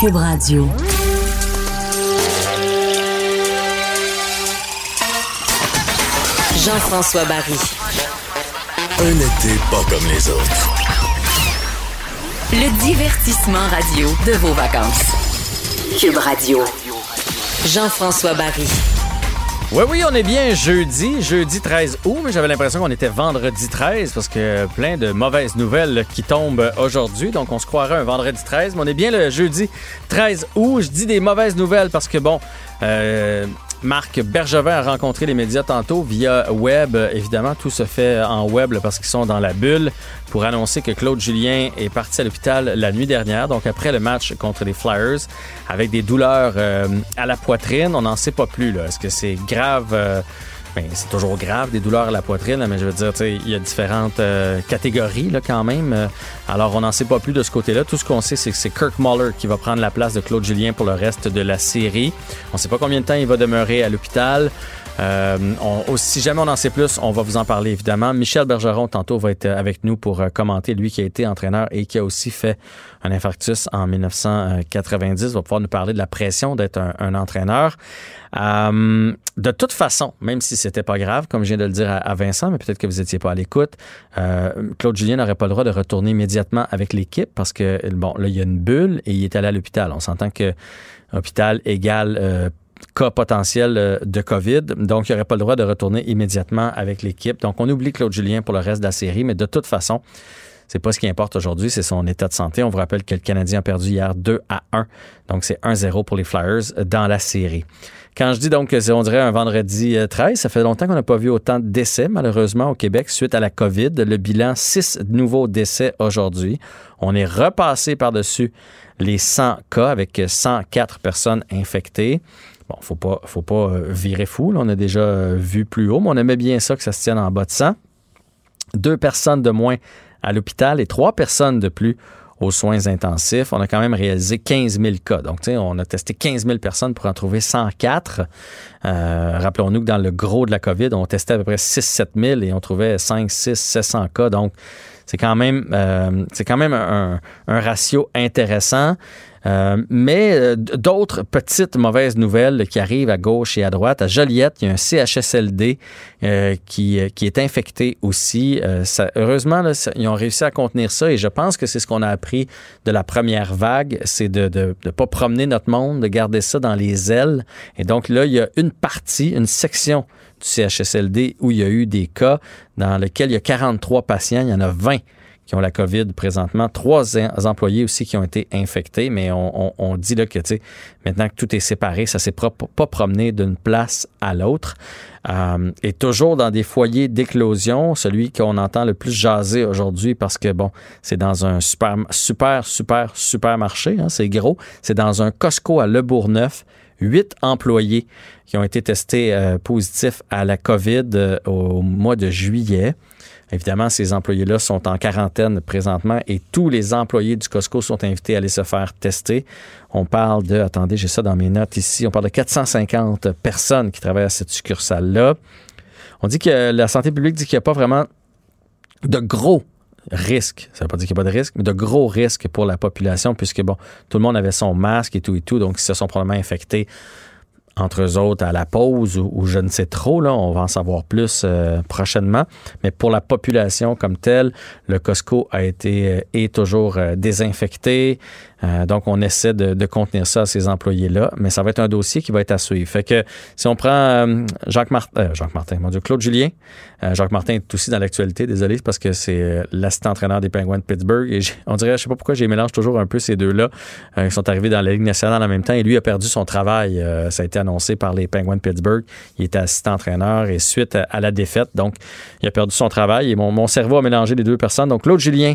Cube Radio. Jean-François Barry. Un été pas comme les autres. Le divertissement radio de vos vacances. Cube Radio. Jean-François Barry. Oui, oui, on est bien jeudi, jeudi 13 août, mais j'avais l'impression qu'on était vendredi 13 parce que plein de mauvaises nouvelles qui tombent aujourd'hui. Donc, on se croirait un vendredi 13, mais on est bien le jeudi 13 août. Je dis des mauvaises nouvelles parce que, bon, euh, Marc Bergevin a rencontré les médias tantôt via web. Évidemment, tout se fait en web parce qu'ils sont dans la bulle pour annoncer que Claude Julien est parti à l'hôpital la nuit dernière, donc après le match contre les Flyers, avec des douleurs euh, à la poitrine. On n'en sait pas plus. Est-ce que c'est grave? Euh, c'est toujours grave, des douleurs à la poitrine, mais je veux dire, il y a différentes euh, catégories là, quand même. Euh, alors, on n'en sait pas plus de ce côté-là. Tout ce qu'on sait, c'est que c'est Kirk Muller qui va prendre la place de Claude Julien pour le reste de la série. On ne sait pas combien de temps il va demeurer à l'hôpital. Euh, si jamais on en sait plus, on va vous en parler évidemment. Michel Bergeron, tantôt, va être avec nous pour euh, commenter, lui qui a été entraîneur et qui a aussi fait un infarctus en 1990, va pouvoir nous parler de la pression d'être un, entraîneur. Euh, de toute façon, même si c'était pas grave, comme je viens de le dire à, Vincent, mais peut-être que vous étiez pas à l'écoute, Claude Julien n'aurait pas le droit de retourner immédiatement avec l'équipe parce que, bon, là, il y a une bulle et il est allé à l'hôpital. On s'entend que hôpital égale cas potentiel euh, de COVID. Donc, il aurait pas le droit de retourner immédiatement avec l'équipe. Donc, on oublie Claude Julien pour le reste de la série, mais de toute façon, c'est pas ce qui importe aujourd'hui, c'est son état de santé. On vous rappelle que le Canadien a perdu hier 2 à 1. Donc, c'est 1-0 pour les Flyers dans la série. Quand je dis donc que c'est, on dirait un vendredi 13, euh, ça fait longtemps qu'on n'a pas vu autant de décès, malheureusement, au Québec suite à la COVID. Le bilan, 6 nouveaux décès aujourd'hui. On est repassé par-dessus les 100 cas avec 104 personnes infectées. Bon, faut pas, faut pas euh, virer fou. on a déjà euh, vu plus haut, mais on aimait bien ça que ça se tienne en bas de 100. Deux personnes de moins à l'hôpital et trois personnes de plus aux soins intensifs. On a quand même réalisé 15 000 cas. Donc, tu sais, on a testé 15 000 personnes pour en trouver 104. Euh, rappelons-nous que dans le gros de la COVID, on testait à peu près 6-7 000 et on trouvait 5, 6, 700 cas. Donc, c'est quand même, c'est quand même un, un ratio intéressant. Euh, mais euh, d'autres petites mauvaises nouvelles qui arrivent à gauche et à droite. À Joliette, il y a un CHSLD euh, qui, qui est infecté aussi. heureusement, ils ont réussi à contenir ça et je pense que c'est ce qu'on a appris de la première vague, c'est de ne pas promener notre monde, de garder ça dans les ailes. Et donc là, il y a une partie, une section du CHSLD où il y a eu des cas dans lesquels il y a 43 patients, il y en a 20 qui ont la COVID présentement. Trois employés aussi qui ont été infectés, mais on, dit là que, maintenant que tout est séparé, ça s'est pas, pas promené d'une place à l'autre. Euh, et toujours dans des foyers d'éclosion, celui qu'on entend le plus jaser aujourd'hui parce que, bon, c'est dans un super, super, super, supermarché, hein, c'est gros. C'est dans un Costco à Le Bourgneuf. Huit employés qui ont été testés euh, positifs à la COVID euh, au mois de juillet. Évidemment, ces employés-là sont en quarantaine présentement et tous les employés du Costco sont invités à aller se faire tester. On parle de, attendez, j'ai ça dans mes notes ici, on parle de 450 personnes qui travaillent à cette succursale-là. On dit que la santé publique dit qu'il n'y a pas vraiment de gros risques. Ça ne veut pas dire qu'il n'y a pas de risque, mais de gros risques pour la population puisque, bon, tout le monde avait son masque et tout et tout, donc ils se sont probablement infectés entre eux autres à la pause ou, je ne sais trop. Là, on va en savoir plus euh, prochainement. Mais pour la population comme telle, le Costco a été euh, est toujours euh, désinfecté. Euh, donc, on essaie de, contenir ça à ces employés-là, mais ça va être un dossier qui va être à suivre. Fait que si on prend euh, Jacques Martin, euh, Jacques Martin, mon Dieu, Claude Julien, Jacques Martin est aussi dans l'actualité, désolé, parce que c'est l'assistant entraîneur des Penguins de Pittsburgh. Et on dirait, je sais pas pourquoi, j'ai mélange toujours un peu ces deux-là qui sont arrivés dans la Ligue nationale en même temps. Et lui a perdu son travail. ça a été annoncé par les Penguins de Pittsburgh. Il était assistant entraîneur et suite à, la défaite, donc il a perdu son travail. Et mon, mon cerveau a mélangé les deux personnes. Donc Claude Julien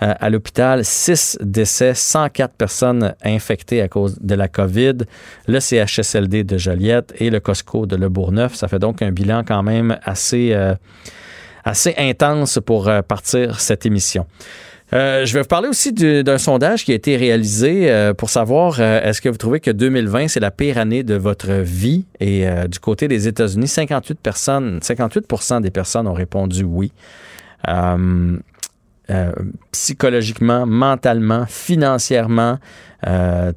à l'hôpital, six décès, 104 personnes infectées à cause de la COVID, le CHSLD de Joliette et le Costco de Le Bourgneuf. Ça fait donc un bilan quand même assez, euh, intense pour euh, partir cette émission. Euh, je vais vous parler aussi d'un sondage qui a été réalisé pour savoir est-ce que vous trouvez que 2020 c'est la pire année de votre vie? Et du côté des États-Unis 58 personnes 58 des personnes ont répondu oui. Euh, psychologiquement, mentalement, financièrement. Euh,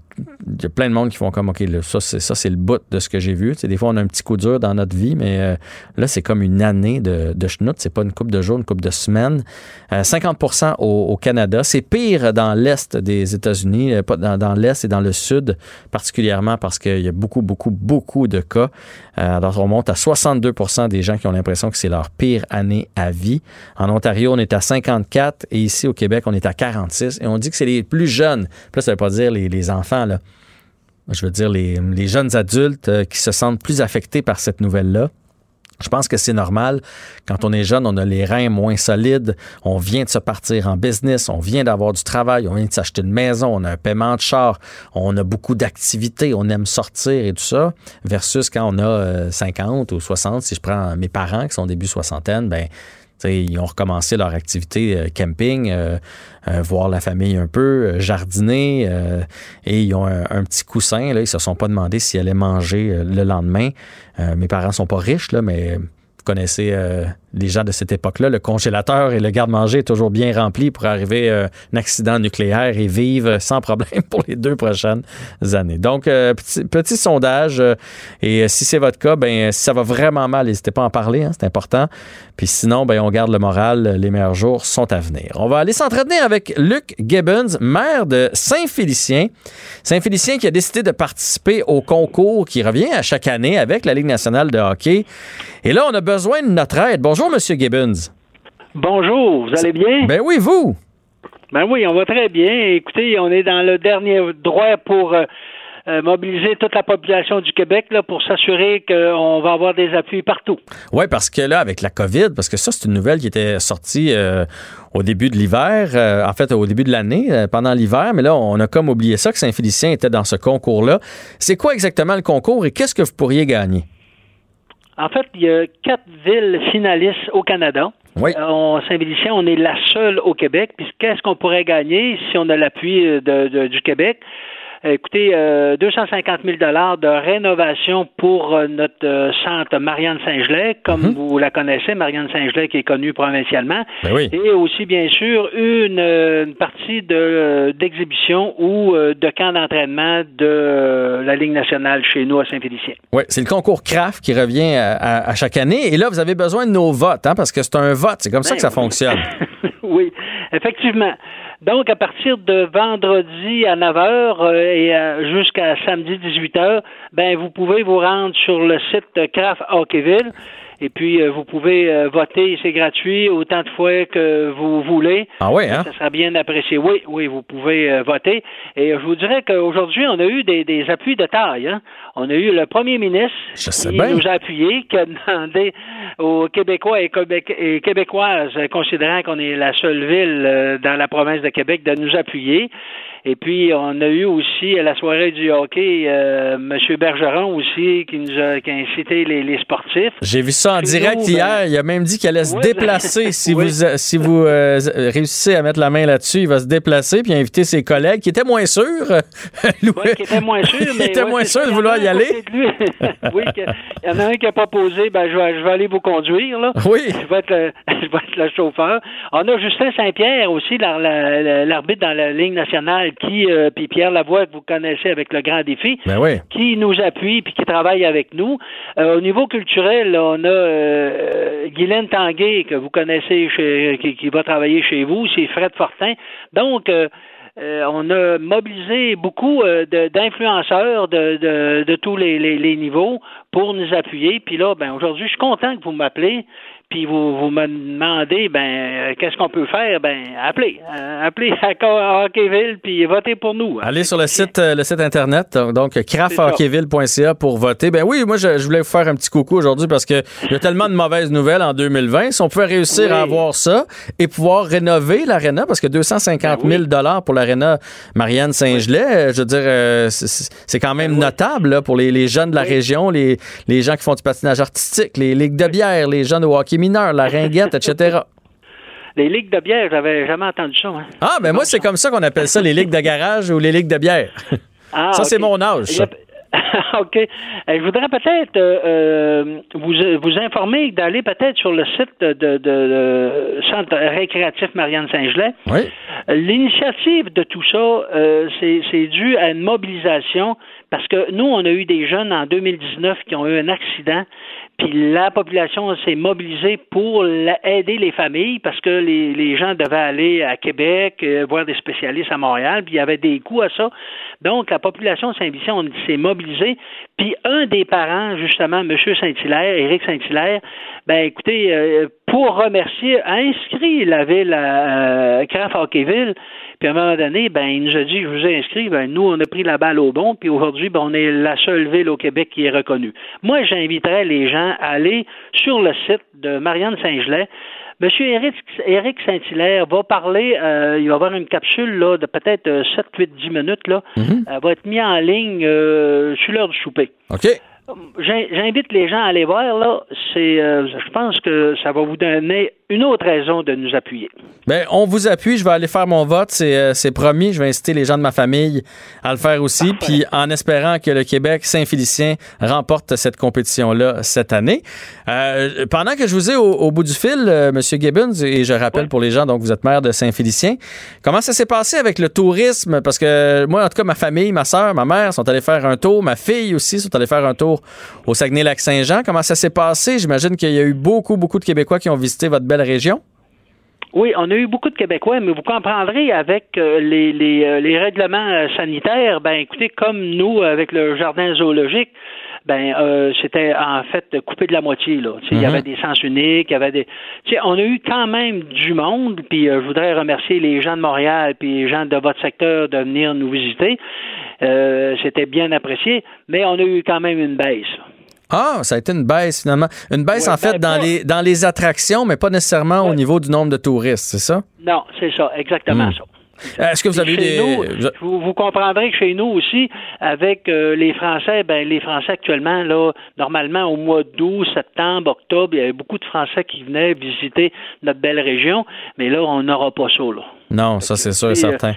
Il y a plein de monde qui font comme, OK, là, ça, c'est, ça, c'est le bout de ce que j'ai vu. Des fois, on a un petit coup dur dans notre vie, mais euh, là, c'est comme une année de, de schnout. C'est pas une coupe de jours, une coupe de semaines. Euh, 50 au, au Canada. C'est pire dans l'Est des États-Unis, euh, pas dans, dans l'Est et dans le Sud, particulièrement parce qu'il y a beaucoup, beaucoup, beaucoup de cas. Euh, alors, on monte à 62% des gens qui ont l'impression que c'est leur pire année à vie. En Ontario, on est à 54 et ici au Québec, on est à 46. Et on dit que c'est les plus jeunes. Là, ça veut pas dire les, enfants. Je veux dire les, jeunes adultes euh, qui se sentent plus affectés par cette nouvelle-là. Je pense que c'est normal. Quand on est jeune, on a les reins moins solides. On vient de se partir en business. On vient d'avoir du travail. On vient de s'acheter une maison. On a un paiement de char. On a beaucoup d'activités. On aime sortir et tout ça. Versus quand on a euh, 50 ou 60. Si je prends mes parents qui sont début soixantaine, ben, T'sais, ils ont recommencé leur activité euh, camping, euh, euh, voir la famille un peu, euh, jardiner, euh, et ils ont un, petit coussin. Là, ils se sont pas demandé s'ils allaient manger euh, le lendemain. Mes parents sont pas riches, là, mais vous connaissez les gens de cette époque-là. Le congélateur et le garde-manger est toujours bien rempli pour arriver à un accident nucléaire et vivre sans problème pour les deux prochaines années. Donc, euh, petit, sondage. euh, et si c'est votre cas, ben, si ça va vraiment mal, n'hésitez pas à en parler, hein, c'est important. Puis sinon, ben, on garde le moral. Les meilleurs jours sont à venir. On va aller s'entretenir avec Luc Gibbons, maire de Saint-Félicien. Saint-Félicien qui a décidé de participer au concours qui revient à chaque année avec la Ligue nationale de hockey. Et là, on a besoin de notre aide. Monsieur Gibbons. Bonjour, vous allez bien? Ben oui, vous. Ben oui, on va très bien. Écoutez, on est dans le dernier droit pour euh, euh, mobiliser toute la population du Québec là, pour s'assurer qu'on va avoir des appuis partout. Oui, parce que là, avec la COVID, parce que ça, c'est une nouvelle qui était sortie euh, au début de l'hiver, euh, en fait, au début de l'année, pendant l'hiver, mais là, on a comme oublié ça, que Saint-Félicien était dans ce concours-là. C'est quoi exactement le concours et qu'est-ce que vous pourriez gagner? En fait, il y a quatre villes finalistes au Canada. Oui. Euh, on Saint-Félicien, on est la seule au Québec. Puis qu'est-ce qu'on pourrait gagner si on a l'appui euh, de- de- du Québec? Euh, Écoutez, euh, 250 000 dollars de rénovation pour euh, notre euh, centre Marianne Saint-Gelais, comme vous la connaissez, Marianne Saint-Gelais qui est connue provincialement. Ben oui. Et aussi, bien sûr, une, euh, une partie de, d'exhibition ou euh, de camp d'entraînement de euh, la Ligue nationale chez nous à Saint-Félicien. Oui, c'est le concours CRAF qui revient à, à- à chaque année. Et là, vous avez besoin de nos votes, hein, parce que c'est un vote. C'est comme ça que ça Ben, fonctionne. oui, effectivement. Donc, à partir de vendredi à 9h et euh, jusqu'à samedi 18h, ben, vous pouvez vous rendre sur le site Craft Hockeyville. Et puis, euh, vous pouvez euh, voter, c'est gratuit, autant de fois que vous voulez. Ah oui, hein? Ça sera bien apprécié. Oui, oui, vous pouvez euh, voter. Et je vous dirais qu'aujourd'hui, on a eu des, des appuis de taille. hein. On a eu le premier ministre qui bien. nous a appuyés, qui a demandé aux Québécois et, Québec- et Québécoises, considérant qu'on est la seule ville euh, dans la province de Québec, de nous appuyer. Et puis, on a eu aussi à la soirée du hockey euh, M. Bergeron aussi qui nous a, qui a incité les, les sportifs. J'ai vu ça en direct nous, hier. ben- Il a même dit qu'il allait se Ouais, déplacer. ben- si Oui. vous, euh, si vous euh, réussissez à mettre la main là-dessus, il va se déplacer puis inviter ses collègues qui étaient moins sûrs. Louis- Ouais, qui était moins sûr, mais ouais, moins de y vouloir y aller. oui, que- il y en a un qui a proposé, ben je vais, je vais aller vous conduire là. Oui. Je vais être le, je vais être le chauffeur. On a Justin Saint-Pierre aussi, l'ar- la- la- l'arbitre dans la Ligue nationale, qui euh, puis Pierre Lavoie que vous connaissez avec le Grand Défi. Ben oui. qui nous appuie puis qui travaille avec nous. Euh, au niveau culturel, on a euh, Guylaine Tanguay, que vous connaissez, chez- qui, qui va travailler chez vous, c'est Fred Fortin. Donc, euh, on a mobilisé beaucoup euh, de- d'influenceurs de, de, de tous les, les, les niveaux pour nous appuyer. Puis là, ben aujourd'hui, je suis content que vous m'appelez. Puis vous, vous me demandez, ben, euh, qu'est-ce qu'on peut faire? Ben, appelez. Euh, appelez à Hockeyville, puis votez pour nous. Allez sur le site, euh, le site internet, donc, crafhockeyville.ca pour voter. Ben oui, moi je, je voulais vous faire un petit coucou aujourd'hui parce que il y a tellement de mauvaises nouvelles en 2020. Si on pouvait réussir Oui. à avoir ça et pouvoir rénover l'aréna, parce que 250 000 dollars pour l'aréna Marianne Saint-Gelais, je veux dire, euh, c'est- c'est quand même notable là, pour les, les jeunes de la Oui. région, les, les gens qui font du patinage artistique, les ligues de bière, les jeunes au hockey mineur, la ringuette, etc. Les ligues de bière, j'avais jamais entendu ça. hein. Ah, ben moi c'est comme ça qu'on appelle ça, les ligues de garage ou les ligues de bière. Ah, Ça, c'est mon âge, OK. Euh, je voudrais peut-être euh, vous, vous informer d'aller peut-être sur le site de, de, Centre récréatif Marianne Saint-Gelais. Oui. L'initiative de tout ça, c'est dû à une mobilisation parce que nous, on a eu des jeunes en 2019 qui ont eu un accident puis la population s'est mobilisée pour aider les familles parce que les, gens devaient aller à Québec, euh, voir des spécialistes à Montréal, puis il y avait des coûts à ça. Donc, la population Saint-Vicent s'est mobilisée. Puis un des parents, justement, M. Saint-Hilaire, Éric Saint-Hilaire, ben écoutez, euh, pour remercier, a inscrit la ville à euh, Craft Hockeyville puis à un moment donné, ben, il nous a dit, je vous ai inscrit, ben, nous, on a pris la balle au bon, puis aujourd'hui, ben, on est la seule ville au Québec qui est reconnue. Moi, j'inviterais les gens à aller sur le site de Marianne Saint-Gelais. Monsieur Éric, Éric Saint-Hilaire va parler, euh, il va avoir une capsule là, de peut-être 7, 8, 10 minutes. Là. Mhm. Elle va être mise en ligne euh, sur l'heure du souper. OK. J'invite les gens à aller voir, là. C'est, euh, je pense que ça va vous donner une autre raison de nous appuyer. Bien, on vous appuie. Je vais aller faire mon vote. Euh, c'est, promis. Je vais inciter les gens de ma famille à le faire aussi. Puis en espérant que le Québec Saint-Félicien remporte cette compétition-là cette année. Euh, pendant que je vous ai au, bout du fil, euh, M. Gibbons, et je rappelle pour les gens, donc vous êtes maire de Saint-Félicien, comment ça s'est passé avec le tourisme? Parce que moi, en tout cas, ma famille, ma soeur, ma mère sont allés faire un tour. Ma fille aussi sont allés faire un tour au Saguenay-Lac-Saint-Jean. Comment ça s'est passé? J'imagine qu'il y a eu beaucoup, beaucoup de Québécois qui ont visité votre belle région? Oui, on a eu beaucoup de Québécois, mais vous comprendrez avec euh, les, les, euh, les, règlements euh, sanitaires, ben écoutez, comme nous avec le jardin zoologique, ben c'était en fait coupé de la moitié là. Il y avait mhm. des sens uniques, il y avait des. on a eu quand même du monde. Puis je voudrais remercier les gens de Montréal puis les gens de votre secteur de venir nous visiter. c'était bien apprécié, mais on a eu quand même une baisse. Ah, ça a été une baisse finalement. Une baisse en fait ben, dans, les, dans les attractions, mais pas nécessairement au niveau du nombre de touristes, c'est ça? Non, c'est ça, exactement hmm. ça. Euh, est-ce que vous avez des... vous, comprendrez que chez nous aussi, avec euh, les Français, ben les Français actuellement, là, normalement au mois d'août, septembre, octobre, il y avait beaucoup de Français qui venaient visiter notre belle région, mais là, on n'aura pas ça, là. Non, ça c'est sûr et certain.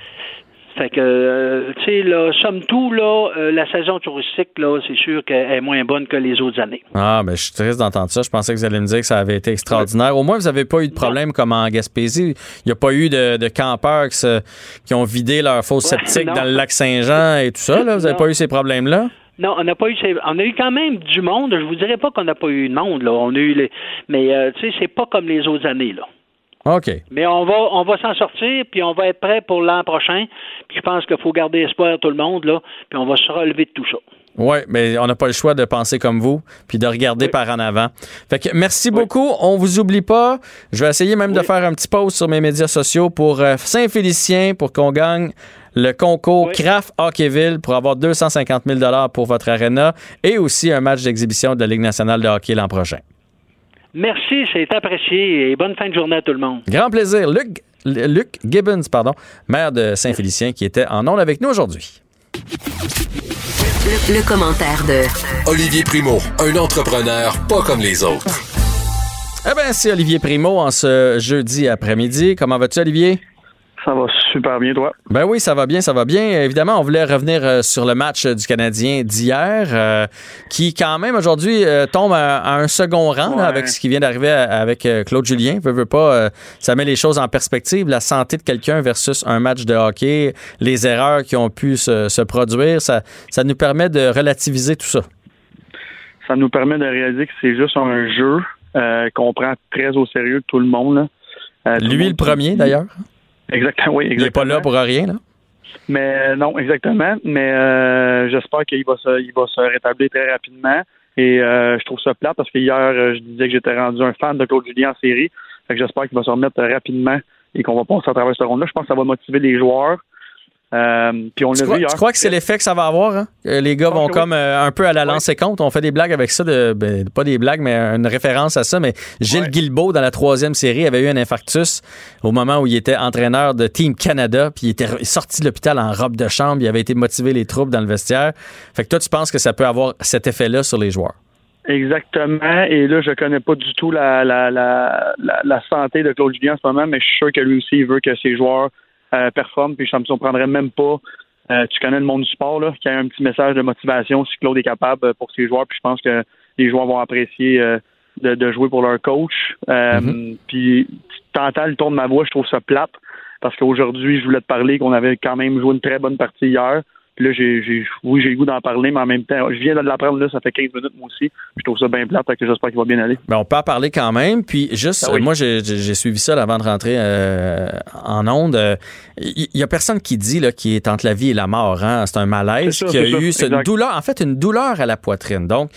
Fait que, euh, tu sais, là, somme tout, là, euh, la saison touristique, là, c'est sûr qu'elle est moins bonne que les autres années. Ah, ben, je suis triste d'entendre ça. Je pensais que vous alliez me dire que ça avait été extraordinaire. Au moins, vous n'avez pas eu de problème comme en Gaspésie. Il n'y a pas eu de, campeurs qui, ont vidé leur fosse septique dans le lac Saint-Jean et tout ça, là. Vous n'avez pas eu ces problèmes-là? Non, on n'a pas eu. On a eu quand même du monde. Je vous dirais pas qu'on n'a pas eu de monde là. On a eu les, mais euh, tu sais, c'est pas comme les autres années là. OK. Mais on va, on va s'en sortir, puis on va être prêt pour l'an prochain. Puis je pense qu'il faut garder espoir tout le monde, là, puis on va se relever de tout ça. Oui, mais on n'a pas le choix de penser comme vous, puis de regarder par en avant. Fait que merci beaucoup. On vous oublie pas. Je vais essayer même de faire un petit post sur mes médias sociaux pour euh, Saint-Félicien pour qu'on gagne le concours Craft Hockeyville pour avoir 250 000 pour votre arena et aussi un match d'exhibition de la Ligue nationale de hockey l'an prochain. Merci, c'est apprécié et bonne fin de journée à tout le monde. Grand plaisir. Luc, Luc Gibbons, pardon, maire de Saint-Félicien, qui était en ondes avec nous aujourd'hui. Le, commentaire de Olivier Primo, un entrepreneur pas comme les autres. Eh bien, c'est Olivier Primo en ce jeudi après-midi. Comment vas-tu, Olivier? Ça va super bien, toi. Ben oui, ça va bien, ça va bien. Évidemment, on voulait revenir euh, sur le match du Canadien d'hier, euh, qui quand même aujourd'hui euh, tombe à, un second rang avec ce qui vient d'arriver avec Claude Julien. Veux, veux pas, ça met les choses en perspective. La santé de quelqu'un versus un match de hockey, les erreurs qui ont pu se, produire, ça, ça nous permet de relativiser tout ça. Ça nous permet de réaliser que c'est juste un jeu qu'on prend très au sérieux tout le monde. Lui, le premier, d'ailleurs. Exactement, oui. Exactement. Il n'est pas là pour rien, là? Mais non, exactement. Mais euh, j'espère qu'il va se, il va se rétablir très rapidement. Et euh, je trouve ça plat parce que hier, euh, je disais que j'étais rendu un fan de Claude Julien en série. Fait que j'espère qu'il va se remettre rapidement et qu'on va passer à travers ce ronde-là. Je pense que ça va motiver les joueurs. Euh, puis on tu, crois, tu crois que c'est l'effet que ça va avoir? Hein? Les gars vont comme euh, un peu à la lancer compte. On fait des blagues avec ça, de, ben, pas des blagues, mais une référence à ça. Mais Gilles Guilbeault, dans la troisième série, avait eu un infarctus au moment où il était entraîneur de Team Canada. Puis il était sorti de l'hôpital en robe de chambre. Il avait été motivé les troupes dans le vestiaire. Fait que toi, tu penses que ça peut avoir cet effet-là sur les joueurs? Exactement. Et là, je connais pas du tout la, la, la, la, santé de Claude Julien en ce moment, mais je suis sûr que lui aussi, il veut que ses joueurs euh, performe, puis ça me surprendrait même pas euh, tu connais le monde du sport, là, qu'il y a un petit message de motivation si Claude est capable euh, pour ses joueurs. Puis je pense que les joueurs vont apprécier euh, de, de, jouer pour leur coach. Euh, mm-hmm. Puis t'entends le ton de ma voix, je trouve ça plate. Parce qu'aujourd'hui, je voulais te parler qu'on avait quand même joué une très bonne partie hier. Puis là, j'ai, j'ai, oui, j'ai le goût d'en parler, mais en même temps, je viens de l'apprendre là, ça fait 15 minutes moi aussi. Je trouve ça bien plate, que j'espère qu'il va bien aller. Ben, on peut en parler quand même. Puis juste, ah moi, j'ai, j'ai suivi ça avant de rentrer euh, en onde. Il y, a personne qui dit là, qui est entre la vie et la mort. Hein? C'est un malaise qui a eu une douleur, en fait, une douleur à la poitrine. Donc,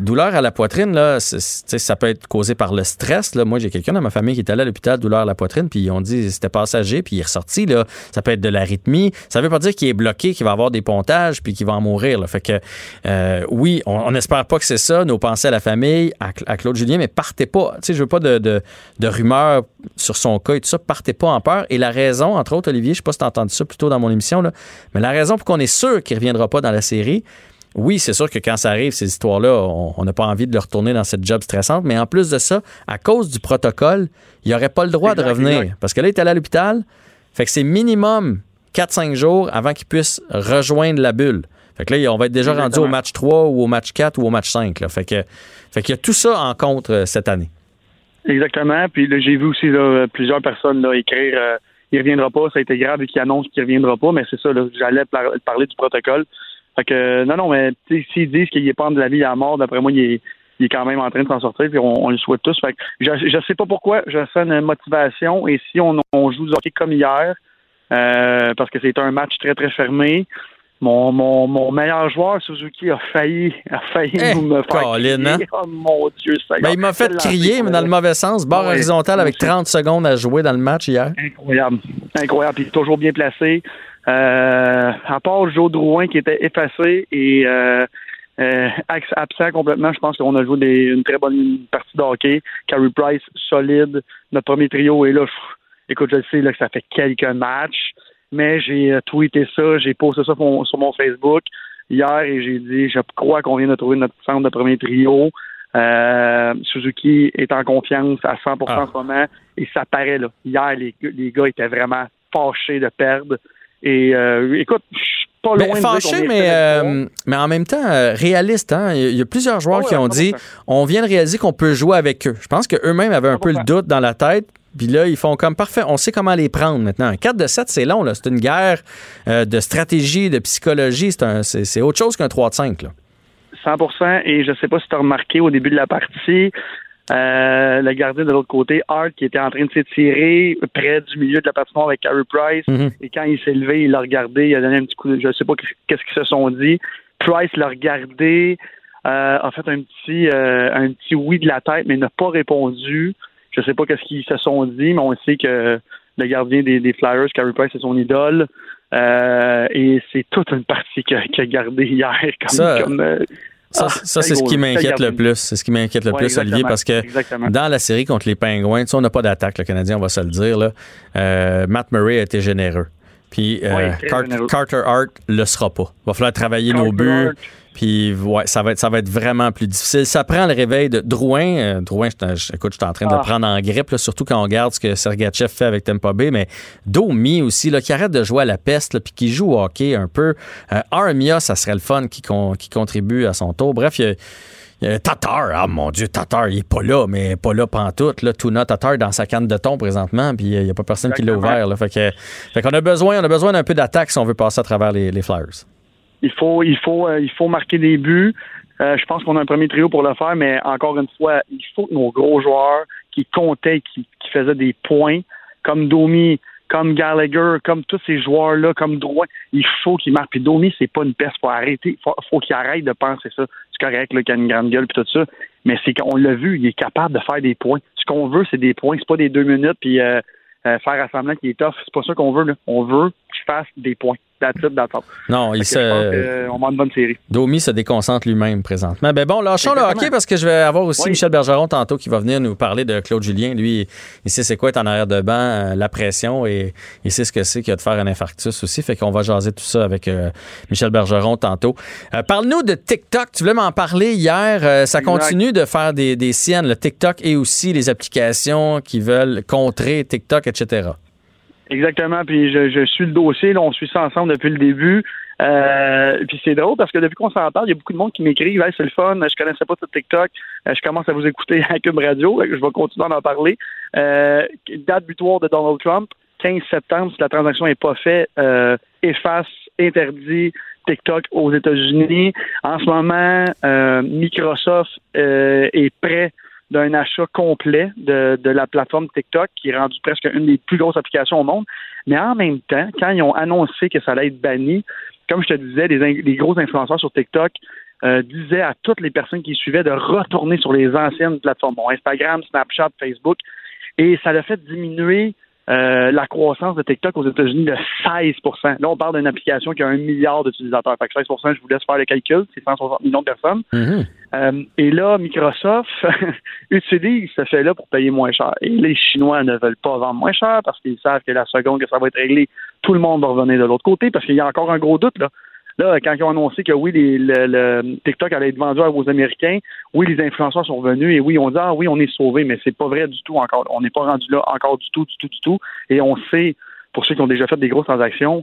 douleur à la poitrine, là, ça peut être causé par le stress. Moi, j'ai quelqu'un dans ma famille qui est allé à l'hôpital, douleur à la poitrine, puis ils ont dit c'était passager, puis il est ressorti. Là. Ça peut être de l'arythmie. Ça veut pas dire qu'il est bloqué, qu'il va avoir des pontages, puis qu'il va en mourir. Fait que, euh, oui, on n'espère pas que c'est ça. Nos pensées à la famille, à, Claude Julien, mais partez pas. Tu sais, je veux pas de, rumeurs sur son cas et tout ça. Partez pas en peur. Et la raison, entre autres, Olivier, je sais pas si tu as entendu ça plus tôt dans mon émission, mais la raison pour qu'on est sûr qu'il reviendra pas dans la série, oui, c'est sûr que quand ça arrive, ces histoires-là, on n'a pas envie de le retourner dans cette job stressante, mais en plus de ça, à cause du protocole, il n'aurait pas le droit de revenir. Parce que là, il est allé à l'hôpital, fait que c'est minimum 4-5 jours avant qu'il puisse rejoindre la bulle. Fait que là, on va être déjà rendu au match 3 ou au match 4 ou au match 5. Là. Fait que fait qu'il y a tout ça en contre euh, cette année. Exactement. Puis là, j'ai vu aussi plusieurs personnes là, écrire euh, il reviendra pas, ça a été grave et qu'il annonce qu'il reviendra pas, mais c'est ça, j'allais parler du protocole. Fait que non, non, mais s'ils disent qu'il est pas de la vie à la mort, d'après moi, il est, il est quand même en train de s'en sortir, puis on, le souhaite tous. Fait que je, je sais pas pourquoi, je sens une motivation, et si on, joue du hockey comme hier, euh, parce que c'est un match très, très fermé, mon, mon, mon, meilleur joueur, Suzuki, a failli, a failli eh, me faire crier. Hein? Oh mon Dieu, ça ben, Il m'a fait crier, mais dans le mauvais sens. Barre horizontale avec 30 secondes à jouer dans le match hier. Incroyable. Incroyable. Puis toujours bien placé. Euh, à part Joe Drouin qui était effacé et euh, euh, absent complètement, je pense qu'on a joué des, une très bonne partie de hockey. Carey Price, solide. Notre premier trio est là. écoute, je sais là, que ça fait quelques matchs mais j'ai tweeté ça, j'ai posté ça sur mon Facebook hier et j'ai dit je crois qu'on vient de trouver notre centre de premier trio. Euh, Suzuki est en confiance à 100% ah. en ce moment et ça paraît là. Hier, les, les gars étaient vraiment fâchés de perdre. Et euh, écoute, je suis pas loin de fâché, mais, mais en même temps, réaliste. Hein? Il y a plusieurs joueurs ah qui ont dit on vient de réaliser qu'on peut jouer avec eux. Je pense qu'eux-mêmes avaient un peu le doute dans la tête. Puis là, ils font comme parfait. On sait comment les prendre maintenant. Un 4 de 7, c'est long. C'est une guerre euh, de stratégie, de psychologie. C'est autre chose qu'un 3 de 5. Là. 100 Et je ne sais pas si tu as remarqué au début de la partie, euh, le gardien de l'autre côté, Hart, qui était en train de s'étirer près du milieu de la patinoire avec Carey Price. Mm-hmm. Et quand il s'est levé, il l'a regardé. Il a donné un petit coup de... Je ne sais pas qu'est-ce qu'ils se sont dit. Price l'a regardé. Euh, a fait un petit, euh, un petit oui de la tête, mais n'a pas répondu. Je sais pas qu'est-ce qu'ils se sont dit, mais on sait que le gardien des, Flyers, Carey Price, c'est son idole. Euh, et c'est toute une partie qu'il a, gardée hier. Comme, ça, euh, ça, ah, c'est ce qui m'inquiète le plus. C'est ce qui m'inquiète le plus, Olivier, parce que dans la série contre les Pingouins, on n'a pas d'attaque, le Canadien, on va se le dire. Là. Euh, Matt Murray a été généreux. Puis Carter Hart le sera pas. Il va falloir travailler nos buts. Puis ouais, ça va être ça va être vraiment plus difficile. Ça prend le réveil de Drouin. Euh, Drouin, je, écoute, je suis en train de ah. prendre en grippe, surtout quand on regarde ce que Sergachev fait avec Tampa Bay, mais Domi aussi, là, qui arrête de jouer à la peste, puis qui joue au hockey un peu. Euh, Armia, ça serait le fun qui, qui contribue à son tour. Bref, il y a, Tatar, ah mon Dieu, Tatar, il est pas là, mais pas là pantoute. Là, Tuna Tatar dans sa canne de thon présentement, puis il n'y a pas personne qui l'a ouvert. Là, fait que, fait qu'on a besoin, on a besoin d'un peu d'attaque si on veut passer à travers les, les Flyers. Il faut, il faut, euh, il faut marquer des buts. Euh, je pense qu'on a un premier trio pour le faire, mais encore une fois, il faut que nos gros joueurs qui comptaient, qui, qui faisaient des points, comme Domi, comme Gallagher, comme tous ces joueurs-là, comme Droit, il faut qu'ils marquent. Puis Domi, c'est pas une peste. Faut arrêter. Faut, qu'il arrête de penser ça. C'est correct, là, qu'il a une grande gueule puis tout ça. Mais c'est qu'on l'a vu, il est capable de faire des points. Ce qu'on veut, c'est des points. C'est pas des deux minutes puis euh, faire assemblant qui est tough. C'est pas ça qu'on veut. Là. On veut qu'il fasse des points. Non, il se. On une bonne série. Domi se déconcentre lui-même présentement. Ben bon, lâchons le hockey parce que je vais avoir aussi Michel Bergeron tantôt qui va venir nous parler de Claude Julien. Lui, il sait c'est quoi être en arrière de banc, euh, la pression et il sait ce que c'est qu'il y a de faire un infarctus aussi. Fait qu'on va jaser tout ça avec euh, Michel Bergeron tantôt. Euh, parle-nous de TikTok. Tu voulais m'en parler hier. ça continue de faire des, des siennes, le TikTok et aussi les applications qui veulent contrer TikTok, etc. Exactement, puis je, je suis le dossier, là, on suit ça ensemble depuis le début. Euh, puis c'est drôle parce que depuis qu'on s'en parle, il y a beaucoup de monde qui m'écrit hey, c'est le fun, je connaissais pas tout TikTok, euh, je commence à vous écouter à Cube Radio, je vais continuer d'en parler. Euh, date butoir de Donald Trump, 15 septembre, si la transaction n'est pas faite, euh, efface, interdit TikTok aux États-Unis. En ce moment, euh, Microsoft euh, est prêt d'un achat complet de, la plateforme TikTok, qui est rendue presque une des plus grosses applications au monde. Mais en même temps, quand ils ont annoncé que ça allait être banni, comme je te disais, les, gros influenceurs sur TikTok euh, disaient à toutes les personnes qui suivaient de retourner sur les anciennes plateformes, Instagram, Snapchat, Facebook, et ça l'a fait diminuer euh, la croissance de TikTok aux États-Unis de 16% Là, on parle d'une application qui a un milliard d'utilisateurs. Fait que 16 je vous laisse faire le calcul, c'est 160 millions de personnes. Mhm. euh, et là, Microsoft utilise ce fait-là pour payer moins cher. Et les Chinois ne veulent pas vendre moins cher parce qu'ils savent que la seconde que ça va être réglé, tout le monde va revenir de l'autre côté parce qu'il y a encore un gros doute. Là. Là, quand ils ont annoncé que oui, le, TikTok allait être vendu aux Américains, oui, les influenceurs sont venus et oui, on dit ah oui, on est sauvés, mais c'est pas vrai du tout encore. On n'est pas rendu là encore du tout, du tout, du tout. Et on sait, pour ceux qui ont déjà fait des grosses transactions,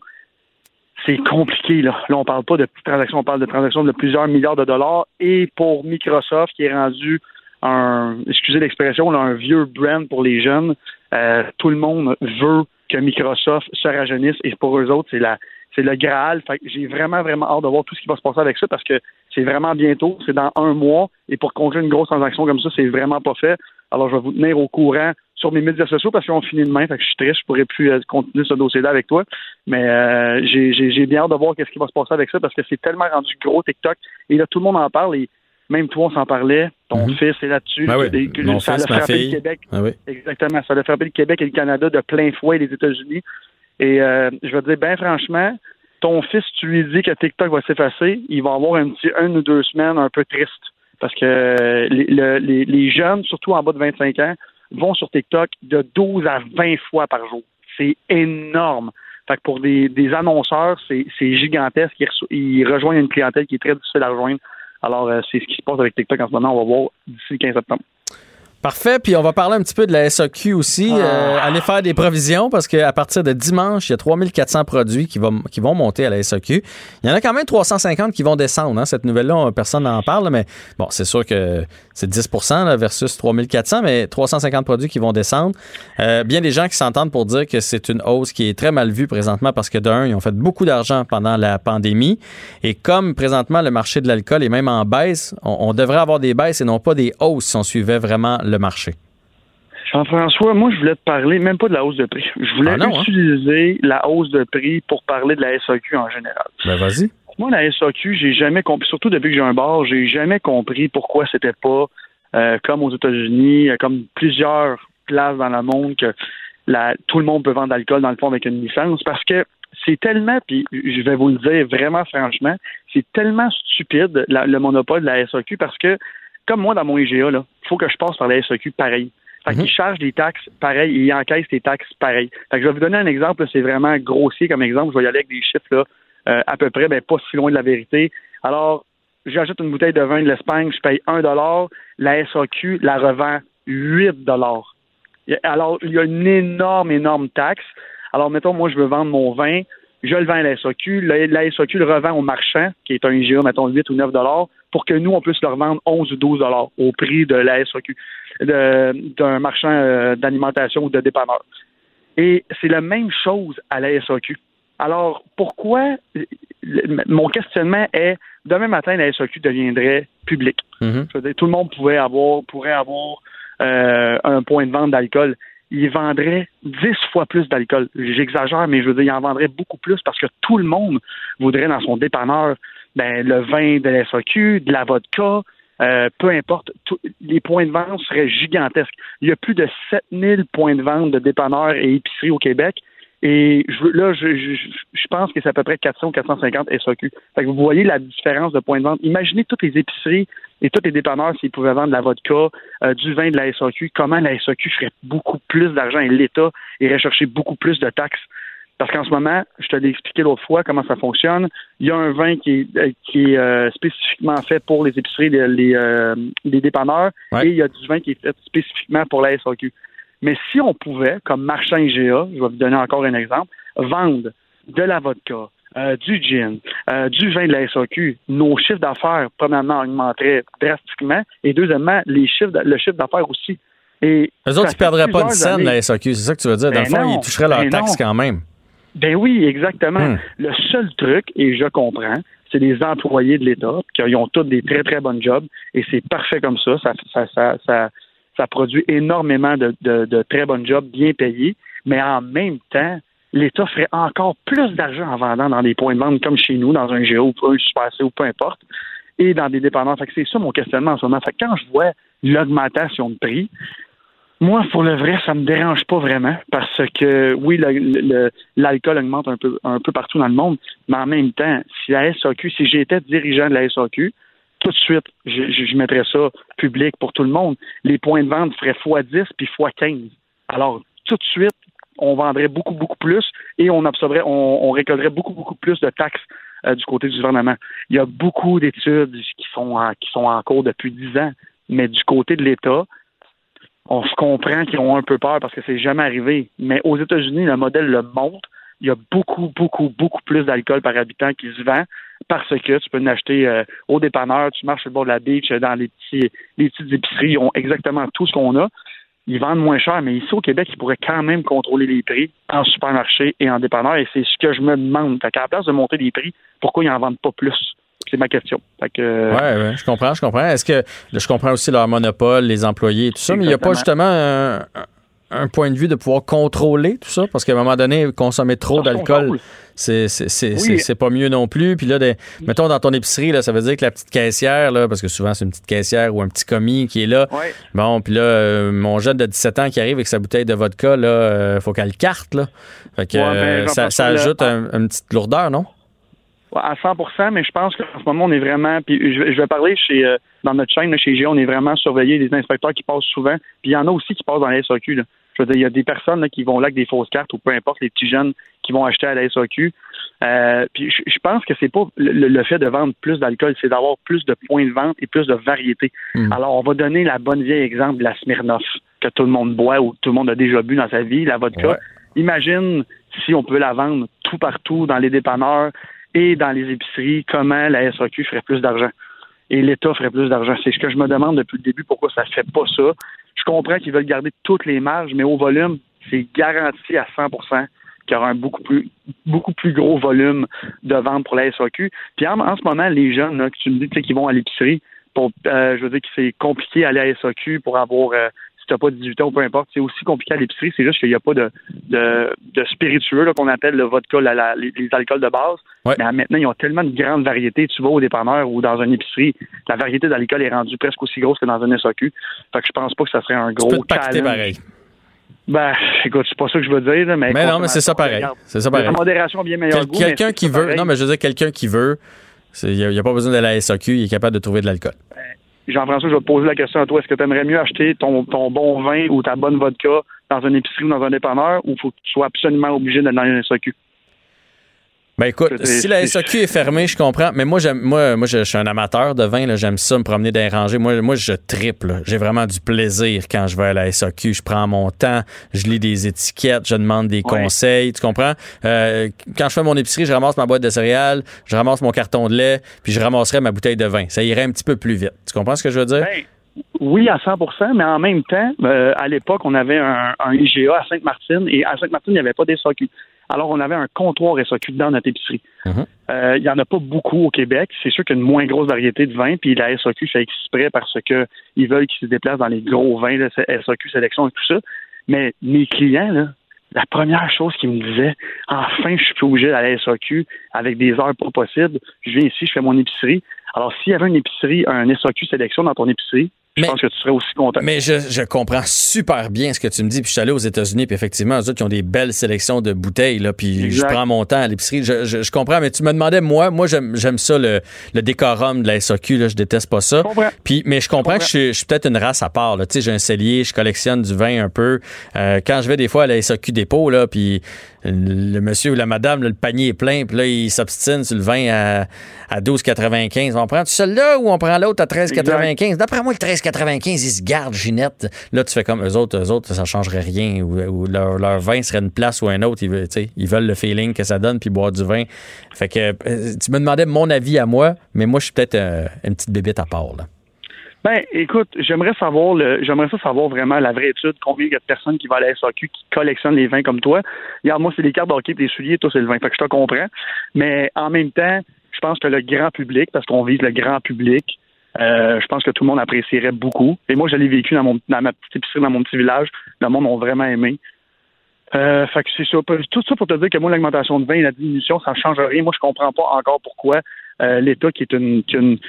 c'est compliqué. Là. là, on parle pas de petites transactions, on parle de transactions de plusieurs milliards de dollars. Et pour Microsoft, qui est rendu un, excusez l'expression, un vieux brand pour les jeunes, euh, tout le monde veut que Microsoft se rajeunisse et pour eux autres, c'est la c'est le Graal. J'ai vraiment, vraiment hâte de voir tout ce qui va se passer avec ça parce que c'est vraiment bientôt, c'est dans un mois. Et pour conclure une grosse transaction comme ça, c'est vraiment pas fait. Alors, je vais vous tenir au courant sur mes médias sociaux parce qu'on finit demain. Fait que je suis triste, je pourrais plus euh, continuer ce dossier-là avec toi. Mais euh, j'ai bien hâte de voir qu'est-ce qui va se passer avec ça parce que c'est tellement rendu gros TikTok. Et là, tout le monde en parle et même toi, on s'en parlait. Ton Mhm. fils est là-dessus. Ben oui, ça fils, a ma frappé fille. le Québec. Ah oui. Exactement. Ça a frappé le Québec et le Canada de plein fouet les États-Unis. Et euh, je vais te dire, bien franchement, ton fils, tu lui dis que TikTok va s'effacer, il va avoir un petit une ou deux semaines un peu triste. Parce que euh, les, le- les, jeunes, surtout en bas de 25 ans, vont sur TikTok de 12 à 20 fois par jour. C'est énorme. Fait que pour des, des annonceurs, c'est gigantesque. Ils rejoignent une clientèle qui est très difficile à rejoindre. Alors, euh, c'est ce qui se passe avec TikTok en ce moment. On va voir d'ici le 15 septembre. Parfait. Puis on va parler un petit peu de la SAQ aussi. Ah. Euh, aller faire des provisions parce qu'à partir de dimanche, il y a 3400 produits qui vont, qui vont monter à la SAQ. Il y en a quand même 350 qui vont descendre. Hein. Cette nouvelle-là, personne n'en parle, mais bon, c'est sûr que c'est 10 là, versus 3400, mais 350 produits qui vont descendre. Euh, bien des gens qui s'entendent pour dire que c'est une hausse qui est très mal vue présentement parce que d'un, ils ont fait beaucoup d'argent pendant la pandémie. Et comme présentement le marché de l'alcool est même en baisse, on, on devrait avoir des baisses et non pas des hausses si on suivait vraiment le marché? Jean-François, moi, je voulais te parler même pas de la hausse de prix. Je voulais Ah non, hein? utiliser la hausse de prix pour parler de la SAQ en général. Ben vas-y. Moi, la SAQ, j'ai jamais compris, surtout depuis que j'ai un bar, j'ai jamais compris pourquoi c'était pas euh, comme aux États-Unis, euh, comme plusieurs places dans le monde que la, tout le monde peut vendre de l'alcool dans le fond avec une licence, parce que c'est tellement, puis je vais vous le dire vraiment franchement, c'est tellement stupide la- le monopole de la SAQ parce que comme moi dans mon IGA, il faut que je passe par la SAQ pareil. Fait qu'ils chargent des taxes pareil et ils encaissent des taxes pareil. Fait que je vais vous donner un exemple, c'est vraiment grossier comme exemple. Je vais y aller avec des chiffres là, euh, à peu près, ben, pas si loin de la vérité. Alors, j'ajoute une bouteille de vin de l'Espagne, je paye 1 la SAQ la revend 8 Alors, il y a une énorme, énorme taxe. Alors, mettons, moi, je veux vendre mon vin, je le vends à la SAQ, la, la SAQ le revend au marchand, qui est un IGA, mettons 8 ou 9 pour que nous, on puisse le revendre 11 ou 12 au prix de la SAQ, d'un marchand euh, d'alimentation ou de dépanneur. Et c'est la même chose à la SAQ. Alors, pourquoi le- mon questionnement est demain matin, la SAQ deviendrait publique? Mhm. Dire, tout le monde pouvait avoir, pourrait avoir euh, un point de vente d'alcool. Il vendrait dix fois plus d'alcool. J'exagère, mais je veux dire, il en vendrait beaucoup plus parce que tout le monde voudrait dans son dépanneur ben, le vin de la SAQ, de la vodka, euh, peu importe. Tout- les points de vente seraient gigantesques. Il y a plus de 7000 points de vente de dépanneurs et épiceries au Québec. Et je, là, je, je, je pense que c'est à peu près 400 ou 450 SAQ. Fait que vous voyez la différence de points de vente. Imaginez toutes les épiceries et tous les dépanneurs s'ils pouvaient vendre de la vodka, euh, du vin de la SAQ. Comment la SAQ ferait beaucoup plus d'argent et l'État irait chercher beaucoup plus de taxes. Parce qu'en ce moment, je te l'ai expliqué l'autre fois comment ça fonctionne. Il y a un vin qui est, euh, qui est euh, spécifiquement fait pour les épiceries, les, les, euh, les dépanneurs, Ouais. et il y a du vin qui est fait spécifiquement pour la SAQ. Mais si on pouvait, comme marchand IGA, je vais vous donner encore un exemple, vendre de la vodka, euh, du gin, euh, du vin de la SAQ, nos chiffres d'affaires, premièrement, augmenteraient drastiquement, et deuxièmement, les chiffres, le chiffre d'affaires aussi. Et Eux autres, ils ne perdraient pas de scène, la SAQ, c'est ça que tu veux dire? Dans le ben fond, ils toucheraient leur ben taxe quand même. Ben oui, exactement. Hmm. Le seul truc, et je comprends, c'est les employés de l'État, qui ont tous des très, très bonnes jobs, et c'est parfait comme ça. Ça, ça, ça, ça, ça produit énormément de, de, de très bonnes jobs bien payés, mais en même temps, l'État ferait encore plus d'argent en vendant dans des points de vente comme chez nous, dans un Géo, un Super C ou peu importe, et dans des dépendants. Fait que c'est ça mon questionnement en ce moment. Fait que quand je vois l'augmentation de prix, moi, pour le vrai, ça me dérange pas vraiment parce que oui, l'alcool augmente un peu, un peu partout dans le monde, mais en même temps, si la SAQ, si j'étais dirigeant de la SAQ, tout de suite, je, mettrais ça public pour tout le monde. Les points de vente feraient x10 puis x15. Alors, tout de suite, on vendrait beaucoup, beaucoup plus et on absorberait, on, récolterait beaucoup, beaucoup plus de taxes euh, du côté du gouvernement. Il y a beaucoup d'études qui sont en, qui sont en cours depuis dix ans, mais du côté de l'État, on se comprend qu'ils ont un peu peur parce que c'est jamais arrivé. Mais aux États-Unis, le modèle le montre. Il y a beaucoup, beaucoup, beaucoup plus d'alcool par habitant qui se vend parce que tu peux l'acheter euh, au dépanneur, tu marches sur le bord de la beach, dans les petits, les petites épiceries, ils ont exactement tout ce qu'on a ils vendent moins cher, mais ici au Québec, ils pourraient quand même contrôler les prix en supermarché et en dépanneur. Et c'est ce que je me demande. Fait qu'à la place de monter les prix, pourquoi ils n'en vendent pas plus? C'est ma question. Que, ouais, je comprends, je comprends. Est-ce que je comprends aussi leur monopole, les employés et tout ça, mais il n'y a pas justement un, un point de vue de pouvoir contrôler tout ça? Parce qu'à un moment donné, consommer trop d'alcool, c'est c'est pas mieux non plus. Puis là, mettons dans ton épicerie, là, ça veut dire que la petite caissière, là, parce que souvent c'est une petite caissière ou un petit commis qui est là. Bon, puis là, euh, mon jeune de 17 ans qui arrive avec sa bouteille de vodka, là, euh, faut qu'elle carte, là. Fait que ben, euh, ça, ça ajoute une petite lourdeur, non? À 100% mais je pense qu'en ce moment, on est vraiment. Puis je, vais parler chez dans notre chaîne chez G, on est vraiment surveillé des inspecteurs qui passent souvent. Puis il y en a aussi qui passent dans la SAQ. Là. Je veux dire, il y a des personnes qui vont là avec des fausses cartes ou peu importe, les petits jeunes qui vont acheter à la SAQ. Euh, puis je, pense que c'est pas le, fait de vendre plus d'alcool, c'est d'avoir plus de points de vente et plus de variété. Hmm. Alors, on va donner la bonne vieille exemple de la Smirnoff que tout le monde boit ou tout le monde a déjà bu dans sa vie, la vodka. Imagine si on peut la vendre tout partout dans les dépanneurs et dans les épiceries, comment la SAQ ferait plus d'argent et l'État ferait plus d'argent. C'est ce que je me demande depuis le début, pourquoi ça ne fait pas ça. Je comprends qu'ils veulent garder toutes les marges, mais au volume, c'est garanti à 100% qu'il y aura un beaucoup plus, beaucoup plus gros volume de vente pour la SAQ. Puis en, ce moment, les jeunes là, que tu me dis qui vont à l'épicerie, euh, je veux dire que c'est compliqué à la SAQ pour avoir euh, tu n'as pas 18 ans ou peu importe, c'est aussi compliqué à l'épicerie. C'est juste qu'il n'y a pas de, de, de spiritueux qu'on appelle le vodka, les, alcools de base. Mais maintenant, ils ont tellement de grandes variétés. Tu vas au dépanneur ou dans une épicerie, la variété d'alcool est rendue presque aussi grosse que dans un SAQ. Fait que je pense pas que ça serait un gros tu pareil. Ben, écoute, c'est pas ça que je veux dire, mais. Mais non, mais c'est ça pareil. C'est ça pareil. La modération bien meilleur goût, Quelqu'un qui veut, non, mais je veux dire, quelqu'un qui veut, il n'y a, pas besoin de la SAQ, il est capable de trouver de l'alcool. Ben, Jean-François, je vais te poser la question à toi. Est-ce que tu aimerais mieux acheter ton, bon vin ou ta bonne vodka dans une épicerie ou dans un dépanneur ou faut que tu sois absolument obligé d'être dans une SAQ? Ben écoute, si la SAQ est fermée, je comprends. Mais moi, moi, moi, je, suis un amateur de vin. j'aime ça, me promener dans les rangées. Moi, moi, je triple. J'ai vraiment du plaisir quand je vais à la SAQ. Je prends mon temps, je lis des étiquettes, je demande des conseils. Tu comprends? Euh, quand je fais mon épicerie, je ramasse ma boîte de céréales, je ramasse mon carton de lait, puis je ramasserai ma bouteille de vin. Ça irait un petit peu plus vite. Tu comprends ce que je veux dire? Ben, oui, à 100% mais en même temps, euh, à l'époque, on avait un, IGA à Sainte-Martine et à Sainte-Martine, il n'y avait pas des SAQ. Alors, on avait un comptoir SAQ dans notre épicerie. Mhm. Euh, il n'y en a pas beaucoup au Québec. C'est sûr qu'il y a une moins grosse variété de vins, puis la SAQ fait exprès parce qu'ils veulent qu'ils se déplacent dans les gros vins, de SAQ sélection et tout ça. Mais mes clients, là, la première chose qu'ils me disaient, enfin, je suis plus obligé d'aller à la SAQ avec des heures pas possibles. Je viens ici, je fais mon épicerie. Alors, s'il y avait une épicerie, un SAQ sélection dans ton épicerie, je pense que tu serais aussi content. Mais je, comprends super bien ce que tu me dis. Puis je suis allé aux États-Unis, puis effectivement, eux autres, qui ont des belles sélections de bouteilles, là, puis je prends mon temps à l'épicerie. Je, comprends, mais tu me demandais, moi, moi j'aime ça, le, décorum de la SAQ, là, je déteste pas ça. Puis, mais je comprends, que je, suis peut-être une race à part. Tu sais, j'ai un cellier, je collectionne du vin un peu. Euh, quand je vais des fois à la SAQ dépôt, là, puis le monsieur ou la madame, le panier est plein, puis là, il s'obstine sur le vin à, à 12,95. On prend celui-là ou on prend l'autre à 13,95? D'après moi, le 13,95, ils se gardent, Ginette. Là, tu fais comme eux autres, eux autres, ça changerait rien. Ou, leur, leur, vin serait une place ou un autre. Ils, ils veulent le feeling que ça donne, puis boire du vin. Fait que euh, tu me demandais mon avis à moi, mais moi, je suis peut-être euh, une petite bébête à part, là. Ben, écoute, j'aimerais savoir le, j'aimerais ça savoir vraiment la vraie étude, combien il y a de personnes qui vont à la SAQ qui collectionnent les vins comme toi? Regarde, moi, c'est les cartes d'hockey les souliers, toi, c'est le vin. Fait que je te comprends. Mais en même temps, je pense que le grand public, parce qu'on vise le grand public, euh, je pense que tout le monde apprécierait beaucoup. Et moi, je l'ai vécu dans, mon, dans ma petite épicerie, dans mon petit village. Le monde a vraiment aimé. Euh, fait que c'est ça. Tout ça pour te dire que moi, l'augmentation de vin et la diminution, ça ne change rien. Moi, je comprends pas encore pourquoi euh, l'État, qui est une, une,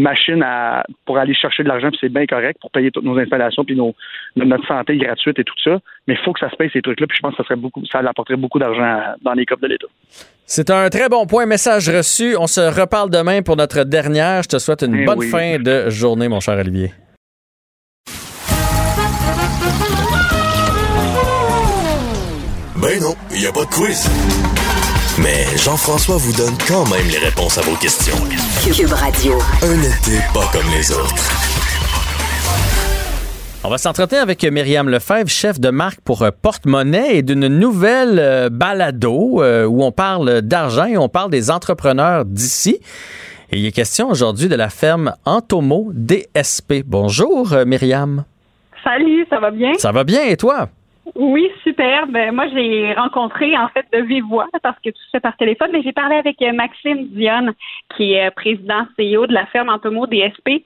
machine à, pour aller chercher de l'argent, puis c'est bien correct pour payer toutes nos installations, puis nos, notre santé gratuite et tout ça. Mais il faut que ça se paye ces trucs-là, puis je pense que ça serait beaucoup, ça apporterait beaucoup d'argent dans les coffres de l'État. C'est un très bon point. Message reçu. On se reparle demain pour notre dernière. Je te souhaite une eh bonne fin de journée, mon cher Olivier. Ben non, il n'y a pas de quiz. Mais Jean-François vous donne quand même les réponses à vos questions. Cube Radio. Un été pas comme les autres. On va s'entretenir avec Myriam Lefebvre, chef de marque pour euh, Porte-Monnaie et d'une nouvelle euh, balado euh, où on parle d'argent et on parle des entrepreneurs d'ici. Et il est question aujourd'hui de la ferme Antomo DSP. Bonjour Myriam. Salut, ça va bien? Ça va bien et toi? Oui, super. Ben, moi, j'ai rencontré en fait de vive voix parce que tout se fait par téléphone, mais j'ai parlé avec euh, Maxime Dionne, qui est euh, président CEO de la ferme Antomo DSP.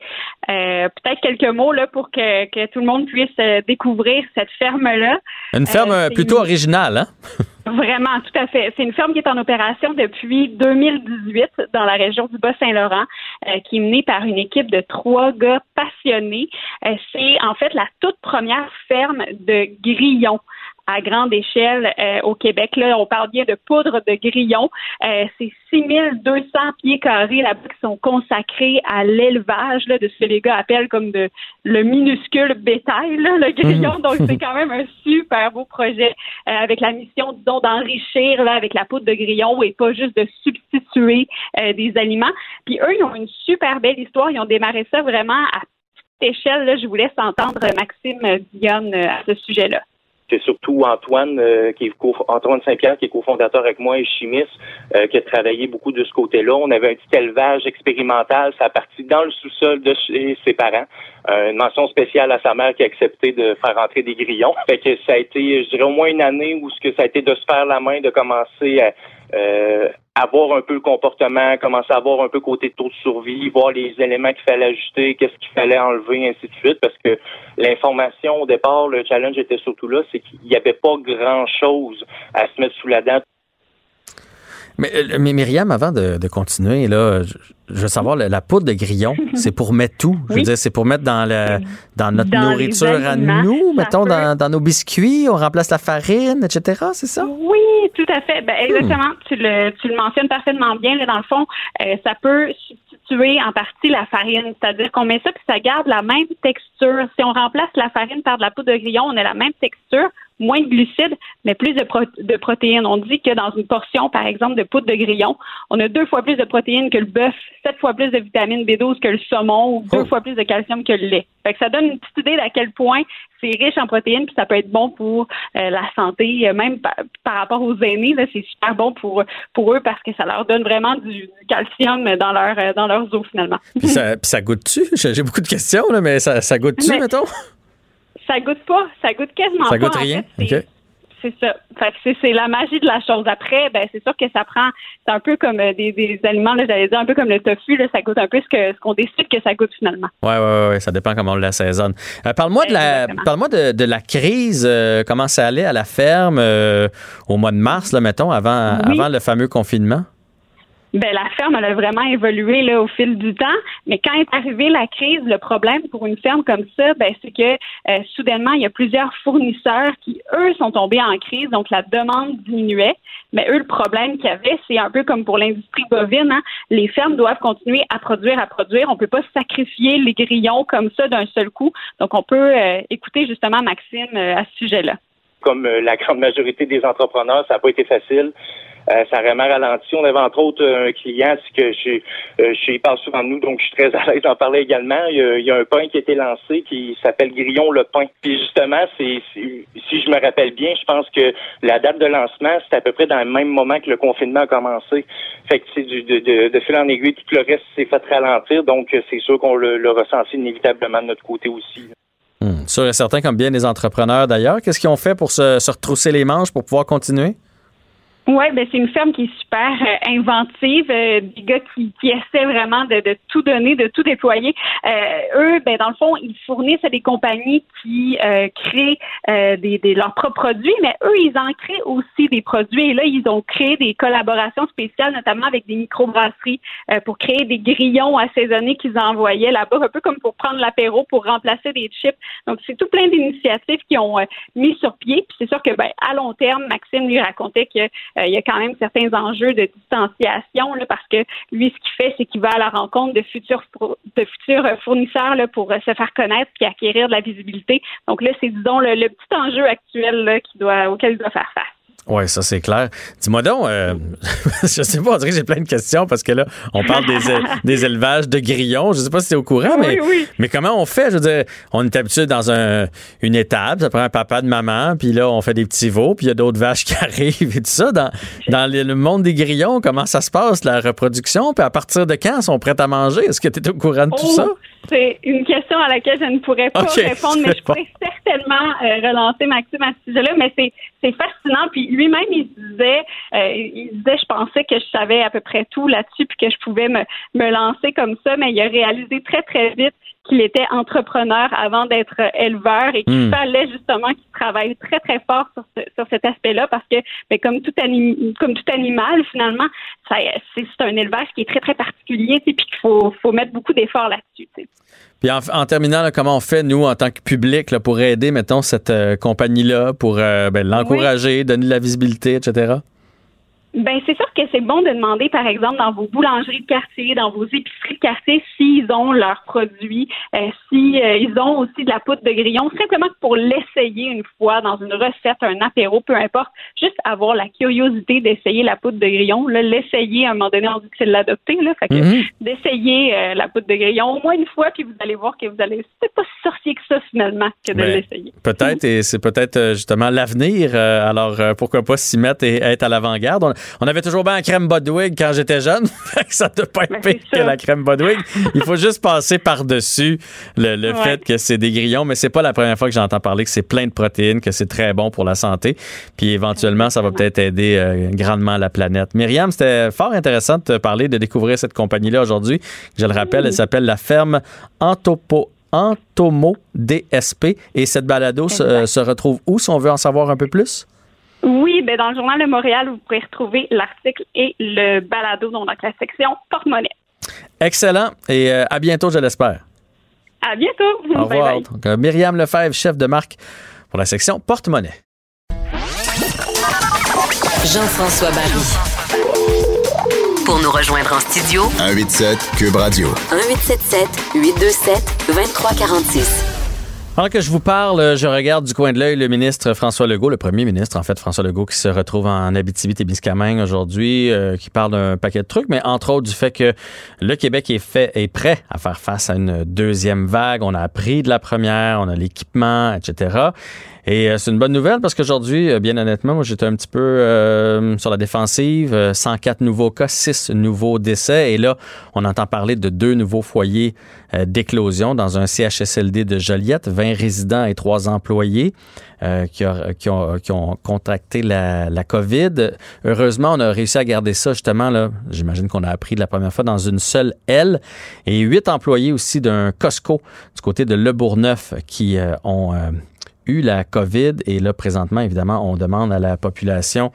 Euh, Peut-être quelques mots là pour que, que tout le monde puisse découvrir cette ferme-là. Une ferme plutôt originale, hein? Vraiment, tout à fait. C'est une ferme qui est en opération depuis 2018 dans la région du Bas-Saint-Laurent, qui est menée par une équipe de trois gars passionnés. c'est en fait la toute première ferme de grillons à grande échelle euh, au Québec. Là, on parle bien de poudre de grillons. Euh, c'est 6200 pieds carrés là-bas qui sont consacrés à l'élevage de ce que les gars appellent comme de, le minuscule bétail, le grillon. Donc, c'est quand même un super beau projet euh, avec la mission, disons, d'enrichir avec la poudre de grillon et pas juste de substituer des aliments. Puis eux, ils ont une super belle histoire. Ils ont démarré ça vraiment à petite échelle. Là, je vous laisse entendre Maxime Dionne à ce sujet-là c'est surtout Antoine, euh, qui est Antoine Saint-Pierre, qui est cofondateur avec moi et chimiste, euh, qui a travaillé beaucoup de ce côté-là. On avait un petit élevage expérimental, ça a parti dans le sous-sol de chez ses parents. Euh, une mention spéciale à sa mère qui a accepté de faire rentrer des grillons. Fait que ça a été, je dirais, au moins une année où ce que ça a été de se faire la main, de commencer à, euh, avoir un peu le comportement, commencer à avoir un peu côté taux de survie, voir les éléments qu'il fallait ajuster, qu'est-ce qu'il fallait enlever, ainsi de suite, parce que l'information au départ, le challenge était surtout là, c'est qu'il n'y avait pas grand-chose à se mettre sous la dent mais, euh, mais Myriam, avant de, de continuer, là, je, veux savoir, la, poudre de grillon, c'est pour mettre tout? Je veux dire, c'est pour mettre dans, le, dans notre nourriture à nous, mettons, dans, dans, nos biscuits, on remplace la farine, etc., c'est ça? Oui, tout à fait. Ben, exactement. Hmm. Tu, le, tu le mentionnes parfaitement bien. Là, dans le fond, euh, ça peut substituer en partie la farine. C'est-à-dire qu'on met ça puis ça garde la même texture. Si on remplace la farine par de la poudre de grillon, on a la même texture moins de glucides, mais plus de, de, protéines. On dit que dans une portion, par exemple, de poudre de grillon, on a deux fois plus de protéines que le bœuf, sept fois plus de vitamine B12 que le saumon ou deux oh. fois plus de calcium que le lait. Fait que ça donne une petite idée d'à quel point c'est riche en protéines, puis ça peut être bon pour euh, la santé, euh, même par, rapport aux aînés, c'est super bon pour, pour eux parce que ça leur donne vraiment du, calcium dans leur euh, dans leurs os finalement. Puis ça, puis ça goûte-tu? J'ai beaucoup de questions, là, mais ça, ça goûte-tu, mettons? Ça goûte pas. Ça goûte quasiment pas. Ça goûte rien? C'est ça. c'est la magie de la chose. Après, ben c'est sûr que ça prend. C'est un peu comme euh, des, des aliments, j'allais dire un peu comme le tofu. Là, ça goûte un peu ce que ce qu'on décide que ça goûte finalement. Oui, oui, oui. Ça dépend comment on l'assaisonne. Euh, parle-moi de la parle-moi de, de, la crise. Euh, comment ça allait à la ferme au mois de mars, là, mettons, avant, avant le fameux confinement? Ben, la ferme elle a vraiment évolué là, au fil du temps. Mais quand est arrivée la crise, le problème pour une ferme comme ça, ben, c'est que euh, soudainement, il y a plusieurs fournisseurs qui, eux, sont tombés en crise, donc la demande diminuait. Mais eux, le problème qu'il y avait, c'est un peu comme pour l'industrie bovine, hein, les fermes doivent continuer à produire, à produire. On peut pas sacrifier les grillons comme ça d'un seul coup. Donc, on peut euh, écouter justement Maxime euh, à ce sujet-là. comme la grande majorité des entrepreneurs, ça n'a pas été facile. Euh, ça a vraiment ralenti. On avait entre autres un client, c'est que je, euh, parle souvent de nous, donc je suis très à l'aise d'en parler également. Il y, a, un pain qui a été lancé qui s'appelle Grillon le pain. Puis justement, c'est si je me rappelle bien, je pense que la date de lancement, c'est à peu près dans le même moment que le confinement a commencé. Fait que c'est de, de, fil en aiguille, tout le reste s'est fait ralentir, donc c'est sûr qu'on le, ressenti inévitablement de notre côté aussi. Hum, sûr et certain, comme bien les entrepreneurs d'ailleurs. Qu'est-ce qu'ils ont fait pour se retrousser les manches pour pouvoir continuer? Oui, ben c'est une ferme qui est super euh, inventive, euh, des gars qui, qui essaient vraiment de, de, tout donner, de tout déployer. Euh, eux, ben dans le fond, ils fournissent à des compagnies qui créent des, des, leurs propres produits, mais eux, ils en créent aussi des produits. Et là, ils ont créé des collaborations spéciales, notamment avec des microbrasseries, pour créer des grillons assaisonnés qu'ils envoyaient là-bas, un peu comme pour prendre l'apéro, pour remplacer des chips. Donc, c'est tout plein d'initiatives qui ont mis sur pied. Puis c'est sûr que, ben, à long terme, Maxime lui racontait que euh, il y a quand même certains enjeux de distanciation là, parce que lui, ce qu'il fait, c'est qu'il va à la rencontre de futurs de futurs fournisseurs là, pour euh, se faire connaître et acquérir de la visibilité. Donc là, c'est disons le, petit enjeu actuel qui doit, auquel il doit faire face. Oui, ça c'est clair. Dis-moi donc, euh, je sais pas, on dirait que j'ai plein de questions parce que là, on parle des, des élevages de grillons. Je sais pas si tu es au courant, mais, mais comment on fait? Je veux dire, on est habitué dans un, une étape, ça prend un papa de maman, puis là, on fait des petits veaux, puis il y a d'autres vaches qui arrivent et tout ça. Dans, dans le monde des grillons, comment ça se passe, la reproduction? Puis à partir de quand sont prêts à manger? Est-ce que tu es au courant de tout ça? Oh, c'est une question à laquelle je ne pourrais pas répondre, mais je pourrais certainement euh, relancer Maxime à ce sujet-là. Mais c'est, fascinant. Puis lui-même, il disait, euh, il disait, je pensais que je savais à peu près tout là-dessus, puis que je pouvais me, me lancer comme ça. Mais il a réalisé très très vite qu'il était entrepreneur avant d'être éleveur et qu'il hmm. fallait justement qu'il travaille très très fort sur, sur cet aspect-là parce que ben, comme tout comme tout animal finalement c'est un élevage qui est très très particulier puis qu'il faut, faut mettre beaucoup d'efforts là-dessus. Puis en, terminant, comment on fait, nous, en tant que public, là, pour aider, mettons, cette euh, compagnie-là, pour euh, ben, l'encourager, donner de la visibilité, etc.? Ben c'est sûr que c'est bon de demander, par exemple, dans vos boulangeries de quartier, dans vos épiceries de quartier, s'ils ont leurs produits, euh, si euh, ils ont aussi de la poudre de grillon, simplement pour l'essayer une fois dans une recette, un apéro, peu importe, juste avoir la curiosité d'essayer la poudre de grillon, l'essayer à un moment donné, on dit que c'est l'adopter, là, fait que mm-hmm. d'essayer euh, la poudre de grillon au moins une fois, puis vous allez voir que vous allez, c'est pas si sorcier que ça finalement que de ben, l'essayer. Peut-être, et c'est peut-être justement l'avenir. alors pourquoi pas s'y mettre et être à l'avant-garde. On avait toujours bien la crème Bodwig quand j'étais jeune. ça ne doit pas être ben, pire que la crème Bodwig. Il faut juste passer par-dessus le, fait que c'est des grillons, mais c'est pas la première fois que j'entends parler que c'est plein de protéines, que c'est très bon pour la santé. Puis éventuellement, ça va peut-être aider euh, grandement la planète. Myriam, c'était fort intéressant de te parler, de découvrir cette compagnie-là aujourd'hui. Je le rappelle, elle s'appelle la ferme Antopo. Antomo DSP. Et cette balado se, se retrouve où si on veut en savoir un peu plus? Oui, ben dans le journal de Montréal, vous pourrez retrouver l'article et le balado dans la section porte-monnaie. Excellent et euh, à bientôt, je l'espère. À bientôt. Au revoir. Donc, euh, Myriam Lefebvre, chef de marque pour la section porte-monnaie. Jean-François Barry. Pour nous rejoindre en studio, 187 Cube Radio. 1877 827 2346. Pendant que je vous parle, je regarde du coin de l'œil le ministre François Legault, le premier ministre, en fait, François Legault, qui se retrouve en Abitibi-Témiscamingue aujourd'hui, euh, qui parle d'un paquet de trucs, mais entre autres du fait que le Québec est fait, est prêt à faire face à une deuxième vague. On a appris de la première, on a l'équipement, etc. Et euh, c'est une bonne nouvelle parce qu'aujourd'hui, euh, bien honnêtement, moi j'étais un petit peu euh, sur la défensive. 104 nouveaux cas, 6 nouveaux décès. Et là, on entend parler de deux nouveaux foyers d'éclosion dans un CHSLD de Joliette, 20 résidents et 3 employés qui, qui, ont, qui, ont, contracté la, la, COVID. Heureusement, on a réussi à garder ça justement, là, j'imagine qu'on a appris de la première fois, dans une seule aile. Et 8 employés aussi d'un Costco du côté de Le Bourgneuf qui ont eu la COVID et là, présentement, évidemment, on demande à la population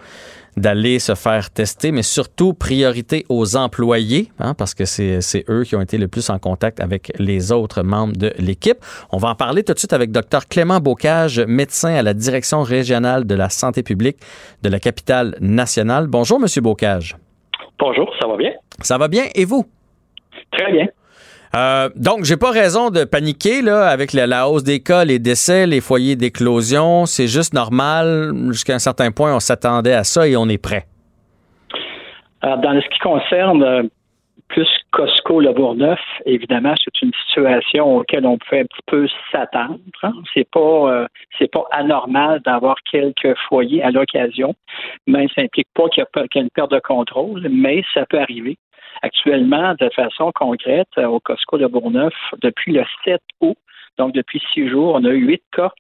d'aller se faire tester, mais surtout priorité aux employés, hein, parce que c'est eux qui ont été le plus en contact avec les autres membres de l'équipe. On va en parler tout de suite avec Dr Clément Bocage, médecin à la Direction régionale de la santé publique de la capitale nationale. Bonjour, Monsieur Bocage. Bonjour, ça va bien? Ça va bien, et vous? Très bien. Euh, donc, j'ai pas raison de paniquer là avec la, hausse des cas, les décès, les foyers d'éclosion. C'est juste normal. Jusqu'à un certain point, on s'attendait à ça et on est prêt. Alors, dans ce qui concerne euh, plus Costco Le Bourgneuf, évidemment, c'est une situation auquel on peut un petit peu s'attendre. Hein. C'est pas euh, c'est pas anormal d'avoir quelques foyers à l'occasion, mais ça n'implique pas qu'il y, a une perte de contrôle, mais ça peut arriver. Actuellement, de façon concrète, euh, au Costco de Bourgneuf, depuis le 7 août, donc depuis six jours, on a eu huit cas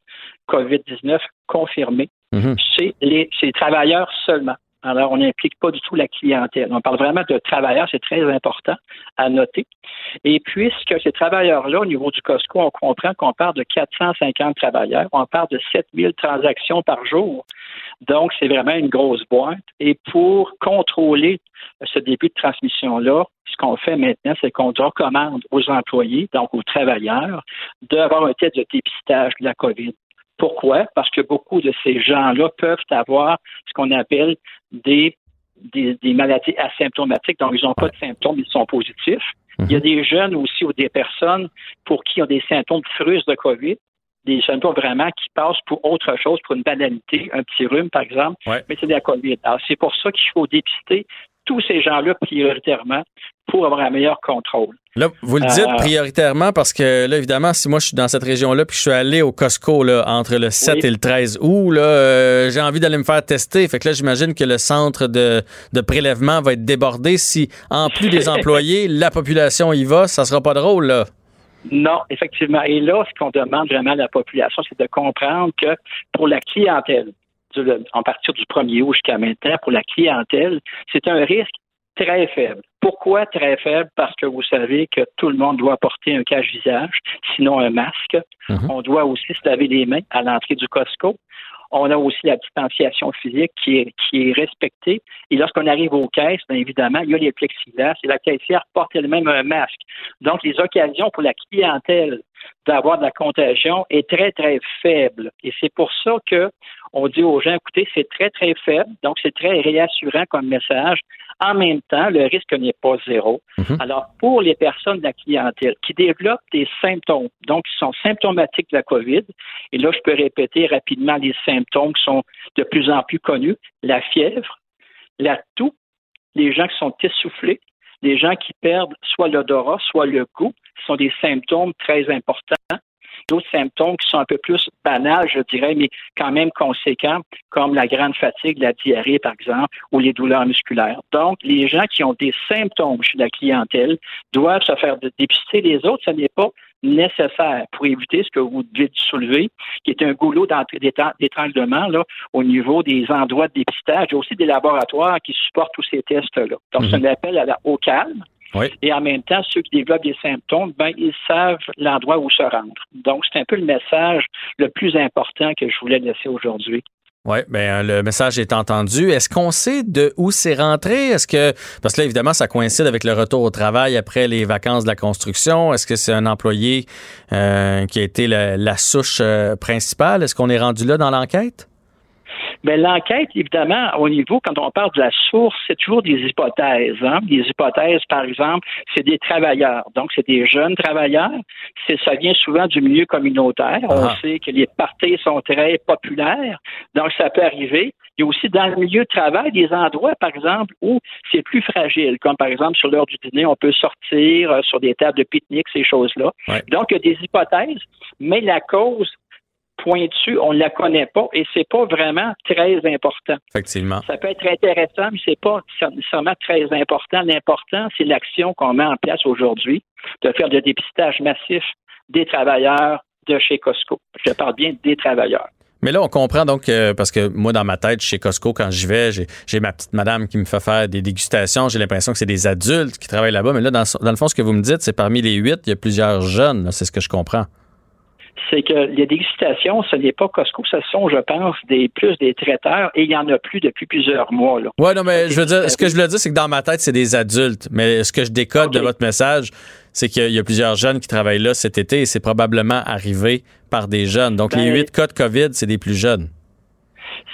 COVID-19 confirmés chez les, chez les travailleurs seulement. Alors, on n'implique pas du tout la clientèle. On parle vraiment de travailleurs, c'est très important à noter. Et puisque ces travailleurs-là, au niveau du Costco, on comprend qu'on parle de 450 travailleurs, on parle de 7000 transactions par jour. Donc, c'est vraiment une grosse boîte. Et pour contrôler ce début de transmission-là, ce qu'on fait maintenant, c'est qu'on recommande aux employés, donc aux travailleurs, d'avoir un test de dépistage de la COVID. Pourquoi? Parce que beaucoup de ces gens-là peuvent avoir ce qu'on appelle des, des, maladies asymptomatiques, donc ils n'ont pas de symptômes, ils sont positifs. Il y a mhm. des jeunes aussi ou des personnes pour qui ont des symptômes frustes de COVID, des symptômes vraiment qui passent pour autre chose, pour une banalité, un petit rhume par exemple, mais c'est de la COVID. Alors c'est pour ça qu'il faut dépister tous ces gens-là prioritairement pour avoir un meilleur contrôle. Là, vous le dites euh, prioritairement parce que là, évidemment, si moi je suis dans cette région-là puis je suis allé au Costco là, entre le 7 et le 13 août, là, euh, j'ai envie d'aller me faire tester. Fait que là, j'imagine que le centre de, de, prélèvement va être débordé. Si, en plus des employés, la population y va, ça sera pas drôle, là. Non, effectivement. Et là, ce qu'on demande vraiment à la population, c'est de comprendre que pour la clientèle, en partir du 1er août jusqu'à maintenant, pour la clientèle, c'est un risque très faible. Pourquoi très faible? Parce que vous savez que tout le monde doit porter un cache-visage, sinon un masque. Mhm. On doit aussi se laver les mains à l'entrée du Costco. On a aussi la distanciation physique qui est, qui est respectée. Et lorsqu'on arrive aux caisses, bien évidemment, il y a les plexiglas et la caissière porte elle-même un masque. Donc, les occasions pour la clientèle d'avoir de la contagion est très, très faible. Et c'est pour ça que on dit aux gens, écoutez, c'est très, très faible, donc c'est très réassurant comme message. En même temps, le risque n'est pas zéro. Mhm. Alors, pour les personnes de la clientèle qui développent des symptômes, donc qui sont symptomatiques de la COVID, et là, je peux répéter rapidement les symptômes qui sont de plus en plus connus, la fièvre, la toux, les gens qui sont essoufflés, les gens qui perdent soit l'odorat, soit le goût, sont des symptômes très importants d'autres symptômes qui sont un peu plus banals, je dirais, mais quand même conséquents, comme la grande fatigue, la diarrhée, par exemple, ou les douleurs musculaires. Donc, les gens qui ont des symptômes chez la clientèle doivent se faire dépister. Les autres, ce n'est pas nécessaire pour éviter ce que vous devez soulever, qui est un goulot d'étranglement là, au niveau des endroits de dépistage. Il y a aussi des laboratoires qui supportent tous ces tests-là. Donc, c'est un appel à la, au calme. Et en même temps, ceux qui développent des symptômes, ben, ils savent l'endroit où se rendre. Donc, c'est un peu le message le plus important que je voulais laisser aujourd'hui. Oui, bien, le message est entendu. Est-ce qu'on sait de où c'est rentré? Est-ce que, parce que là, évidemment, ça coïncide avec le retour au travail après les vacances de la construction. Est-ce que c'est un employé euh, qui a été la souche euh, principale? Est-ce qu'on est rendu là dans l'enquête? Mais l'enquête, évidemment, au niveau, quand on parle de la source, c'est toujours des hypothèses. Hein? Des hypothèses, par exemple, c'est des travailleurs. Donc, c'est des jeunes travailleurs. C'est, ça vient souvent du milieu communautaire. On ah. sait que les parties sont très populaires. Donc, ça peut arriver. Il y a aussi dans le milieu de travail des endroits, par exemple, où c'est plus fragile, comme par exemple sur l'heure du dîner, on peut sortir euh, sur des tables de pique-nique, ces choses-là. Donc, il y a des hypothèses, mais la cause pointue, on ne la connaît pas et c'est pas vraiment très important. Effectivement. Ça peut être intéressant, mais c'est pas nécessairement très important. L'important, c'est l'action qu'on met en place aujourd'hui de faire des dépistages massifs des travailleurs de chez Costco. Je parle bien des travailleurs. Mais là, on comprend donc, parce que moi, dans ma tête, chez Costco, quand j'y vais, j'ai ma petite madame qui me fait faire des dégustations. J'ai l'impression que c'est des adultes qui travaillent là-bas. Mais là, dans, dans, le fond, ce que vous me dites, c'est parmi les huit, il y a plusieurs jeunes. C'est ce que je comprends c'est que les dégustations, ce n'est pas Costco, ce sont, je pense, des plus des traiteurs et il y en a plus depuis plusieurs mois. Là. Ouais, non, mais je veux dire, ce que je veux dire, c'est que dans ma tête, c'est des adultes. Mais ce que je décode de votre message, c'est qu'il y a plusieurs jeunes qui travaillent là cet été et c'est probablement arrivé par des jeunes. Donc, les ben, huit cas de COVID, c'est des plus jeunes.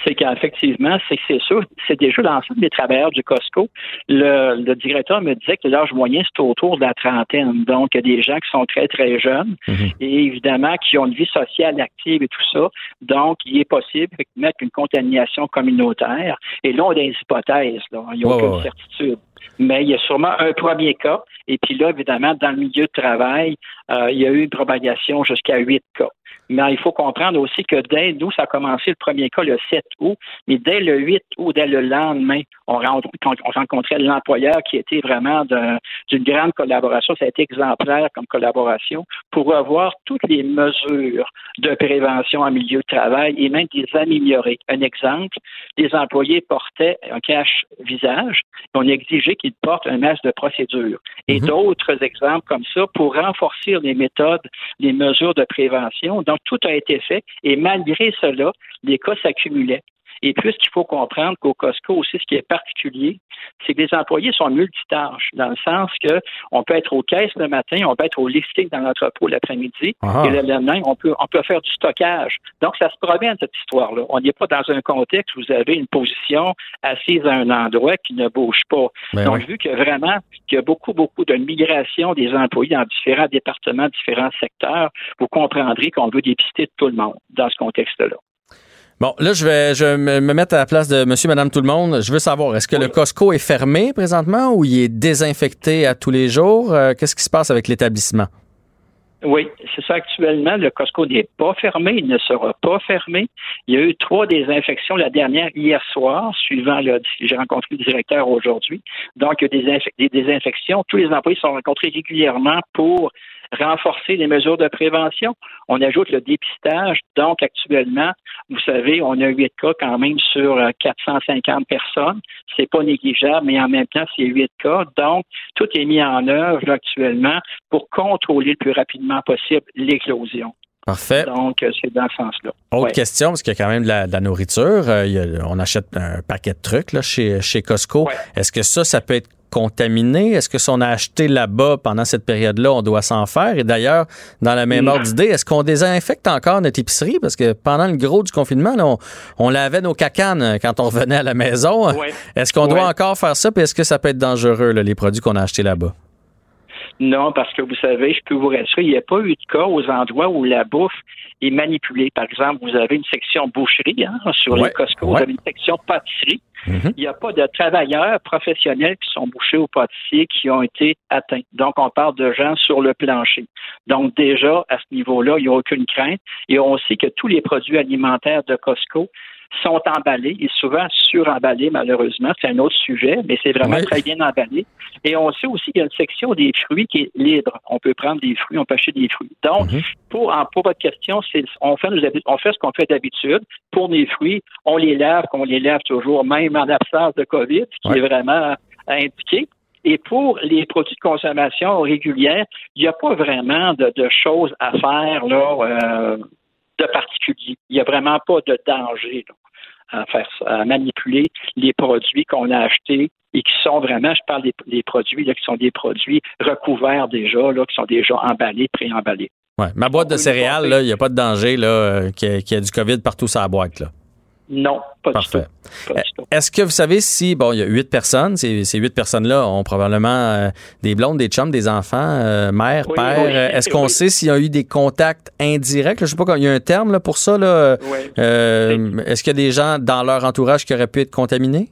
C'est qu'effectivement, c'est c'est sûr, c'est déjà l'ensemble des travailleurs du Costco. Le, directeur me disait que l'âge moyen, c'est autour de la trentaine. Donc, il y a des gens qui sont très, très jeunes mhm. et évidemment qui ont une vie sociale active et tout ça. Donc, il est possible de mettre une contamination communautaire. Et là, on a des hypothèses. Là. Il n'y a aucune certitude mais il y a sûrement un premier cas. Et puis là, évidemment, dans le milieu de travail, euh, il y a eu une propagation jusqu'à huit cas. Mais il faut comprendre aussi que dès nous, ça a commencé le premier cas le 7 août, mais dès le 8 août, dès le lendemain, on, rencontrait l'employeur qui était vraiment d'une grande collaboration. Ça a été exemplaire comme collaboration pour avoir toutes les mesures de prévention en milieu de travail et même les améliorer. Un exemple, les employés portaient un cache-visage et on exigeait qu'ils portent un masque de procédure. Et mhm. d'autres exemples comme ça pour renforcer les méthodes, les mesures de prévention. Donc, tout a été fait et malgré cela, les cas s'accumulaient. Et puis, ce qu'il faut comprendre qu'au Costco aussi, ce qui est particulier, c'est que les employés sont multitâches, dans le sens que on peut être aux caisses le matin, on peut être au listing dans l'entrepôt l'après-midi, ah. et le lendemain, on peut, on peut faire du stockage. Donc, ça se promène, cette histoire-là. On n'est pas dans un contexte où vous avez une position assise à un endroit qui ne bouge pas. Ben Donc, vu que vraiment, qu'il y a beaucoup, beaucoup de migration des employés dans différents départements, différents secteurs, vous comprendrez qu'on veut dépister tout le monde dans ce contexte-là. Bon, là, je vais, je me mettre à la place de monsieur, madame, tout le monde. Je veux savoir, est-ce que le Costco est fermé présentement ou il est désinfecté à tous les jours? Euh, qu'est-ce qui se passe avec l'établissement? Oui, c'est ça actuellement. Le Costco n'est pas fermé, il ne sera pas fermé. Il y a eu trois désinfections, la dernière hier soir, suivant le j'ai rencontré le directeur aujourd'hui. Donc, il y a des, des désinfections. Tous les employés sont rencontrés régulièrement pour renforcer les mesures de prévention. On ajoute le dépistage. Donc, actuellement, vous savez, on a 8 cas quand même sur 450 euh, personnes. C'est pas négligeable, mais en même temps, c'est 8 cas. Donc, tout est mis en œuvre actuellement pour contrôler le plus rapidement possible l'éclosion. Parfait. Donc, euh, c'est dans ce sens-là. Autre question, parce qu'il y a quand même de la, nourriture. Euh, on achète un paquet de trucs là, chez, chez Costco. Est-ce que ça, ça peut être contaminé? Est-ce que si on a acheté là-bas pendant cette période-là, on doit s'en faire? Et d'ailleurs, dans la même ordre d'idée, est-ce qu'on désinfecte encore notre épicerie? Parce que pendant le gros du confinement, on, lavait nos cacanes quand on revenait à la maison. Est-ce qu'on doit encore faire ça? Puis est-ce que ça peut être dangereux, les produits qu'on a achetés là-bas? Non, parce que vous savez, je peux vous rassurer, il n'y a pas eu de cas aux endroits où la bouffe est manipulée. Par exemple, vous avez une section boucherie hein, sur les Costco, vous avez une section pâtisserie. Mhm. Il n'y a pas de travailleurs professionnels qui sont bouchés au pâtissier qui ont été atteints. Donc, on parle de gens sur le plancher. Donc, déjà, à ce niveau-là, il n'y a aucune crainte. Et on sait que tous les produits alimentaires de Costco sont emballés et souvent suremballés, malheureusement. C'est un autre sujet, mais c'est vraiment très bien emballé. Et on sait aussi qu'il y a une section des fruits qui est libre. On peut prendre des fruits, on peut acheter des fruits. Donc, mhm. pour, pour votre question, on fait, on fait ce qu'on fait d'habitude. Pour les fruits, on les lave, qu'on les lave toujours, même en absence de COVID, ce qui est vraiment indiqué. Et pour les produits de consommation régulière, il n'y a pas vraiment de, choses à faire là, euh, de particulier. Il n'y a vraiment pas de danger à faire à manipuler les produits qu'on a achetés et qui sont vraiment, je parle des, produits là, qui sont des produits recouverts déjà, là, qui sont déjà emballés, pré-emballés. Ouais. Ma boîte de céréales, il n'y a pas de danger là, qu'il y, ait du COVID partout sur la boîte. Là. Non, pas du tout. Est-ce que vous savez si, bon, il y a huit personnes, ces, huit personnes-là ont probablement euh, des blondes, des chums, des enfants, euh, mère, père. Est-ce qu'on sait s'il y a eu des contacts indirects? Je ne sais pas, il y a un terme là, pour ça. Là. Euh, est-ce qu'il y a des gens dans leur entourage qui auraient pu être contaminés?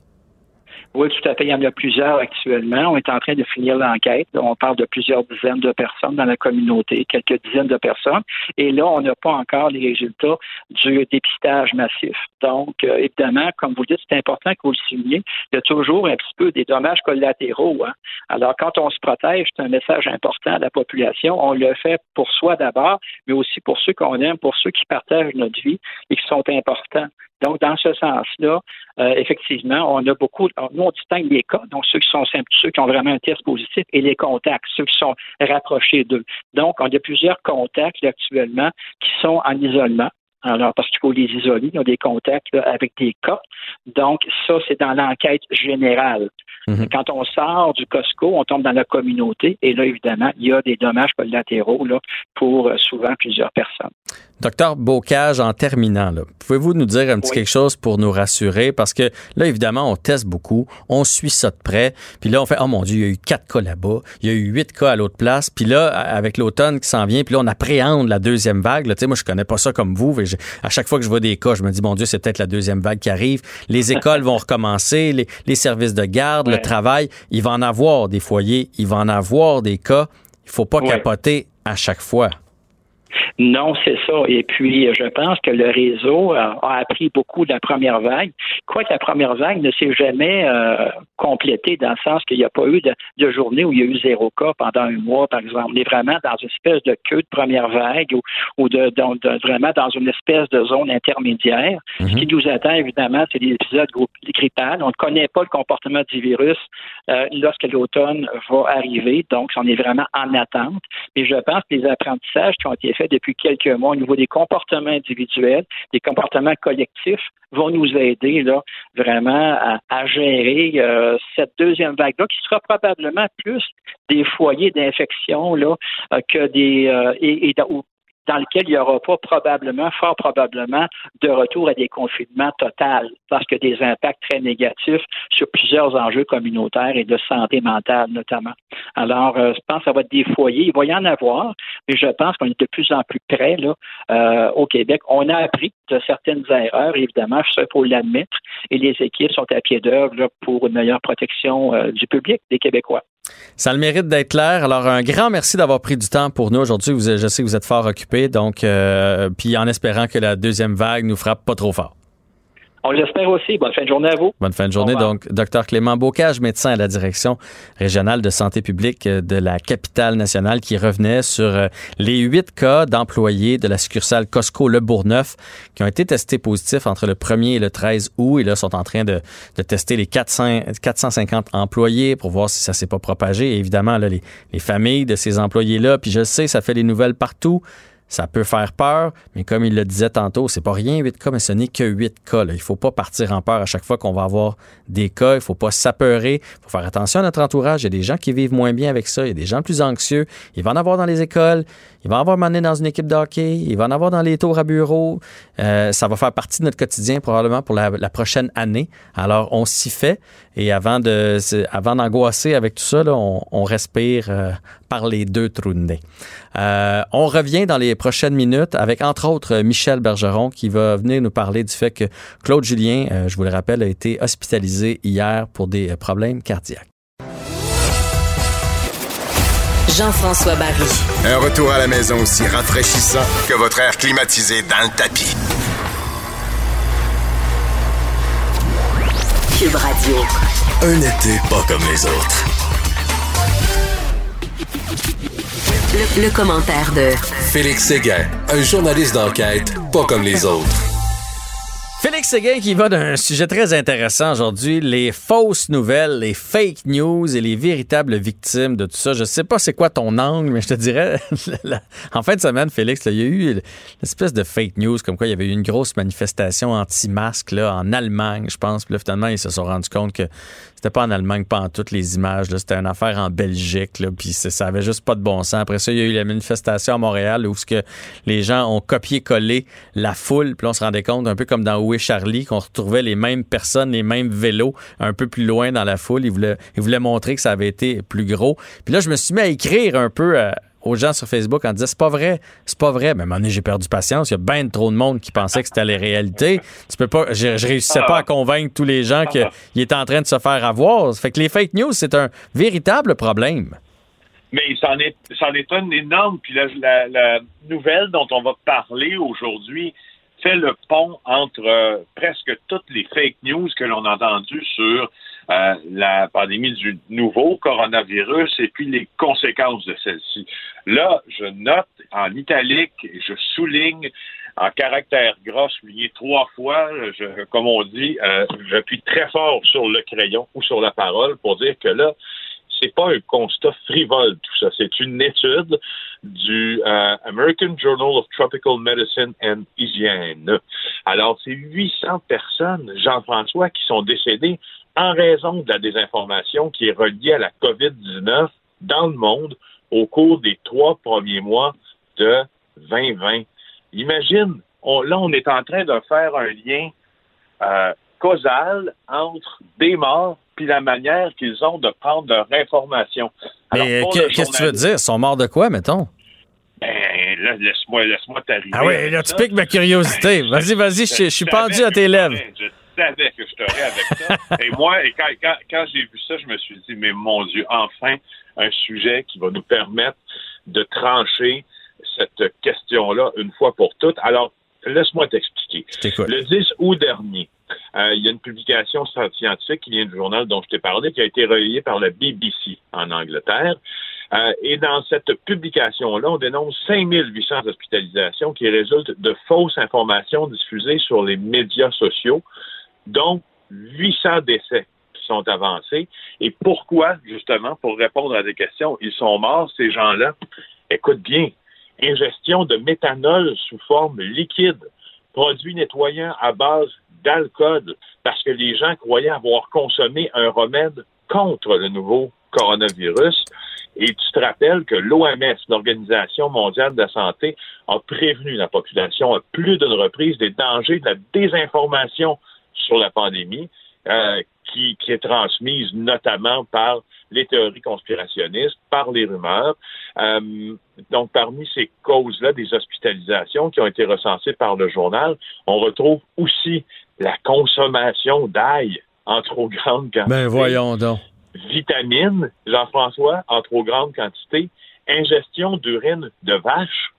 Oui, tout à fait. Il y en a plusieurs actuellement. On est en train de finir l'enquête. On parle de plusieurs dizaines de personnes dans la communauté, quelques dizaines de personnes. Et là, on n'a pas encore les résultats du dépistage massif. Donc, euh, évidemment, comme vous dites, c'est important que vous le souligniez. Il y a toujours un petit peu des dommages collatéraux. Hein. Alors, quand on se protège, c'est un message important à la population. On le fait pour soi d'abord, mais aussi pour ceux qu'on aime, pour ceux qui partagent notre vie et qui sont importants. Donc, dans ce sens-là, euh, effectivement, on a beaucoup, nous, on distingue les cas, donc ceux qui sont simples, ceux qui ont vraiment un test positif, et les contacts, ceux qui sont rapprochés d'eux. Donc, on a plusieurs contacts actuellement qui sont en isolement. Alors, parce qu'il faut les isoler, ils ont des contacts avec des cas. Donc, ça, c'est dans l'enquête générale. Mhm. Quand on sort du Costco, on tombe dans la communauté et là, évidemment, il y a des dommages collatéraux là, pour euh, souvent plusieurs personnes. Docteur Bocage, en terminant, pouvez-vous nous dire un petit quelque chose pour nous rassurer? Parce que là, évidemment, on teste beaucoup, on suit ça de près, puis là, on fait, oh mon Dieu, il y a eu quatre cas là-bas, il y a eu huit cas à l'autre place, puis là, avec l'automne qui s'en vient, puis là, on appréhende la deuxième vague. Là, moi, je connais pas ça comme vous, mais à chaque fois que je vois des cas, je me dis, mon Dieu, c'est peut-être la deuxième vague qui arrive. Les écoles vont recommencer, les, services de garde, le travail, il va en avoir des foyers, il va en avoir des cas. Il faut pas capoter à chaque fois. Non, c'est ça. Et puis, je pense que le réseau a, appris beaucoup de la première vague. Quoique la première vague ne s'est jamais euh, complétée dans le sens qu'il n'y a pas eu de, journée où il y a eu zéro cas pendant un mois, par exemple. On est vraiment dans une espèce de queue de première vague ou, de, vraiment dans une espèce de zone intermédiaire. Ce mhm. qui nous attend, évidemment, c'est des épisodes grippales. On ne connaît pas le comportement du virus euh, lorsque l'automne va arriver. Donc, on est vraiment en attente. Mais je pense que les apprentissages qui ont été faits depuis quelques mois au niveau des comportements individuels, des comportements collectifs vont nous aider là vraiment à, gérer euh, cette deuxième vague-là qui sera probablement plus des foyers d'infection là euh, que des euh, et, dans lequel il n'y aura pas probablement, fort probablement, de retour à des confinements total, parce que des impacts très négatifs sur plusieurs enjeux communautaires et de santé mentale notamment. Alors, euh, je pense que ça va être des foyers, il va y en avoir, mais je pense qu'on est de plus en plus près là, euh, au Québec. On a appris de certaines erreurs, évidemment, il faut l'admettre, et les équipes sont à pied d'œuvre pour une meilleure protection euh, du public, des Québécois. Ça a le mérite d'être clair. Alors, un grand merci d'avoir pris du temps pour nous aujourd'hui. Je sais que vous êtes fort occupé, donc, euh, puis en espérant que la deuxième vague nous frappe pas trop fort. On l'espère aussi. Bonne fin de journée à vous. Bonne fin de journée. Donc, Dr Clément Bocage, médecin à la direction régionale de santé publique de la capitale nationale, qui revenait sur euh, les huit cas d'employés de la succursale Costco Le Bourgneuf qui ont été testés positifs entre le 1er et le 13 août. Et là, sont en train de, tester les 400, 450 employés pour voir si ça s'est pas propagé. Et évidemment, là, les, les familles de ces employés-là, puis je sais, ça fait des nouvelles partout. Ça peut faire peur, mais comme il le disait tantôt, c'est pas rien 8 cas, mais ce n'est que 8 cas. Il Il faut pas partir en peur à chaque fois qu'on va avoir des cas. Il faut pas s'apeurer. Il faut faire attention à notre entourage. Il y a des gens qui vivent moins bien avec ça. Il y a des gens plus anxieux. Il va en avoir dans les écoles. Il va en avoir mené dans une équipe de. Il va en avoir dans les tours à bureau. Euh, ça va faire partie de notre quotidien probablement pour la, prochaine année. Alors, on s'y fait. Et avant de, avant d'angoisser avec tout ça, on, respire euh, par les deux trous de nez. Euh, on revient dans les prochaines minutes avec, entre autres, Michel Bergeron qui va venir nous parler du fait que Claude Julien, euh, je vous le rappelle, a été hospitalisé hier pour des problèmes cardiaques. Jean-François Barry. Un retour à la maison aussi rafraîchissant que votre air climatisé dans le tapis. Cube Radio. Un été pas comme les autres. Le, commentaire de Félix Séguin, un journaliste d'enquête pas comme les autres. Félix Séguin qui va d'un sujet très intéressant aujourd'hui, les fausses nouvelles, les fake news et les véritables victimes de tout ça. Je sais pas c'est quoi ton angle, mais je te dirais, en fin de semaine, Félix, il y a eu une espèce de fake news comme quoi il y avait eu une grosse manifestation anti-masque en Allemagne, je pense. Puis là, finalement, ils se sont rendus compte que c'était pas en Allemagne, pas en toutes les images. C'était une affaire en Belgique. Puis ça avait juste pas de bon sens. Après ça, il y a eu la manifestation à Montréal où ce que les gens ont copié-collé la foule. Puis on se rendait compte, un peu comme dans Est Charlie, qu'on retrouvait les mêmes personnes, les mêmes vélos un peu plus loin dans la foule. Ils voulaient, ils voulaient montrer que ça avait été plus gros. Puis là, je me suis mis à écrire un peu... Euh, aux gens sur Facebook en disant c'est pas vrai, c'est pas vrai. Mais à un moment donné, j'ai perdu patience. Il y a bien trop de monde qui pensait que c'était la réalité. Tu peux pas, je, je réussissais pas à convaincre tous les gens qu'il était en train de se faire avoir. Fait que les fake news, c'est un véritable problème. Mais c'en est, est un énorme. Puis la, la, nouvelle dont on va parler aujourd'hui fait le pont entre euh, presque toutes les fake news que l'on a entendues sur euh, la pandémie du nouveau coronavirus et puis les conséquences de celle-ci. Là, je note en italique et je souligne en caractère gras, souligné trois fois, je, comme on dit, euh, j'appuie très fort sur le crayon ou sur la parole pour dire que là, c'est pas un constat frivole tout ça, c'est une étude du euh, American Journal of Tropical Medicine and Hygiene. Alors, c'est 800 personnes, Jean-François, qui sont décédées en raison de la désinformation qui est reliée à la COVID-19 dans le monde au cours des trois premiers mois de 2020. Imagine, là, on est en train de faire un lien euh, causal entre des morts puis la manière qu'ils ont de prendre leur information. Mais le qu'est-ce que tu veux dire? Ils sont morts de quoi, mettons? Ben, là, laisse-moi, laisse-moi t'arriver. Ah oui, là, tu piques ma curiosité. Vas-y, vas-y, je, je suis pendu à tes lèvres. Je savais que je t'aurais avec ça. et moi, et quand, quand, quand j'ai vu ça, je me suis dit, mais mon Dieu, enfin, un sujet qui va nous permettre de trancher cette question-là une fois pour toutes. Alors, laisse-moi t'expliquer. Le 10 août dernier, euh, il y a une publication scientifique qui vient du journal dont je t'ai parlé, qui a été relayée par la BBC en Angleterre. Euh, et dans cette publication-là, on dénonce 5800 hospitalisations qui résultent de fausses informations diffusées sur les médias sociaux, dont 800 décès qui sont avancés. Et pourquoi, justement, pour répondre à des questions, ils sont morts, ces gens-là? Écoute bien, ingestion de méthanol sous forme liquide, produit nettoyant à base d'alcool, parce que les gens croyaient avoir consommé un remède contre le nouveau coronavirus. Et tu te rappelles que l'OMS, l'Organisation mondiale de la santé, a prévenu la population à plus d'une reprise des dangers de la désinformation sur la pandémie, euh, qui, qui est transmise notamment par les théories conspirationnistes, par les rumeurs. Euh, donc, parmi ces causes-là, des hospitalisations qui ont été recensées par le journal, on retrouve aussi la consommation d'ail en trop grande quantité Ben voyons donc. vitamines, Jean-François, en trop grande quantité, ingestion d'urine de vache.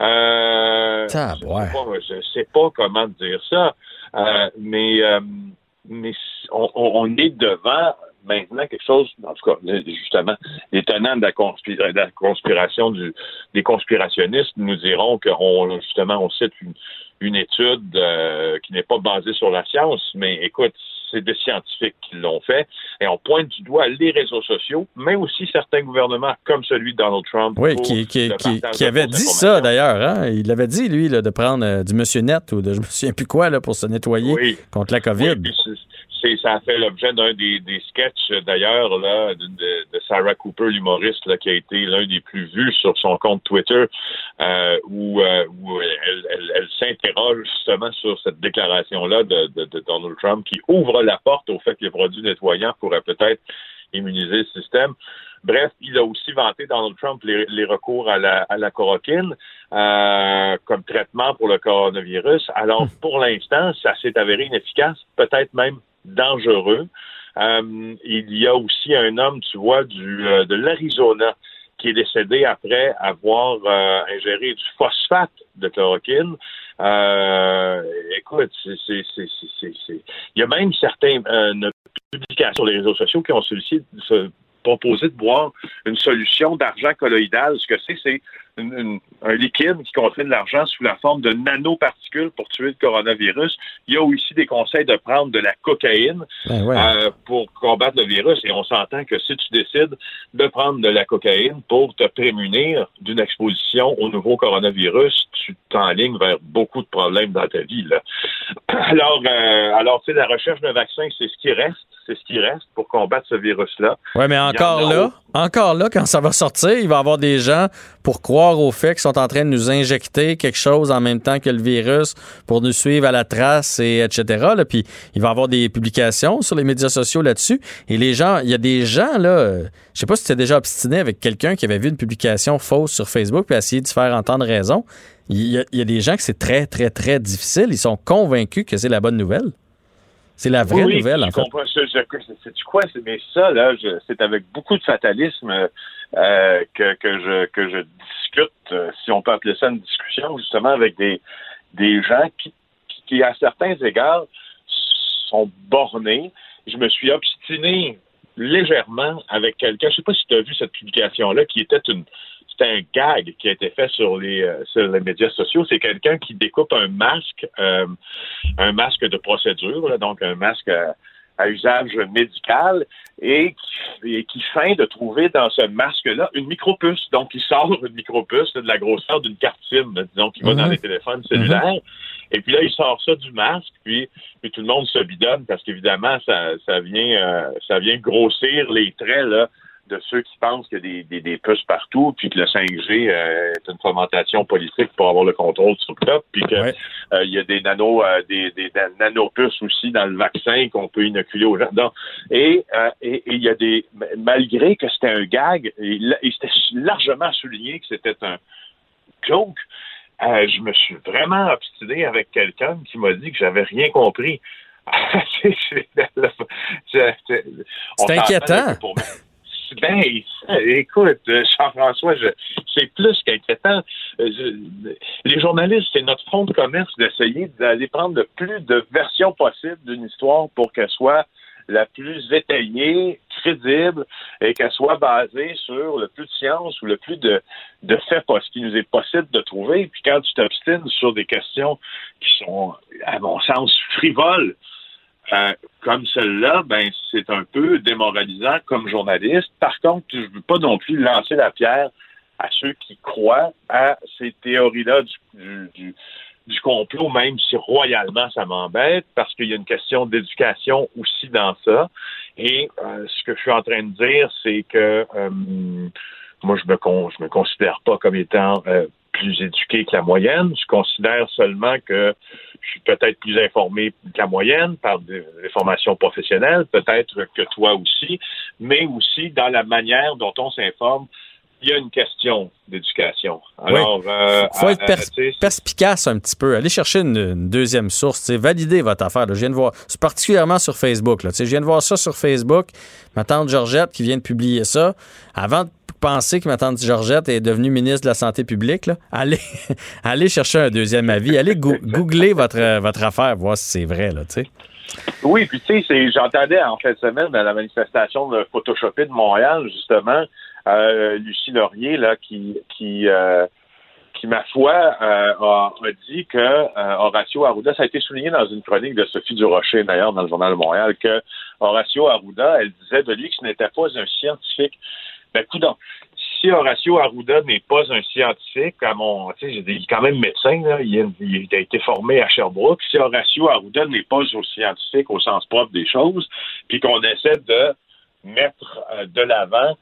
Euh, Tabouin. je sais pas- je sais pas comment dire ça, euh, mais, euh, mais on, on- est devant maintenant quelque chose, en tout cas, justement, les tenants de la, conspira- de la conspiration du, des conspirationnistes. Nous diront qu'on justement on cite une, une étude euh, qui n'est pas basée sur la science, mais écoute, c'est des scientifiques qui l'ont fait, et on pointe du doigt les réseaux sociaux, mais aussi certains gouvernements comme celui de Donald Trump. Oui, qui, avait dit ça d'ailleurs. Hein? Il avait dit, lui, là, de prendre euh, du Monsieur Net ou de je me souviens plus quoi là, pour se nettoyer Oui. contre la COVID. Oui, c'est- ça a fait l'objet d'un des, des sketchs, d'ailleurs, là, de, Sarah Cooper, l'humoriste, là, qui a été l'un des plus vus sur son compte Twitter, euh, où, euh, où elle, elle- elle s'interroge justement sur cette déclaration-là de, de- de Donald Trump qui ouvre la porte au fait que les produits nettoyants pourraient peut-être immuniser le système. Bref, il a aussi vanté Donald Trump les, les recours à la, à la chloroquine euh, comme traitement pour le coronavirus. Alors, pour l'instant, ça s'est avéré inefficace, peut-être même dangereux. Euh, il y a aussi un homme, tu vois, du, euh, de l'Arizona qui est décédé après avoir euh, ingéré du phosphate de chloroquine. Écoute, c'est, il y a même certaines publications sur les réseaux sociaux qui ont sollicité, proposé de boire une solution d'argent colloïdal. Ce que c'est, c'est une- une- un liquide qui contient de l'argent sous la forme de nanoparticules pour tuer le coronavirus. Il y a aussi des conseils de prendre de la cocaïne Ben ouais. euh, pour combattre le virus. Et on s'entend que si tu décides de prendre de la cocaïne pour te prémunir d'une exposition au nouveau coronavirus, tu t'enlignes vers beaucoup de problèmes dans ta vie. Là. Alors, euh, alors tu sais, la recherche d'un vaccin, c'est ce qui reste. C'est ce qui reste pour combattre ce virus-là. Ouais, mais en encore là, encore là, quand ça va sortir, il va y avoir des gens pour croire au fait qu'ils sont en train de nous injecter quelque chose en même temps que le virus pour nous suivre à la trace et etc. Là. Puis il va y avoir des publications sur les médias sociaux là-dessus. Et les gens, il y a des gens là, euh, je sais pas si tu es déjà obstiné avec quelqu'un qui avait vu une publication fausse sur Facebook puis essayé de se faire entendre raison. Il y, a, il y a des gens que c'est très, très, très difficile. Ils sont convaincus que c'est la bonne nouvelle. C'est la vraie Oui, nouvelle, en fait. comprends. Je, je, c'est quoi, c'est mais ça là, je- c'est avec beaucoup de fatalisme euh, que, je que je discute, euh, si on peut appeler ça une discussion, justement avec des des gens qui, qui, à certains égards sont bornés. Je me suis obstiné légèrement avec quelqu'un. Je sais pas si tu as vu cette publication là, qui était une c'était un gag qui a été fait sur les euh, sur les médias sociaux. C'est quelqu'un qui découpe un masque, un masque de procédure, donc un masque à, usage médical, et qui, et qui feint de trouver dans ce masque-là une micropuce. Donc, il sort une micropuce là, de la grosseur d'une carte SIM, disons, qui va dans Mhm. les téléphones cellulaires. Et puis là, il sort ça du masque, puis, puis tout le monde se bidonne parce qu'évidemment, ça, ça vient euh, ça vient grossir les traits là, de ceux qui pensent qu'il y a des, des, des puces partout, puis que le 5G euh, est une fomentation politique pour avoir le contrôle sur le peuple, puis qu'il euh, y a des nano euh, des, des, nanopuces aussi dans le vaccin qu'on peut inoculer aux gens. Donc, et et il y a des malgré que c'était un gag, et, et c'était largement souligné que c'était un joke. je me suis vraiment obstiné avec quelqu'un qui m'a dit que j'avais rien compris. c'est inquiétant. Ben, écoute, Jean-François, c'est plus qu'inquiétant. Les journalistes, c'est notre front de commerce d'essayer d'aller prendre le plus de versions possibles d'une histoire pour qu'elle soit la plus étayée, crédible et qu'elle soit basée sur le plus de science ou le plus de, de faits ce qui nous est possible de trouver. Puis quand tu t'obstines sur des questions qui sont, à mon sens, frivoles, euh, comme celle-là, ben c'est un peu démoralisant comme journaliste. Par contre, je ne veux pas non plus lancer la pierre à ceux qui croient à ces théories-là du, du, du, complot, même si royalement ça m'embête, parce qu'il y a une question d'éducation aussi dans ça. Et euh, ce que je suis en train de dire, c'est que euh, moi, je me, je me considère pas comme étant plus éduqué que la moyenne. Je considère seulement que je suis peut-être plus informé que la moyenne par des, formations professionnelles, peut-être que toi aussi, mais aussi dans la manière dont on s'informe. Il y a une question d'éducation. Alors, il euh, faut être perspicace un petit peu. Allez chercher une, deuxième source. Valider votre affaire. Je viens de voir, c'est particulièrement sur Facebook. Là. Je viens de voir ça sur Facebook. Ma tante Georgette qui vient de publier ça. Avant de penser que ma tante Georgette est devenue ministre de la Santé publique, allez, allez chercher un deuxième avis. Allez googler votre, votre affaire, voir si c'est vrai. Là, oui, puis tu sais, j'entendais en fin de semaine à la manifestation de Photoshopé de Montréal, justement, euh, Lucie Laurier, là, qui, qui, euh, qui ma foi, euh, a, dit que Horacio Arruda, ça a été souligné dans une chronique de Sophie Durocher, d'ailleurs, dans le Journal de Montréal, que Horacio Arruda, elle disait de lui que ce n'était pas un scientifique. Ben, coudonc, si Horacio Arruda n'est pas un scientifique, à mon, il est quand même médecin, là, il, a, été formé à Sherbrooke. Si Horacio Arruda n'est pas un scientifique au sens propre des choses, puis qu'on essaie de mettre euh, de l'avant, euh,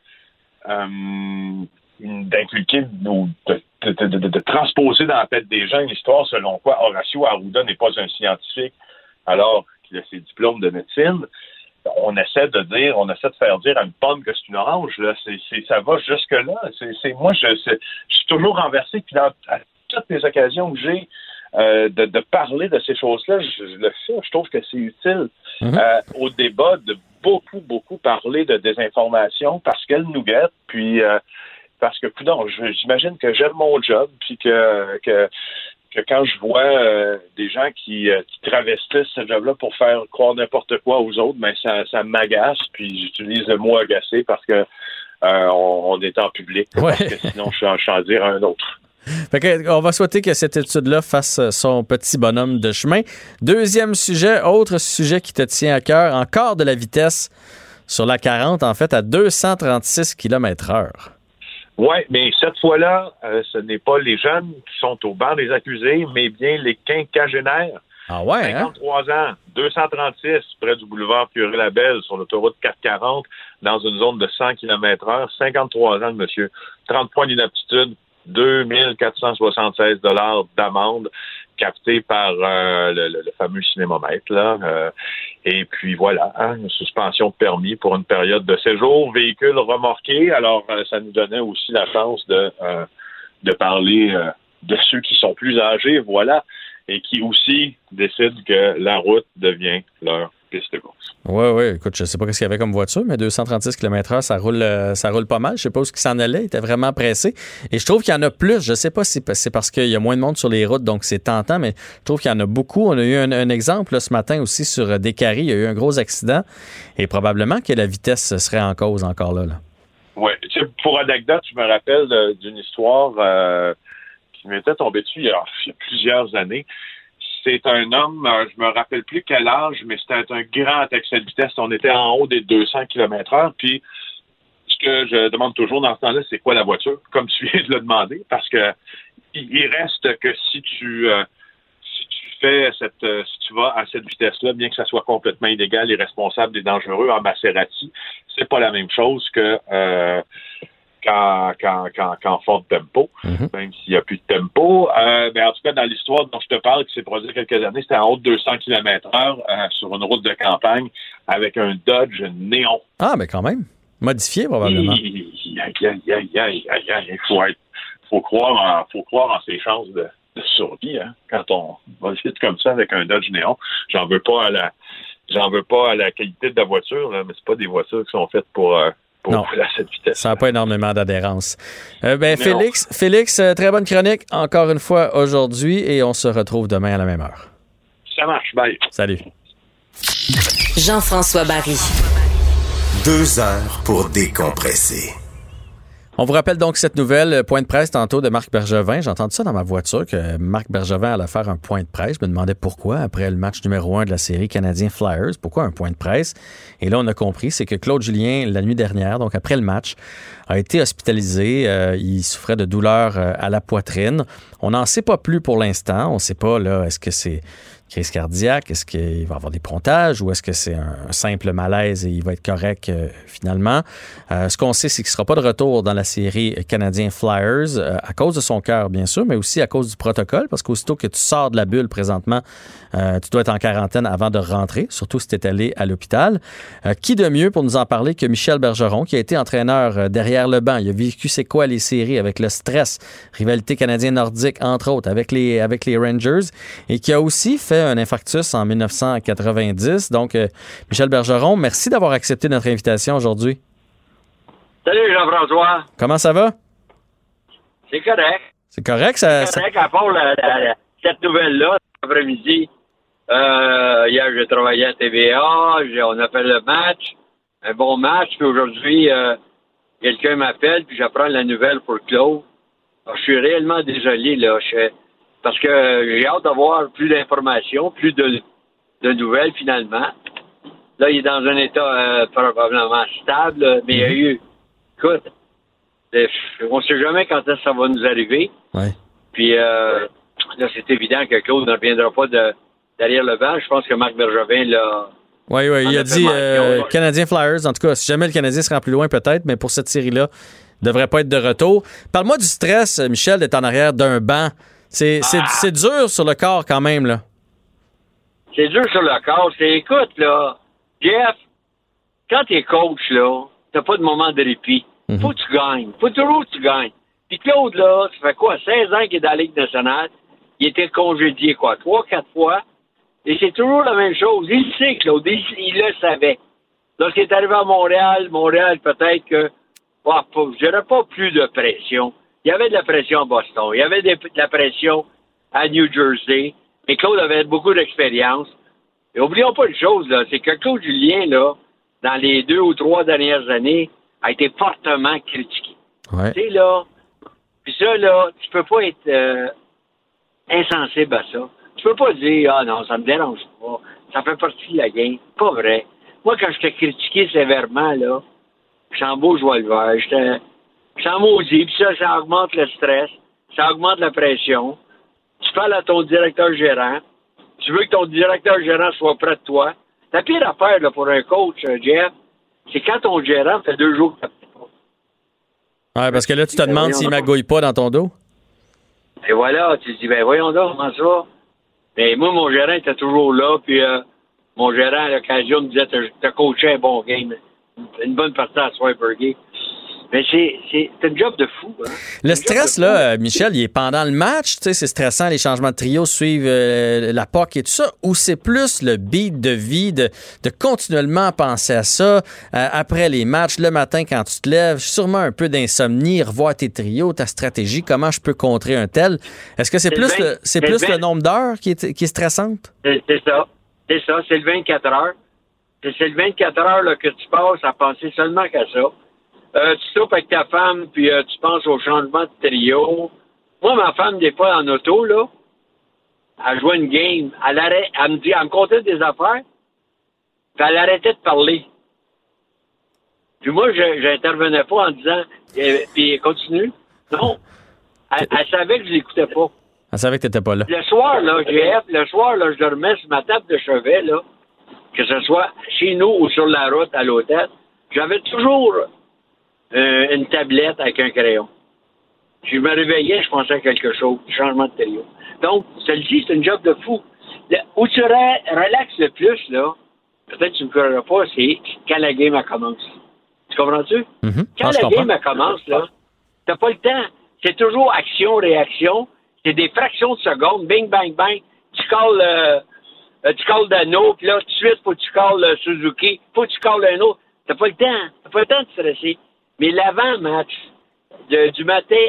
d'inculquer ou de, transposer dans la tête des gens une histoire selon quoi Horacio Arruda n'est pas un scientifique alors qu'il a ses diplômes de médecine, on essaie de dire, on essaie de faire dire à une pomme que c'est une orange. Là. Ça va jusque-là. Moi, je, je suis toujours renversé. Puis dans, à toutes les occasions que j'ai euh, de, de, parler de ces choses-là, je, le fais. Je trouve que c'est utile mm-hmm. euh, au débat de beaucoup, beaucoup parler de désinformation parce qu'elle nous guette. Puis euh, parce que, non, j'imagine que j'aime mon job, puis que, que que quand je vois des gens qui, qui travestissent ce job-là pour faire croire n'importe quoi aux autres, ben ça, ça m'agace. Puis j'utilise le mot agacé parce que on, est en public. Parce que sinon, je suis en dire un autre. On va souhaiter que cette étude-là fasse son petit bonhomme de chemin. Deuxième sujet, autre sujet qui te tient à cœur, encore de la vitesse sur la 40, en fait, à 236 km heure. Oui, mais cette fois-là, euh, ce n'est pas les jeunes qui sont au banc des accusés, mais bien les quinquagénaires. Ah ouais, 53 hein? ans, 236 près du boulevard Curie-Labelle sur l'autoroute 440 dans une zone de 100 km heure. 53 ans, monsieur. 30 points d'inaptitude, 2476 dollars d'amende capté par euh, le, fameux cinémomètre. Là, euh, et puis voilà, hein, une suspension de permis pour une période de séjour, véhicule remorqué. Alors, euh, ça nous donnait aussi la chance de, de parler de ceux qui sont plus âgés, voilà, et qui aussi décident que la route devient leur oui, oui. Écoute, je sais pas ce qu'il y avait comme voiture, mais 236 km/h, ça roule, euh, ça roule pas mal. Je sais pas où ce qui s'en allait. Il était vraiment pressé. Et je trouve qu'il y en a plus. Je sais pas si c'est parce qu'il y a moins de monde sur les routes, donc c'est tentant, mais je trouve qu'il y en a beaucoup. On a eu un, exemple ce matin aussi sur euh, Descaries. Il y a eu un gros accident et probablement que la vitesse serait en cause encore là. Oui. Pour anecdote, je me rappelle d'une histoire euh, qui m'était tombée dessus il y a plusieurs années c'est un homme, euh, je me rappelle plus quel âge, mais c'était un grand excès de vitesse. On était en haut des 200 km heure. Puis, ce que je demande toujours dans ce temps-là, c'est quoi la voiture? Comme tu viens de le demander, parce que il reste que si tu, euh, fais cette, euh, si tu vas à cette vitesse-là, bien que ça soit complètement illégal, irresponsable et dangereux en Maserati, c'est pas la même chose que qu'en, qu'en, qu'en, qu'en fort tempo, même s'il n'y a plus de tempo. Euh, mais en tout cas, dans l'histoire dont je te parle, qui s'est produite il y a quelques années, c'était en haut de 200 km heure euh, sur une route de campagne avec un Dodge néon. Ah, mais quand même. Modifié, probablement. Il faut, être, faut, croire en, faut croire en ses chances de, de survie hein, quand on va vite comme ça avec un Dodge néon. J'en veux pas à la j'en veux pas à la qualité de la voiture, là, mais c'est pas des voitures qui sont faites pour, euh, pour Non. rouler à cette vitesse. Ça n'a pas énormément d'adhérence. Euh, ben. Félix, Félix, euh, très bonne chronique encore une fois aujourd'hui et on se retrouve demain à la même heure. Ça marche, bye. Salut. Jean-François Barry. Deux heures pour décompresser. On vous rappelle donc cette nouvelle euh, point de presse tantôt de Marc Bergevin. J'ai entendu ça dans ma voiture que Marc Bergevin allait faire un point de presse. Je me demandais pourquoi après le match numéro un de la série Canadien Flyers. Pourquoi un point de presse? Et là, on a compris, c'est que Claude Julien, la nuit dernière, donc après le match, a été hospitalisé. Euh, il souffrait de douleurs euh, à la poitrine. On n'en sait pas plus pour l'instant. On ne sait pas, là, est-ce que c'est cardiaque? Est-ce qu'il va avoir des pontages ou est-ce que c'est un, simple malaise et il va être correct euh, finalement? Euh, ce qu'on sait, c'est qu'il ne sera pas de retour dans la série Canadien Flyers euh, à cause de son cœur, bien sûr, mais aussi à cause du protocole, parce qu'aussitôt que tu sors de la bulle présentement, tu dois être en quarantaine avant de rentrer, surtout si tu es allé à l'hôpital. Qui de mieux pour nous en parler que Michel Bergeron, qui a été entraîneur derrière le banc? Il a vécu c'est quoi les séries avec le stress, rivalité canadien-nordique, entre autres, avec les, avec les Rangers, et qui a aussi fait un infarctus en 1990. Donc, euh, Michel Bergeron, merci d'avoir accepté notre invitation aujourd'hui. Salut Jean-François. Comment ça va? C'est correct. C'est correct, ça, C'est ça- correct, à part la- la- la- cette nouvelle-là, cet après-midi. Euh, hier, j'ai travaillé à TVA, on a fait le match, un bon match, puis aujourd'hui, euh, quelqu'un m'appelle, puis j'apprends la nouvelle pour Claude. Alors, je suis réellement désolé, là, je- parce que j'ai hâte d'avoir plus d'informations, plus de, de nouvelles, finalement. Là, il est dans un état euh, probablement stable, mais il y a eu, écoute, on ne sait jamais quand est-ce que ça va nous arriver. Ouais. Puis euh, là, c'est évident que Claude ne reviendra pas de, derrière le banc. Je pense que Marc Bergevin l'a. Oui, oui, il a dit euh. Canadien Flyers. En tout cas, si jamais le Canadien se rend plus loin, peut-être, mais pour cette série-là, il devrait pas être de retour. Parle-moi du stress, euh, Michel, d'être en arrière d'un banc. C'est Ah. c'est dur sur le corps quand même, là. C'est dur sur le corps. C'est, écoute, là, Jeff, quand t'es coach, là, t'as pas de moment de répit. Faut que tu gagnes. Faut toujours que tu gagnes. Puis Claude, là, ça fait quoi, 16 ans qu'il est dans la Ligue nationale. Il était congédié, quoi, trois, quatre fois. Et c'est toujours la même chose. Il le sait, Claude. Il, il le savait. Lorsqu'il est arrivé à Montréal, Montréal, peut-être que, bah, je dirais pas plus de pression. Il y avait de la pression à Boston. Il y avait de la pression à New Jersey. Mais Claude avait beaucoup d'expérience. Et oublions pas une chose, là, c'est que Claude Julien, là, dans les deux ou trois dernières années, a été fortement critiqué. Ouais. Tu sais, là, puis ça, là, tu peux pas être euh, insensible à ça. Tu peux pas dire, ah non, ça me dérange pas, ça fait partie de la game. Pas vrai. Moi, quand j'étais critiqué sévèrement, là, en beau joie le vert, j'étais en maudit, puis ça, ça augmente le stress, ça augmente la pression. Tu parles à ton directeur gérant, tu veux que ton directeur gérant soit près de toi. La pire affaire là, pour un coach, euh, Jeff, c'est quand ton gérant fait deux jours que Ouais, parce que là, tu te Ben, demandes s'il magouille pas dans ton dos. Et voilà, tu te dis, ben voyons donc, comment ça? Mais moi, mon gérant était toujours là, puis euh, mon gérant, à l'occasion, me disait, t'as t'as coaché un bon game. Une bonne partie à Swipergate. Mais c'est un job de fou. Hein? Le stress, là, euh, Michel, il est pendant le match, tu sais, c'est stressant, les changements de trio suivent euh, la POC et tout ça, ou c'est plus le beat de vie, de, de continuellement penser à ça, euh, après les matchs, le matin quand tu te lèves, sûrement un peu d'insomnie, revoir tes trios, ta stratégie, comment je peux contrer un tel. Est-ce que c'est plus, le c'est plus le nombre d'heures qui est, qui est stressante? C'est ça. C'est ça. C'est le 24 heures. C'est c'est le 24 heures là, que tu passes à penser seulement qu'à ça. Euh, tu soupes avec ta femme, puis euh, tu penses au changement de trio. Moi, ma femme, des fois, en auto, là, elle jouait une game. Elle, elle me dit, elle me contait des affaires, puis elle arrêtait de parler. Puis moi, je j'intervenais pas en disant, eh, puis continue. Non. Elle, elle savait que je l'écoutais pas. Elle savait que t'étais pas là. Le soir, là, GF, le soir, là, je dormais sur ma table de chevet, là, que ce soit chez nous ou sur la route à l'hôtel. J'avais toujours euh, une tablette avec un crayon. Je me réveillais, je pensais à quelque chose, changement de télé. Donc, celle-ci, c'est une job de fou. Le- où tu re- relaxes le plus, là, peut-être que tu ne me croiras pas, c'est quand la game commence. Tu comprends-tu? Mhm. Quand Ah, la game commence, là, t'as pas le temps. C'est toujours action-réaction. C'est des fractions de secondes. Bing, bang, bang. Tu calls, euh, euh, tu calls Dano, puis là, tout de suite, faut que tu calls euh, Suzuki. Faut que tu calls un autre. T'as pas le temps. T'as pas le temps de stresser. Mais l'avant-match, du matin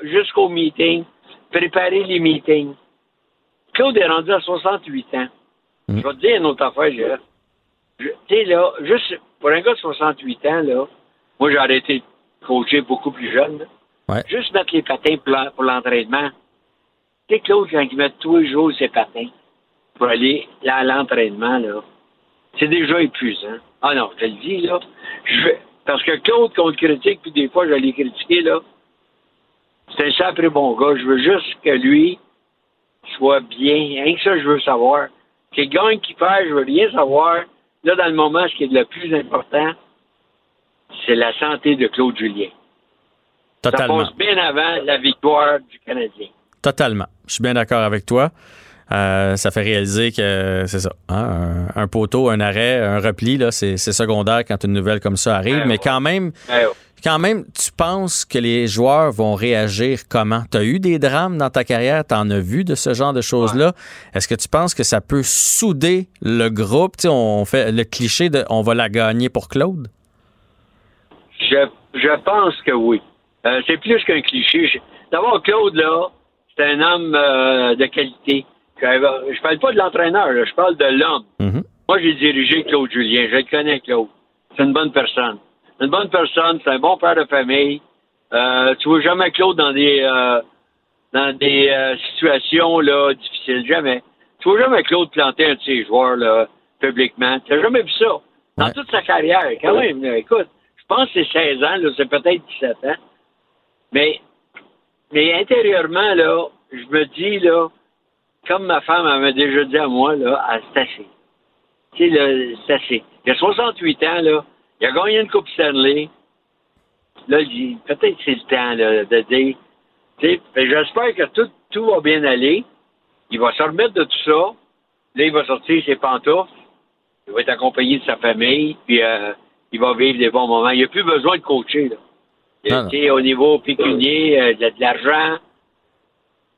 jusqu'au meeting, préparer les meetings. Claude est rendu à 68 ans. Je vais te dire une autre affaire, Gérard. Tu sais, là, juste pour un gars de 68 ans, là, moi, j'ai arrêté de coacher beaucoup plus jeune. Ouais. Juste mettre les patins pour l'en- pour l'entraînement. Tu sais, Claude, quand il met tous les jours ses patins pour aller là, à l'entraînement, là, c'est déjà épuisant. Ah non, je te le dis, là. Je vais- parce que Claude, qu'on le critique, puis des fois, je l'ai critiqué, là, c'est un sacré bon gars. Je veux juste que lui soit bien. Rien que ça, je veux savoir. Qu'il gagne, qu'il perd, je veux rien savoir. Là, dans le moment, ce qui est le plus important, c'est la santé de Claude Julien. Totalement. Ça passe bien avant la victoire du Canadien. Totalement. Je suis bien d'accord avec toi. Euh, ça fait réaliser que c'est ça. hein, un, un poteau, un arrêt, un repli, là, c'est, secondaire quand une nouvelle comme ça arrive. Ouais, mais quand même, ouais. quand même, tu penses que les joueurs vont réagir comment? Tu as eu des drames dans ta carrière, tu en as vu de ce genre de choses-là? Est-ce que tu penses que ça peut souder le groupe? Tu sais, on fait le cliché de on va la gagner pour Claude? Je, je pense que oui. Euh, c'est plus qu'un cliché. D'abord, Claude, là, c'est un homme euh, de qualité. Je, je parle pas de l'entraîneur, là, je parle de l'homme. Mhm. Moi, j'ai dirigé Claude Julien. Je le connais, Claude. C'est une bonne personne. C'est une bonne personne, c'est un bon père de famille. Euh, tu vois jamais Claude dans des euh, dans des euh, situations là, difficiles. Jamais. Tu vois jamais Claude planter un de ses joueurs là, publiquement. Tu n'as jamais vu ça. Dans Ouais. toute sa carrière, quand même. là, écoute, je pense que c'est 16 ans, là, c'est peut-être 17 ans. Mais, mais intérieurement, là, je me dis, là, comme ma femme elle m'a déjà dit à moi, là, c'est assez. Tu sais, c'est assez. Il a 68 ans, là. Il a gagné une Coupe Stanley. Là, il peut-être c'est le temps, là, de dire. Tu sais, que j'espère que tout, tout va bien aller. Il va se remettre de tout ça. Là, il va sortir ses pantoufles. Il va être accompagné de sa famille. Puis, euh, il va vivre des bons moments. Il n'a plus besoin de coacher, là. Tu sais, au niveau pécunier, euh, de, de l'argent.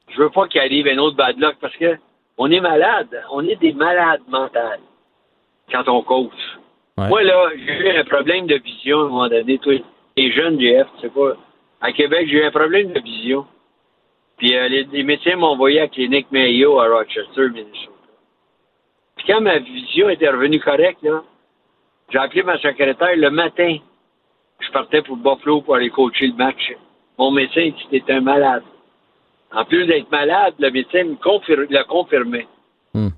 Je veux pas qu'il arrive un autre bad luck parce que on est malade. On est des malades mentales quand on coach. Ouais. Moi, là, j'ai eu un problème de vision à un moment donné. Toi, les jeunes, GF, tu sais pas. À Québec, j'ai eu un problème de vision. Puis euh, les, les médecins m'ont envoyé à la clinique Mayo à Rochester, Minnesota. Puis quand ma vision était revenue correcte, là, j'ai appelé ma secrétaire le matin. Je partais pour Buffalo pour aller coacher le match. Mon médecin dit T'es un malade. En plus d'être malade, le médecin me confir- le confirmait. Hmm.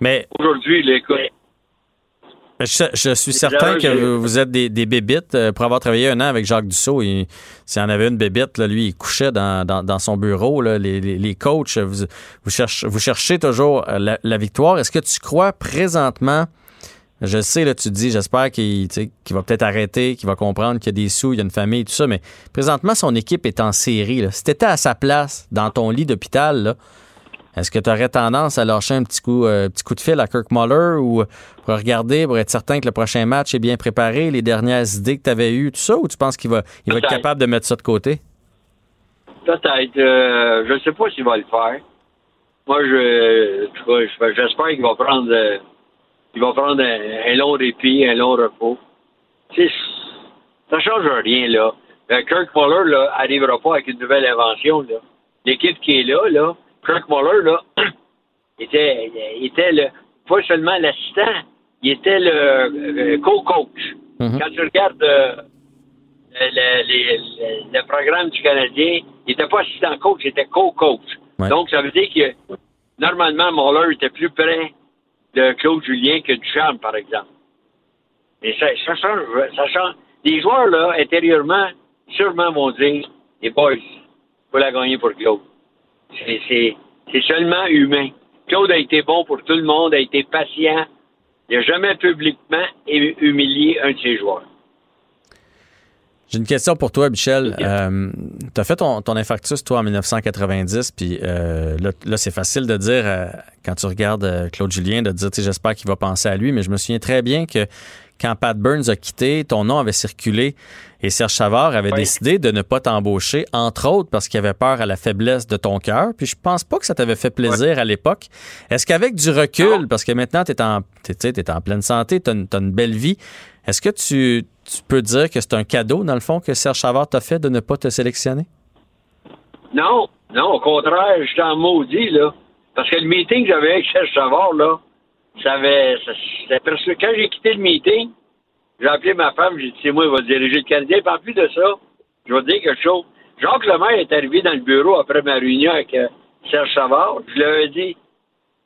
Mais Aujourd'hui, là, écoute, Je, je suis certain que vous, vous êtes des, des bébites. Euh, Pour avoir travaillé un an avec Jacques Dussault, il- s'il y en avait une bébite, là, lui, il couchait dans, dans, dans son bureau. là. Les, les, les coachs, vous, vous, cherchez, vous cherchez toujours euh, la, la victoire. Est-ce que tu crois présentement, je sais, là, tu te dis, j'espère qu'il va peut-être arrêter, qu'il va comprendre qu'il y a des sous, il y a une famille, tout ça, mais présentement, son équipe est en série. Là. Si tu étais à sa place, dans ton lit d'hôpital, est-ce que tu aurais tendance à lâcher un petit coup, euh, petit coup de fil à Kirk Muller ou pour regarder, pour être certain que le prochain match est bien préparé, les dernières idées que tu avais eues, tout ça, ou tu penses qu'il va, il va être capable de mettre ça de côté? peut-être. euh, je ne sais pas s'il va le faire. Moi, je- j'espère qu'il va prendre, euh, il va prendre un, un long répit, un long repos. Tu sais, ça change rien, là. Euh, Kirk Muller, là, arrivera pas avec une nouvelle invention, là. L'équipe qui est là, là, Kirk Muller, là, était, il était le, pas seulement l'assistant, il était le euh, co-coach. Mhm. Quand tu regardes euh, le, le- le- le programme du Canadien, il n'était pas assistant coach, il était co-coach. Ouais. Donc, ça veut dire que normalement, Muller était plus près de Claude Julien que Ducharme, par exemple. Mais ça, change. Ça change. Les joueurs, là, intérieurement, sûrement vont dire les boys, faut la gagner pour Claude. C'est- seulement humain. Claude a été bon pour tout le monde, a été patient. Il n'a jamais publiquement hu- humilié un de ses joueurs. J'ai une question pour toi, Michel. Euh, tu as fait ton, ton infarctus, toi, en 1990, puis euh, là, là, c'est facile de dire, euh, quand tu regardes euh, Claude Julien, de dire, tu sais, j'espère qu'il va penser à lui, mais je me souviens très bien que quand Pat Burns a quitté, ton nom avait circulé et Serge Savard avait Oui. décidé de ne pas t'embaucher, entre autres parce qu'il avait peur à la faiblesse de ton cœur. Puis je pense pas que ça t'avait fait plaisir à l'époque. Est-ce qu'avec du recul, parce que maintenant tu es en, en pleine santé, tu as, une belle vie, est-ce que tu, tu peux dire que c'est un cadeau, dans le fond, que Serge Savard t'a fait de ne pas te sélectionner? Non, non, au contraire, j'étais en maudit, là. Parce que le meeting que j'avais avec Serge Savard, là, ça avait. ça- presque. Quand j'ai quitté le meeting, j'ai appelé ma femme, j'ai dit, c'est moi, il va diriger le Canadien. Puis en plus de ça, je vais dire quelque chose. Jacques Lemaire est arrivé dans le bureau après ma réunion avec euh, Serge Savard. Je lui avais dit,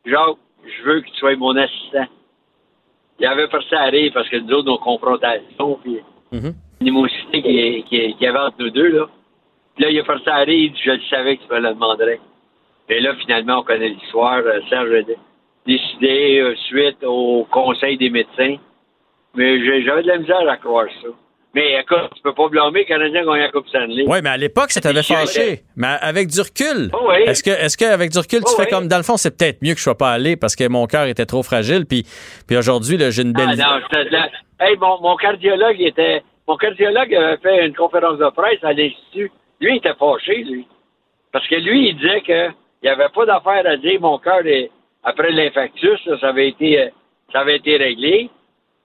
Jacques, je veux que tu sois mon assistant. Il avait forcé à rire parce que nous autres, nos confrontations, puis l'animosité qui, qui, qui avait entre nous deux, là. Puis là, il a forcé à rire, il dit, je le savais que tu me le demanderais. Et là, finalement, on connaît l'histoire. Euh, Serge a dé- décidé euh, suite au conseil des médecins. Mais j'avais de la misère à croire ça. Mais écoute, tu peux pas blâmer le Canadien gagner la Coupe Stanley. Oui, mais à l'époque, ça t'avait fâché. Mais avec du recul, Oh oui. est-ce que, est-ce qu'avec du recul, tu Oh fais oui. comme, dans le fond, c'est peut-être mieux que je sois pas allé parce que mon cœur était trop fragile, puis, puis aujourd'hui, là, j'ai une belle Ah non, Hey, mon, mon cardiologue, il était. Mon cardiologue avait fait une conférence de presse à l'Institut. Lui, il était fâché, lui. Parce que lui, il disait qu'il n'y avait pas d'affaire à dire. Mon cœur, est- après l'infarctus, là, ça avait été, euh, ça avait été réglé.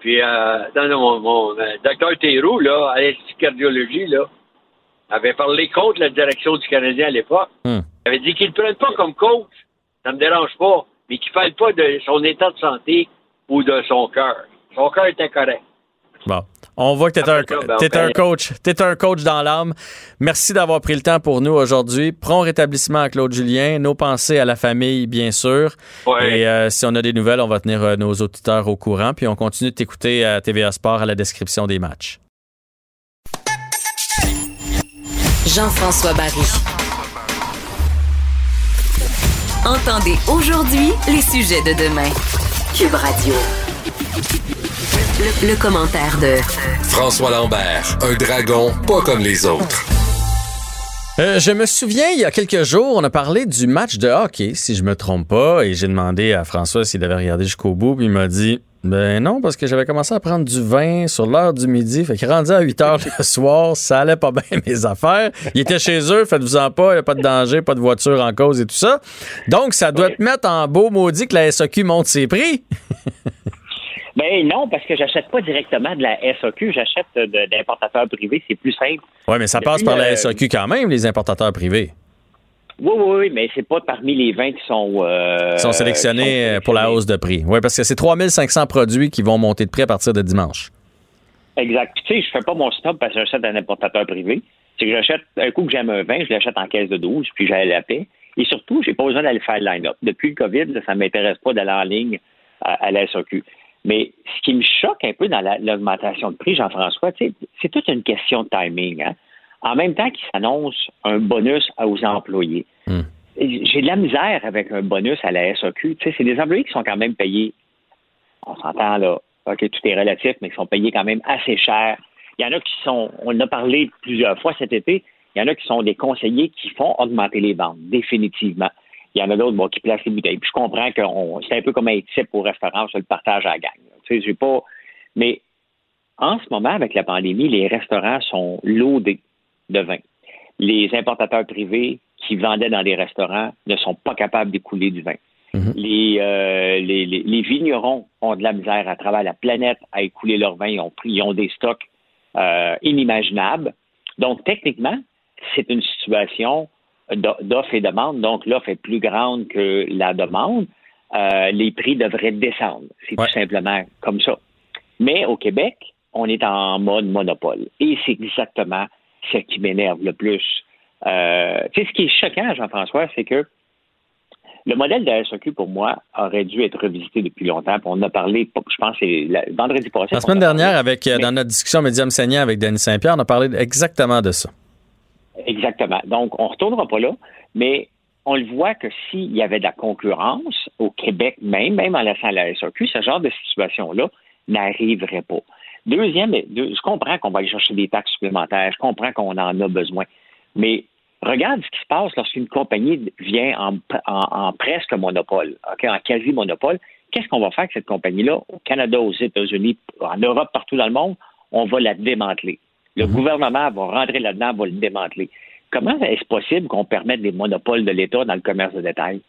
Puis, euh, non, non, mon, mon euh, docteur Théroux, là, à l'Institut de cardiologie, là, avait parlé contre la direction du Canadien à l'époque. Hmm. Il avait dit qu'il ne prenne pas comme coach, ça me dérange pas, mais qu'il ne parle pas de son état de santé ou de son cœur. Son cœur était correct. Bon. On voit que t'es un, Après ça, ben, t'es ben- un coach. T'es un coach dans l'âme. Merci d'avoir pris le temps pour nous aujourd'hui. Prompt rétablissement à Claude Julien. Nos pensées à la famille, bien sûr. Ouais. Et euh, si on a des nouvelles, on va tenir euh, nos auditeurs au courant. Puis on continue de t'écouter à TVA Sport à la description des matchs. Jean-François Barry. Entendez aujourd'hui les sujets de demain. Cube Radio. Le, le commentaire de François Lambert, un dragon pas comme les autres. Euh, je me souviens, il y a quelques jours, on a parlé du match de hockey, si je me trompe pas, et j'ai demandé à François s'il avait regardé jusqu'au bout, puis il m'a dit ben non, parce que j'avais commencé à prendre du vin sur l'heure du midi, fait qu'il rendu à 8 heures le soir, ça allait pas bien mes affaires. Il était chez eux, faites-vous-en pas, il n'y a pas de danger, pas de voiture en cause et tout ça. Donc, ça doit te mettre en beau maudit que la SAQ monte ses prix. Ben non, parce que j'achète pas directement de la SAQ, j'achète de- d'importateurs privés, c'est plus simple. Oui, mais ça Depuis, passe par la euh, SAQ quand même, les importateurs privés. Oui, oui, oui, mais c'est pas parmi les vins qui sont... euh, sont sélectionnés euh, pour la hausse de prix. Oui, parce que c'est 3500 produits qui vont monter de prix à partir de dimanche. Exact. Puis, tu sais, je fais pas mon stop parce que j'achète un importateur privé. C'est que j'achète, un coup que j'aime un vin, je l'achète en caisse de 12, puis j'ai la paix. Et surtout, j'ai pas besoin d'aller faire le line-up. Depuis le COVID, là, ça m'intéresse pas d'aller en ligne à, à la SAQ. Mais ce qui me choque un peu dans la- l'augmentation de prix, Jean-François, c'est toute une question de timing. Hein? En même temps qu'il s'annonce un bonus aux employés. J'ai de la misère avec un bonus à la SAQ. C'est des employés qui sont quand même payés on s'entend là, OK, tout est relatif, mais qui sont payés quand même assez cher. Il y en a qui sont, on en a parlé plusieurs fois cet été, il y en a qui sont des conseillers qui font augmenter les ventes, définitivement. Il y en a d'autres bon, qui placent les bouteilles. Puis je comprends que c'est un peu comme un type au restaurant, c'est le partage à la gang. Tu sais, j'ai pas. Mais en ce moment, avec la pandémie, les restaurants sont loadés de vin. Les importateurs privés qui vendaient dans des restaurants ne sont pas capables d'écouler du vin. Les, euh, les, les- les vignerons ont de la misère à travers la planète à écouler leur vin. Ils ont, pris, ils ont des stocks euh, inimaginables. Donc, techniquement, c'est une situation d'offre et demande. Donc, l'offre est plus grande que la demande. Euh, les prix devraient descendre. C'est tout simplement comme ça. Mais au Québec, on est en mode monopole. Et c'est exactement ce qui m'énerve le plus. Euh, tu sais, ce qui est choquant, Jean-François, c'est que le modèle de la SAQ, pour moi, aurait dû être revisité depuis longtemps. Puis on a parlé, je pense, c'est la- vendredi passé. La semaine dernière, avec, euh, dans notre discussion Médium Saignant avec Denis Saint-Pierre, on a parlé exactement de ça. Exactement. Donc, on ne retournera pas là, mais on le voit que s'il y avait de la concurrence au Québec même, même en laissant la SAQ, ce genre de situation-là n'arriverait pas. Deuxième, je comprends qu'on va aller chercher des taxes supplémentaires, je comprends qu'on en a besoin, mais regarde ce qui se passe lorsqu'une compagnie vient en, presque monopole, en quasi monopole. Qu'est-ce qu'on va faire avec cette compagnie-là au Canada, aux États-Unis, en Europe, partout dans le monde? On va la démanteler. Le mhm. gouvernement va rentrer là-dedans, va le démanteler. Comment est-ce possible qu'on permette des monopoles de l'État dans le commerce de détail?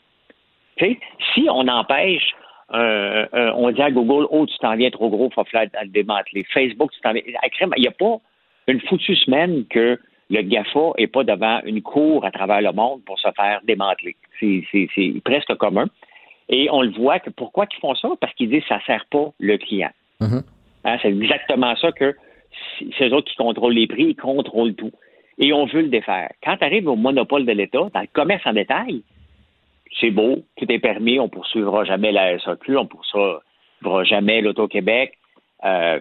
si on empêche, on dit à Google, oh, tu t'en viens trop gros, il faut le démanteler. Facebook, tu t'en viens. Il n'y a pas une foutue semaine que le GAFA n'est pas devant une cour à travers le monde pour se faire démanteler. C'est presque commun. Et on le voit que pourquoi ils font ça? Parce qu'ils disent que ça ne sert pas le client. Mm-hmm. Hein, c'est exactement ça que c'est eux autres qui contrôlent les prix, ils contrôlent tout. Et on veut le défaire. Quand tu arrives au monopole de l'État, dans le commerce en détail, c'est beau, tout est permis, on poursuivra jamais la SAQ, on poursuivra jamais l'Auto-Québec. Euh,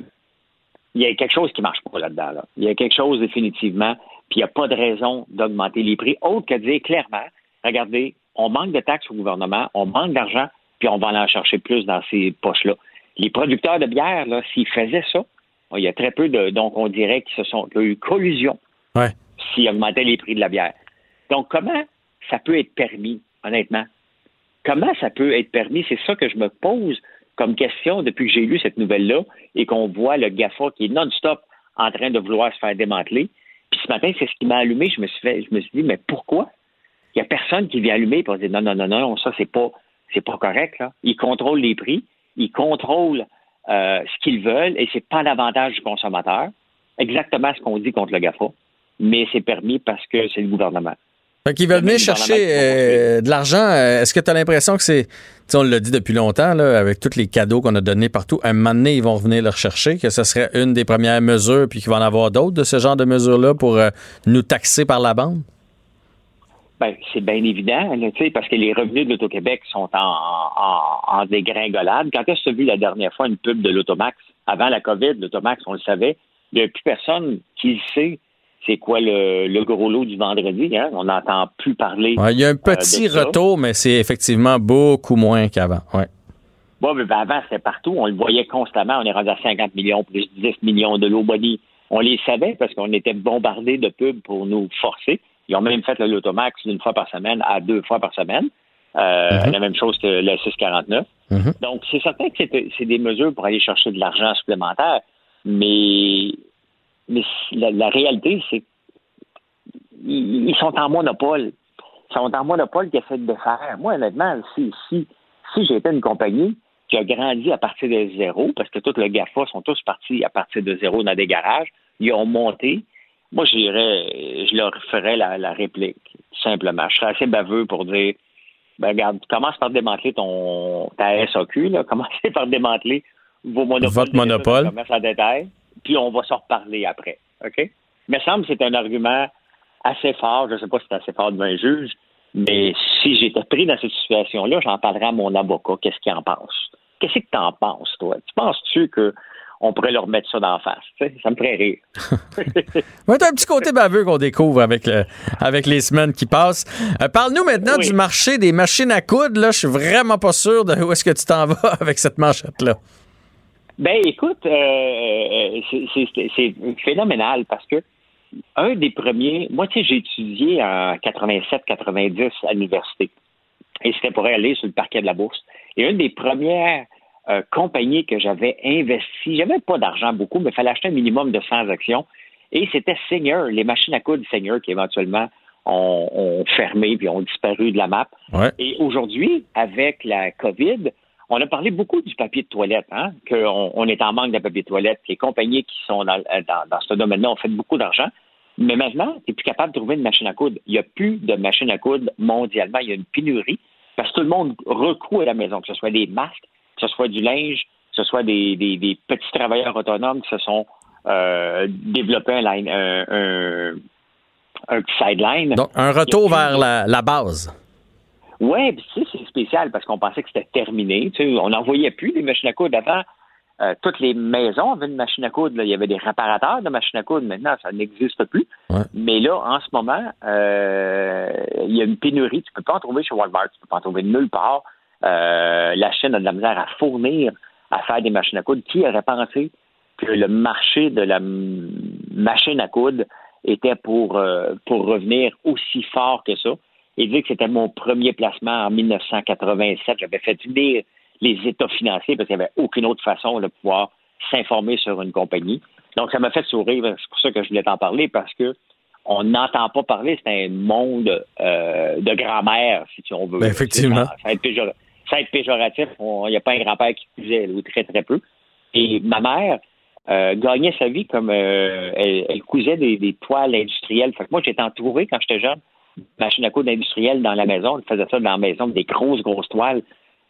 il y a quelque chose qui ne marche pas là-dedans. Il y a quelque chose définitivement, puis il n'y a pas de raison d'augmenter les prix, autre que de dire clairement, regardez, on manque de taxes au gouvernement, on manque d'argent, puis on va en chercher plus dans ces poches-là. Les producteurs de bière, s'ils faisaient ça, il y a très peu de. Donc, on dirait qu'ils se sont, qu'il y a eu collusion s'ils augmentaient les prix de la bière. Donc, comment ça peut être permis, honnêtement? Comment ça peut être permis? C'est ça que je me pose comme question depuis que j'ai lu cette nouvelle-là et qu'on voit le GAFA qui est non-stop en train de vouloir se faire démanteler. Puis ce matin, c'est ce qui m'a allumé. Je me suis fait, je me suis dit, mais pourquoi? Il n'y a personne qui vient allumer pour dire non, non, non, non, ça, c'est pas, c'est pas correct, là. Ils contrôlent les prix, ils contrôlent euh, ce qu'ils veulent et c'est pas l'avantage du consommateur. Exactement ce qu'on dit contre le GAFA. Mais c'est permis parce que c'est le gouvernement. Fait qu'ils veulent venir chercher euh, de l'argent. Euh, est-ce que tu as l'impression que c'est. On l'a dit depuis longtemps, là, avec tous les cadeaux qu'on a donnés partout, un moment donné, ils vont venir le rechercher, que ce serait une des premières mesures, puis qu'il va en avoir d'autres de ce genre de mesures-là pour euh, nous taxer par la bande? Ben, c'est bien évident, parce que les revenus de l'Auto-Québec sont en, dégringolade. Quand est-ce que tu as vu la dernière fois une pub de l'Automax? Avant la COVID, l'Automax, on le savait. Il n'y a plus personne qui sait c'est quoi le, gros lot du vendredi. Hein? On n'entend plus parler. il y a un euh, petit retour, mais c'est effectivement beaucoup moins qu'avant. Ouais. Bon, mais ben, avant, c'était partout. On le voyait constamment. On est rendu à 50 millions, plus 10 millions de low body. On les savait parce qu'on était bombardés de pubs pour nous forcer. Ils ont même fait l'automax d'une fois par semaine à deux fois par semaine. Euh, mm-hmm. La même chose que le 649. Mm-hmm. Donc, c'est certain que c'est des mesures pour aller chercher de l'argent supplémentaire, mais mais la, réalité, c'est qu'ils sont en monopole. Ils sont en monopole qui essaient de faire. Moi, honnêtement, si, si, si j'étais une compagnie qui a grandi à partir de zéro, parce que tous les GAFA sont tous partis à partir de zéro dans des garages, ils ont monté. Moi, j'irais, je leur ferais la, réplique, simplement. Je serais assez baveux pour dire ben, regarde, commence par démanteler ton ta SAQ, là. commencez par démanteler vos monopoles. Votre monopole. Commerce en détail puis on va s'en reparler après. OK? Mais semble que c'est un argument assez fort. Je ne sais pas si c'est assez fort devant un juge, mais si j'étais pris dans cette situation-là, j'en parlerais à mon avocat. Qu'est-ce qu'il en pense? Qu'est-ce que tu en penses, toi? Tu penses-tu que on pourrait leur mettre ça d'en face. Ça me ferait rire. C'est un petit côté baveux qu'on découvre avec, avec les semaines qui passent. Euh, parle-nous maintenant du marché des machines à coudre. Là, je suis vraiment pas sûr de où est-ce que tu t'en vas avec cette manchette-là. Ben, écoute, euh, euh c'est phénoménal parce que un des premiers, moi, tu sais, j'ai étudié en 87-90 à l'université et c'était pour aller sur le parquet de la bourse. Et une des premières euh, compagnies que j'avais investi, j'avais pas d'argent beaucoup, mais il fallait acheter un minimum de 100 actions. Et c'était Seigneur, les machines à coudre Seigneur qui éventuellement ont, fermé puis ont disparu de la map. Et aujourd'hui, avec la COVID, on a parlé beaucoup du papier de toilette, hein, qu'on on est en manque de papier de toilette. Les compagnies qui sont dans, dans, ce domaine-là ont fait beaucoup d'argent. Mais maintenant, tu n'es plus capable de trouver une machine à coudre. Il n'y a plus de machine à coudre mondialement. Il y a une pénurie parce que tout le monde recoue à la maison, que ce soit des masques, que ce soit du linge, que ce soit des, des, petits travailleurs autonomes qui se sont euh, développés un, line, un, un, sideline. Donc, un retour vers la, la base. Oui, c'est spécial parce qu'on pensait que c'était terminé. Tu sais, on n'en voyait plus des machines à coudre avant. euh, toutes les maisons avaient une machine à coudre. Il y avait des réparateurs de machines à coudre. Maintenant, ça n'existe plus. Mais là, en ce moment, euh, il y a une pénurie. Tu ne peux pas en trouver chez Walmart. Tu ne peux pas en trouver nulle part. Euh, la Chine a de la misère à fournir, à faire des machines à coudre. Qui aurait pensé que le marché de la machine à coudre était pour, pour revenir aussi fort que ça? Et dit que c'était mon premier placement en 1987. J'avais fait venir les états financiers parce qu'il n'y avait aucune autre façon de pouvoir s'informer sur une compagnie. Donc, ça m'a fait sourire. C'est pour ça que je voulais t'en parler parce que on n'entend pas parler. C'est un monde euh, de grand-mère, si on veut. Ben, effectivement. Ça va être, péjoratif. Il n'y a pas un grand-père qui cuisait, ou très, très peu. Et ma mère euh, gagnait sa vie comme euh, elle, cousait des, toiles industrielles. Fait que moi, j'étais entouré quand j'étais jeune, machine à coudre industrielle dans la maison. Elle faisait ça dans la maison, des grosses, grosses toiles.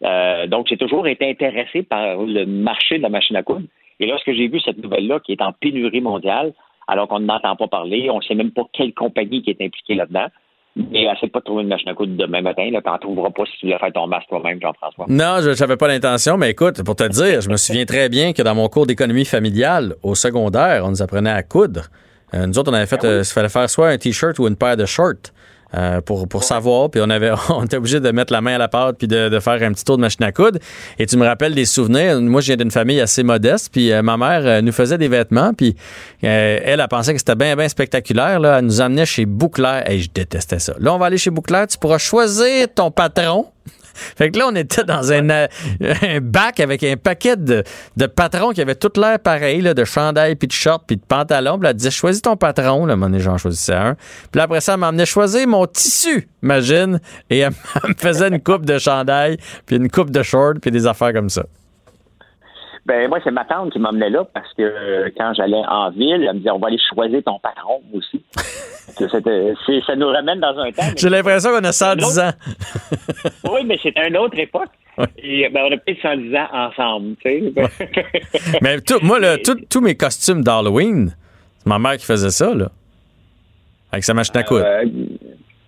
Euh, donc, j'ai toujours été intéressé par le marché de la machine à coudre. Et lorsque j'ai vu cette nouvelle-là, qui est en pénurie mondiale, alors qu'on n'entend pas parler, on ne sait même pas quelle compagnie qui est impliquée là-dedans. Mais essaie pas de trouver une machine à coudre demain matin, là, ne trouveras pas si tu voulais faire ton masque toi-même, Jean-François. Non, je n'avais pas l'intention, mais écoute, pour te dire, je me souviens très bien que dans mon cours d'économie familiale, au secondaire, on nous apprenait à coudre. Euh, nous autres, on avait fait, il ben euh, fallait faire soit un t-shirt ou une paire de shorts. Euh, pour, pour savoir. Puis on avait on était obligé de mettre la main à la pâte puis de, de, faire un petit tour de machine à coudre. Et tu me rappelles des souvenirs. Moi, je viens d'une famille assez modeste. Puis euh, ma mère euh, nous faisait des vêtements. Puis elle a pensé que c'était bien, bien spectaculaire. Là. Elle nous emmenait chez Bouclair. Et je détestais ça. Là, on va aller chez Bouclair. Tu pourras choisir ton patron. Fait que là, on était dans un, un bac avec un paquet de, de patrons qui avaient tout l'air pareil, là, de chandail, puis de shorts, puis de pantalons. Puis elle disait, choisis ton patron. Là, mon j'en choisissais un. Puis après ça, elle m'emmenait choisir mon tissu, imagine. Et elle, me faisait une coupe de chandail, puis une coupe de shorts, puis des affaires comme ça. Ben moi, c'est ma tante qui m'emmenait là parce que euh, quand j'allais en ville, elle me disait on va aller choisir ton patron aussi. ça nous ramène dans un temps. J'ai l'impression qu'on a 110 ans. oui, mais c'était une autre époque. Et ben, on a peut-être 110 ans ensemble, tu sais. mais tout, moi, tous mes costumes d'Halloween, c'est ma mère qui faisait ça, là. Avec sa machine à coudre. Euh,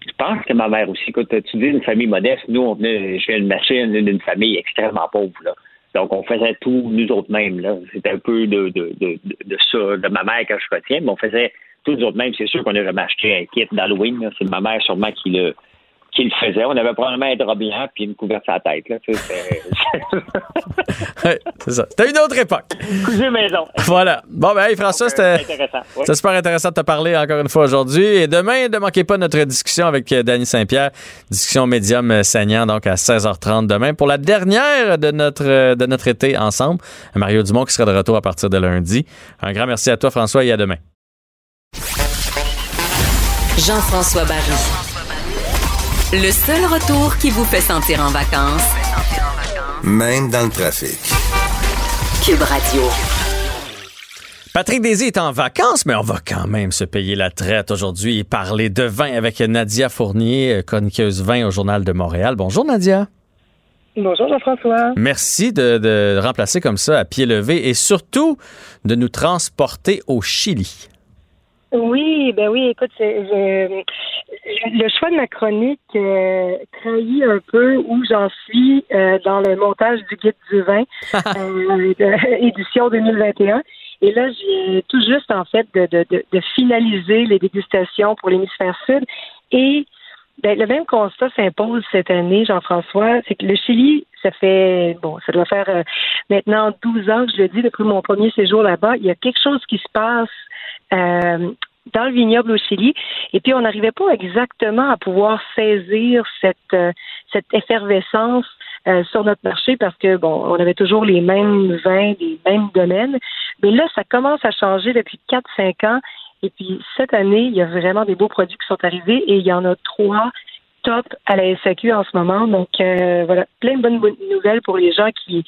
je pense que ma mère aussi. Écoute, tu dis une famille modeste. Nous, on venait, je viens d'une machine d'une famille extrêmement pauvre, là. Donc, on faisait tout nous autres mêmes. Là. C'était un peu de, de, de, de, ça, de ma mère quand je retiens, mais on faisait tout nous autres mêmes. C'est sûr qu'on a jamais acheté un kit d'Halloween. C'est ma mère sûrement qui le, qui le faisait. On avait probablement un drap blanc puis une couverture à la tête. Là. c'est ça. C'était une autre époque. Cousu maison. Voilà. Bon, ben, hey, François, c'était super intéressant de te parler encore une fois aujourd'hui. Et demain, ne manquez pas notre discussion avec euh, Danny Saint-Pierre, discussion médium euh, saignant, donc à 16h30 demain pour la dernière de notre, euh, de notre été ensemble. Mario Dumont qui sera de retour à partir de lundi. Un grand merci à toi, François, et à demain. Jean-François Barry. Le seul retour qui vous fait sentir en vacances, même dans le trafic. Cube Radio. Patrick Désy est en vacances, mais on va quand même se payer la traite aujourd'hui et parler de vin avec Nadia Fournier, chroniqueuse vin au Journal de Montréal. Bonjour Nadia. Bonjour Jean-François. Merci de, de remplacer comme ça à pied levé et surtout de nous transporter au Chili. Oui, ben oui, écoute, je, le choix de ma chronique euh, trahit un peu où j'en suis euh, dans le montage du guide du vin, euh, édition 2021. Et là, j'ai tout juste en fait de, de, de, finaliser les dégustations pour l'hémisphère sud. Et ben, le même constat s'impose cette année, Jean-François, c'est que le Chili, ça fait bon, ça doit faire euh, maintenant 12 ans que je le dis depuis mon premier séjour là-bas. Il y a quelque chose qui se passe euh, dans le vignoble au Chili. Et puis, on n'arrivait pas exactement à pouvoir saisir cette, euh, cette effervescence euh, sur notre marché parce que, bon, on avait toujours les mêmes vins, les mêmes domaines. Mais là, ça commence à changer depuis 4-5 ans. Et puis, cette année, il y a vraiment des beaux produits qui sont arrivés et il y en a trois top à la SAQ en ce moment. Donc, euh, voilà, plein de bonnes nouvelles pour les gens qui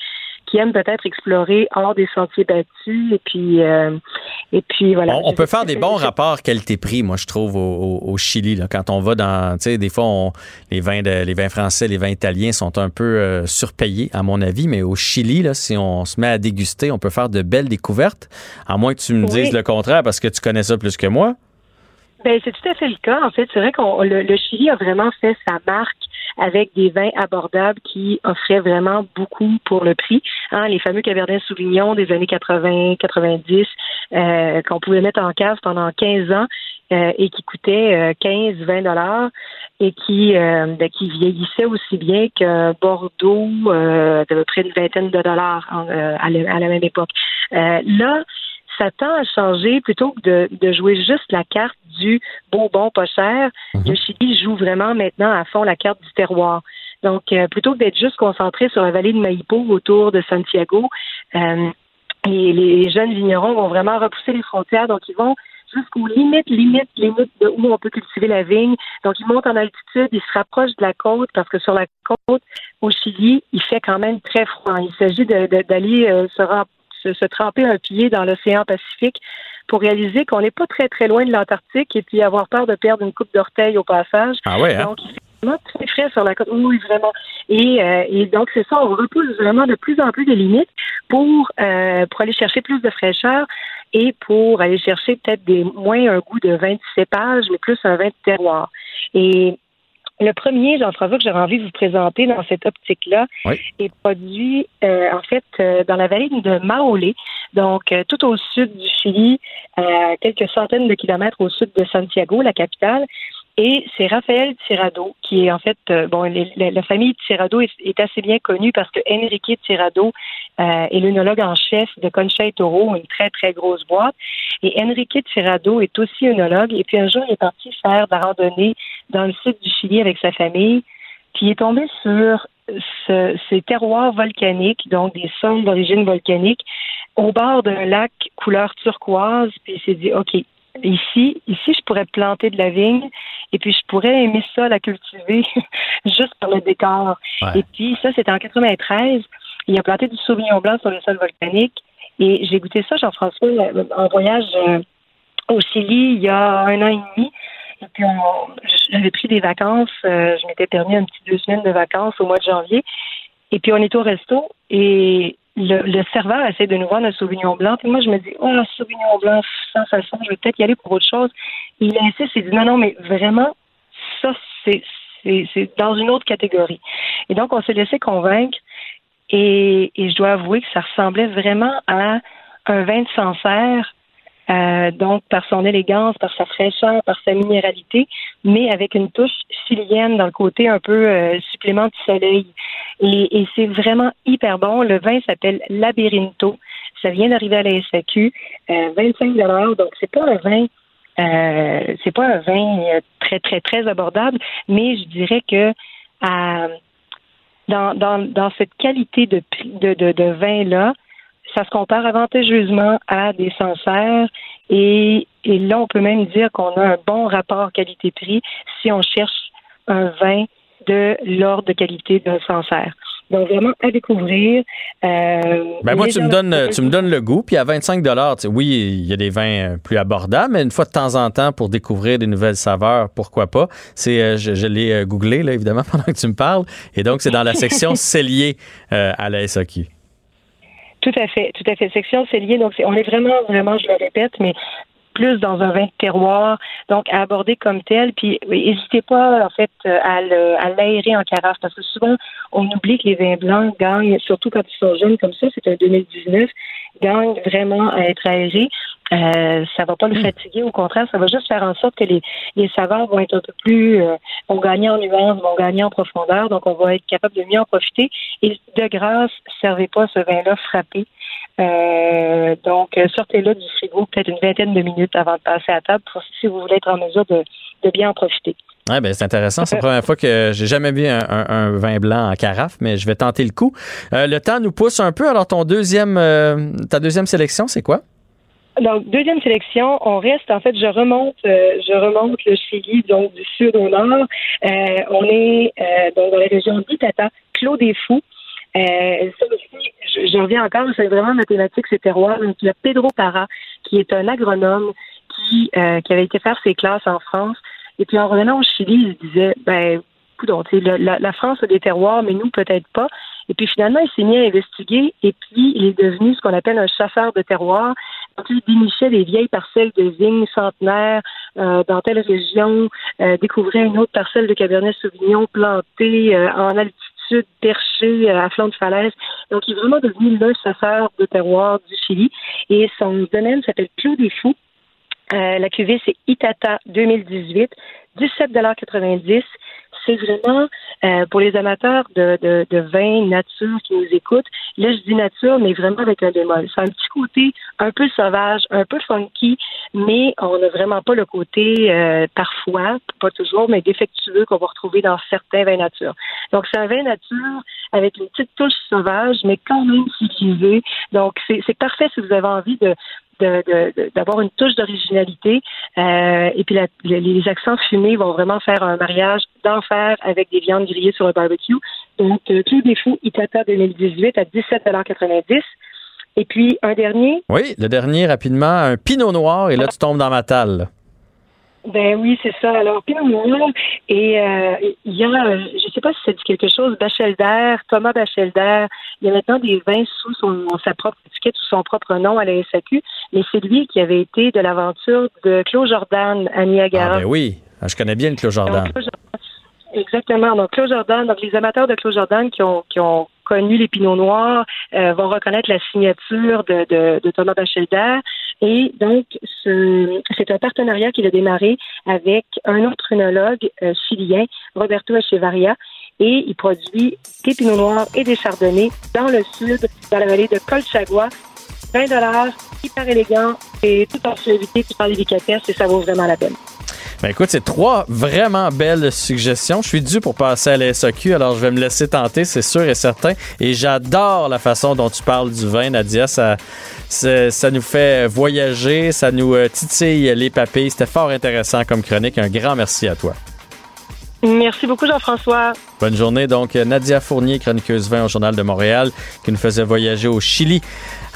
qui aiment peut-être explorer hors des sentiers battus. Et puis, euh, et puis voilà. On, peut faire des bons rapports qualité-prix, moi, je trouve, au, Chili. Là, quand on va dans, tu sais, des fois, les, vins les vins français, les vins italiens sont un peu euh, surpayés, à mon avis. Mais au Chili, là, si on se met à déguster, on peut faire de belles découvertes. À moins que tu me dises le contraire, parce que tu connais ça plus que moi. Ben, c'est tout à fait le cas. En fait, c'est vrai que le, Chili a vraiment fait sa marque avec des vins abordables qui offraient vraiment beaucoup pour le prix. Hein, les fameux Cabernet Sauvignon des années 80, 90, euh, qu'on pouvait mettre en cave pendant 15 ans euh, et qui coûtaient 15, 20 dollars et qui ben, qui vieillissaient aussi bien que Bordeaux euh, de près d'une vingtaine de dollars à, la, même époque. là, ça tend à changer plutôt que de, jouer juste la carte du beau, bon, pas cher. Mhm. Le Chili joue vraiment maintenant à fond la carte du terroir. Donc, euh, plutôt que d'être juste concentré sur la vallée de Maipo autour de Santiago, euh, les, jeunes vignerons vont vraiment repousser les frontières. Donc, ils vont jusqu'aux limites, limites, limites de où on peut cultiver la vigne. Donc, ils montent en altitude, ils se rapprochent de la côte parce que sur la côte, au Chili, il fait quand même très froid. Il s'agit d'aller euh, se, se, tremper un pied dans l'océan Pacifique pour réaliser qu'on n'est pas très très loin de l'Antarctique et puis avoir peur de perdre une coupe d'orteil au passage. Ah ouais, hein? Donc, il fait vraiment très frais sur la côte. Oui, vraiment. Et, euh, et donc, c'est ça, on repousse vraiment de plus en plus de limites pour, euh, pour aller chercher plus de fraîcheur et pour aller chercher peut-être des moins un goût de vin de cépage, mais plus un vin de terroir. Et le premier, Jean-François, que j'aurais envie de vous présenter dans cette optique-là, est produit euh, en fait euh, dans la vallée de Maolé, donc euh, tout au sud du Chili, à quelques centaines de kilomètres au sud de Santiago, la capitale. Et c'est Raphaël Tirado, qui est en fait, euh, bon, la, famille Tirado est, assez bien connue parce que Enrique Tirado euh, est l'œnologue en chef de Concha et Toro, une très, très grosse boîte. Et Enrique Tirado est aussi œnologue. Et puis un jour, il est parti faire de la randonnée dans le sud du Chili avec sa famille. Puis il est tombé sur ces terroirs volcaniques, donc des sols d'origine volcanique, au bord d'un lac couleur turquoise. Puis il s'est dit, OK, Ici, ici, je pourrais planter de la vigne et puis je pourrais aimer ça, la cultiver, juste pour le décor. Et puis ça, c'était en 93. Il a planté du Sauvignon blanc sur le sol volcanique et j'ai goûté ça, Jean-François, euh, en voyage euh, au Chili il y a un an et demi. Et puis j'avais pris des vacances, euh, je m'étais permis un petit deux semaines de vacances au mois de janvier. Et puis on est au resto et le, serveur essaie de nous vendre un Sauvignon blanc. Puis moi, je me dis, oh, Sauvignon blanc, ça, ça, ça, je vais peut-être y aller pour autre chose. Il insiste, il dit, non, non, mais vraiment, ça, c'est, c'est, dans une autre catégorie. Et donc, on s'est laissé convaincre. Et, et je dois avouer que ça ressemblait vraiment à un vin de Sancerre euh, donc par son élégance, par sa fraîcheur, par sa minéralité, mais avec une touche chilienne dans le côté un peu euh, supplément de soleil. Et, c'est vraiment hyper bon. Le vin s'appelle Labyrinto. Ça vient d'arriver à la SAQ, euh, 25 dollars. Donc c'est pas un vin. Euh, c'est pas un vin très très très abordable, mais je dirais que dans, dans, dans cette qualité de, de, de, de vin là, ça se compare avantageusement à des Sancerres et, et là, on peut même dire qu'on a un bon rapport qualité-prix si on cherche un vin de l'ordre de qualité d'un Sancerre. Donc vraiment à découvrir. Euh, ben moi, tu me donnes, tu me donnes le goût. Puis à 25 dollars, oui, il y a des vins euh, plus abordables, mais une fois de temps en temps pour découvrir des nouvelles saveurs, pourquoi pas. C'est, euh, je, l'ai googlé là évidemment pendant que tu me parles, et donc c'est dans la section cellier à la SAQ. Tout à fait, tout à fait. Section, c'est lié. Donc, on est vraiment, vraiment, je le répète, mais plus dans un vin de terroir, donc à aborder comme tel. Puis n'hésitez pas en fait à l'aérer en carafe parce que souvent on oublie que les vins blancs gagnent, surtout quand ils sont jeunes comme ça, c'est un 2019, gagnent vraiment à être aérés. Euh, ça va pas le hmm. fatiguer, au contraire, ça va juste faire en sorte que les, les saveurs vont être un peu plus, euh, vont gagner en nuances, vont gagner en profondeur, donc on va être capable de mieux en profiter. Et de grâce, servez pas ce vin-là frappé. Euh, donc, sortez-le du frigo peut-être une vingtaine de minutes avant de passer à table pour si vous voulez être en mesure de, de bien en profiter. Ouais, ben c'est intéressant. C'est la première fois que j'ai jamais vu un, un, vin blanc en carafe, mais je vais tenter le coup. Euh, le temps nous pousse un peu. Alors, ton deuxième, euh, ta deuxième sélection, c'est quoi? Donc, deuxième sélection, on reste, en fait, je remonte, euh, je remonte le Chili, donc du sud au nord. on est donc dans la région d'Itata, Clos des Fous. ça aussi, je, reviens encore, c'est vraiment mathématique, c'est terroir. Donc, il y a Pedro Parra, qui est un agronome qui, qui avait été faire ses classes en France. Et puis, en revenant au Chili, il disait, ben, la, la France a des terroirs, mais nous, peut-être pas. Et puis finalement, il s'est mis à investiguer et puis il est devenu ce qu'on appelle un chasseur de terroir dénichaient des vieilles parcelles de vignes centenaires euh, dans telle région, euh, découvraient une autre parcelle de Cabernet Sauvignon plantée euh, en altitude, perchée à flanc de falaise. Donc, il est vraiment devenu le chasseur de terroir du Chili. Et son domaine s'appelle Clos des Fous. La cuvée, c'est Itata 2018, 17,90 c'est vraiment euh, pour les amateurs de, de, de, vin nature qui nous écoutent. Là, je dis nature, mais vraiment avec un bémol. C'est un petit côté un peu sauvage, un peu funky, mais on n'a vraiment pas le côté euh, parfois, pas toujours, mais défectueux qu'on va retrouver dans certains vins nature. Donc, c'est un vin nature avec une petite touche sauvage, mais quand même civilisé. Donc, c'est parfait si vous avez envie de, d'avoir une touche d'originalité. Euh, et puis les accents fumés vont vraiment faire un mariage d'enfer avec des viandes grillées sur le barbecue. Donc, euh, des Fous Itata 2018 à 17,90 Et puis, un dernier. Oui, le dernier, rapidement, un pinot noir. Et là, tu tombes dans ma talle. Ben oui, c'est ça. Alors, Pinot et euh, il y a, je ne sais pas si ça dit quelque chose, Bachelder, Thomas Bachelder, il y a maintenant des vins sous son, sa propre étiquette, sous son propre nom à la SAQ, mais c'est lui qui avait été de l'aventure de Claude Jordan à Niagara. Ah ben oui, ah, je connais bien le Claude Jordan. Exactement. Donc, Claude Jordan, donc les amateurs de Claude Jordan qui ont, qui ont connu les Pinots Noirs euh, vont reconnaître la signature de, de, de Thomas Bachelder. Et donc, c'est un partenariat qu'il a démarré avec un autre œnologue euh, chilien, Roberto Echevarria, et il produit des Pinots Noirs et des Chardonnays dans le sud, dans la vallée de Colchagua. 20 dollars, hyper élégant et tout en suavité, tout en délicatesse et ça vaut vraiment la peine. Ben écoute, c'est trois vraiment belles suggestions. Je suis dû pour passer à la alors je vais me laisser tenter, c'est sûr et certain. Et j'adore la façon dont tu parles du vin, Nadia. Ça, ça, nous fait voyager, ça nous euh, titille les papilles. C'était fort intéressant comme chronique. Un grand merci à toi. Merci beaucoup, Jean-François. Bonne journée. Donc, Nadia Fournier, chroniqueuse vin au Journal de Montréal, qui nous faisait voyager au Chili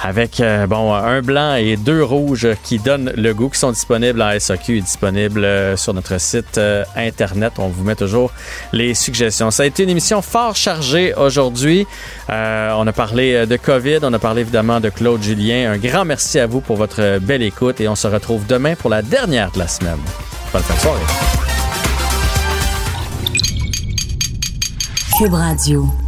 avec euh, bon un blanc et deux rouges qui donnent le goût, qui sont disponibles en SAQ et disponibles euh, sur notre site euh, Internet. On vous met toujours les suggestions. Ça a été une émission fort chargée aujourd'hui. on a parlé de COVID, on a parlé évidemment de Claude Julien. Un grand merci à vous pour votre belle écoute et on se retrouve demain pour la dernière de la semaine. Bonne fin de soirée. Cube Radio.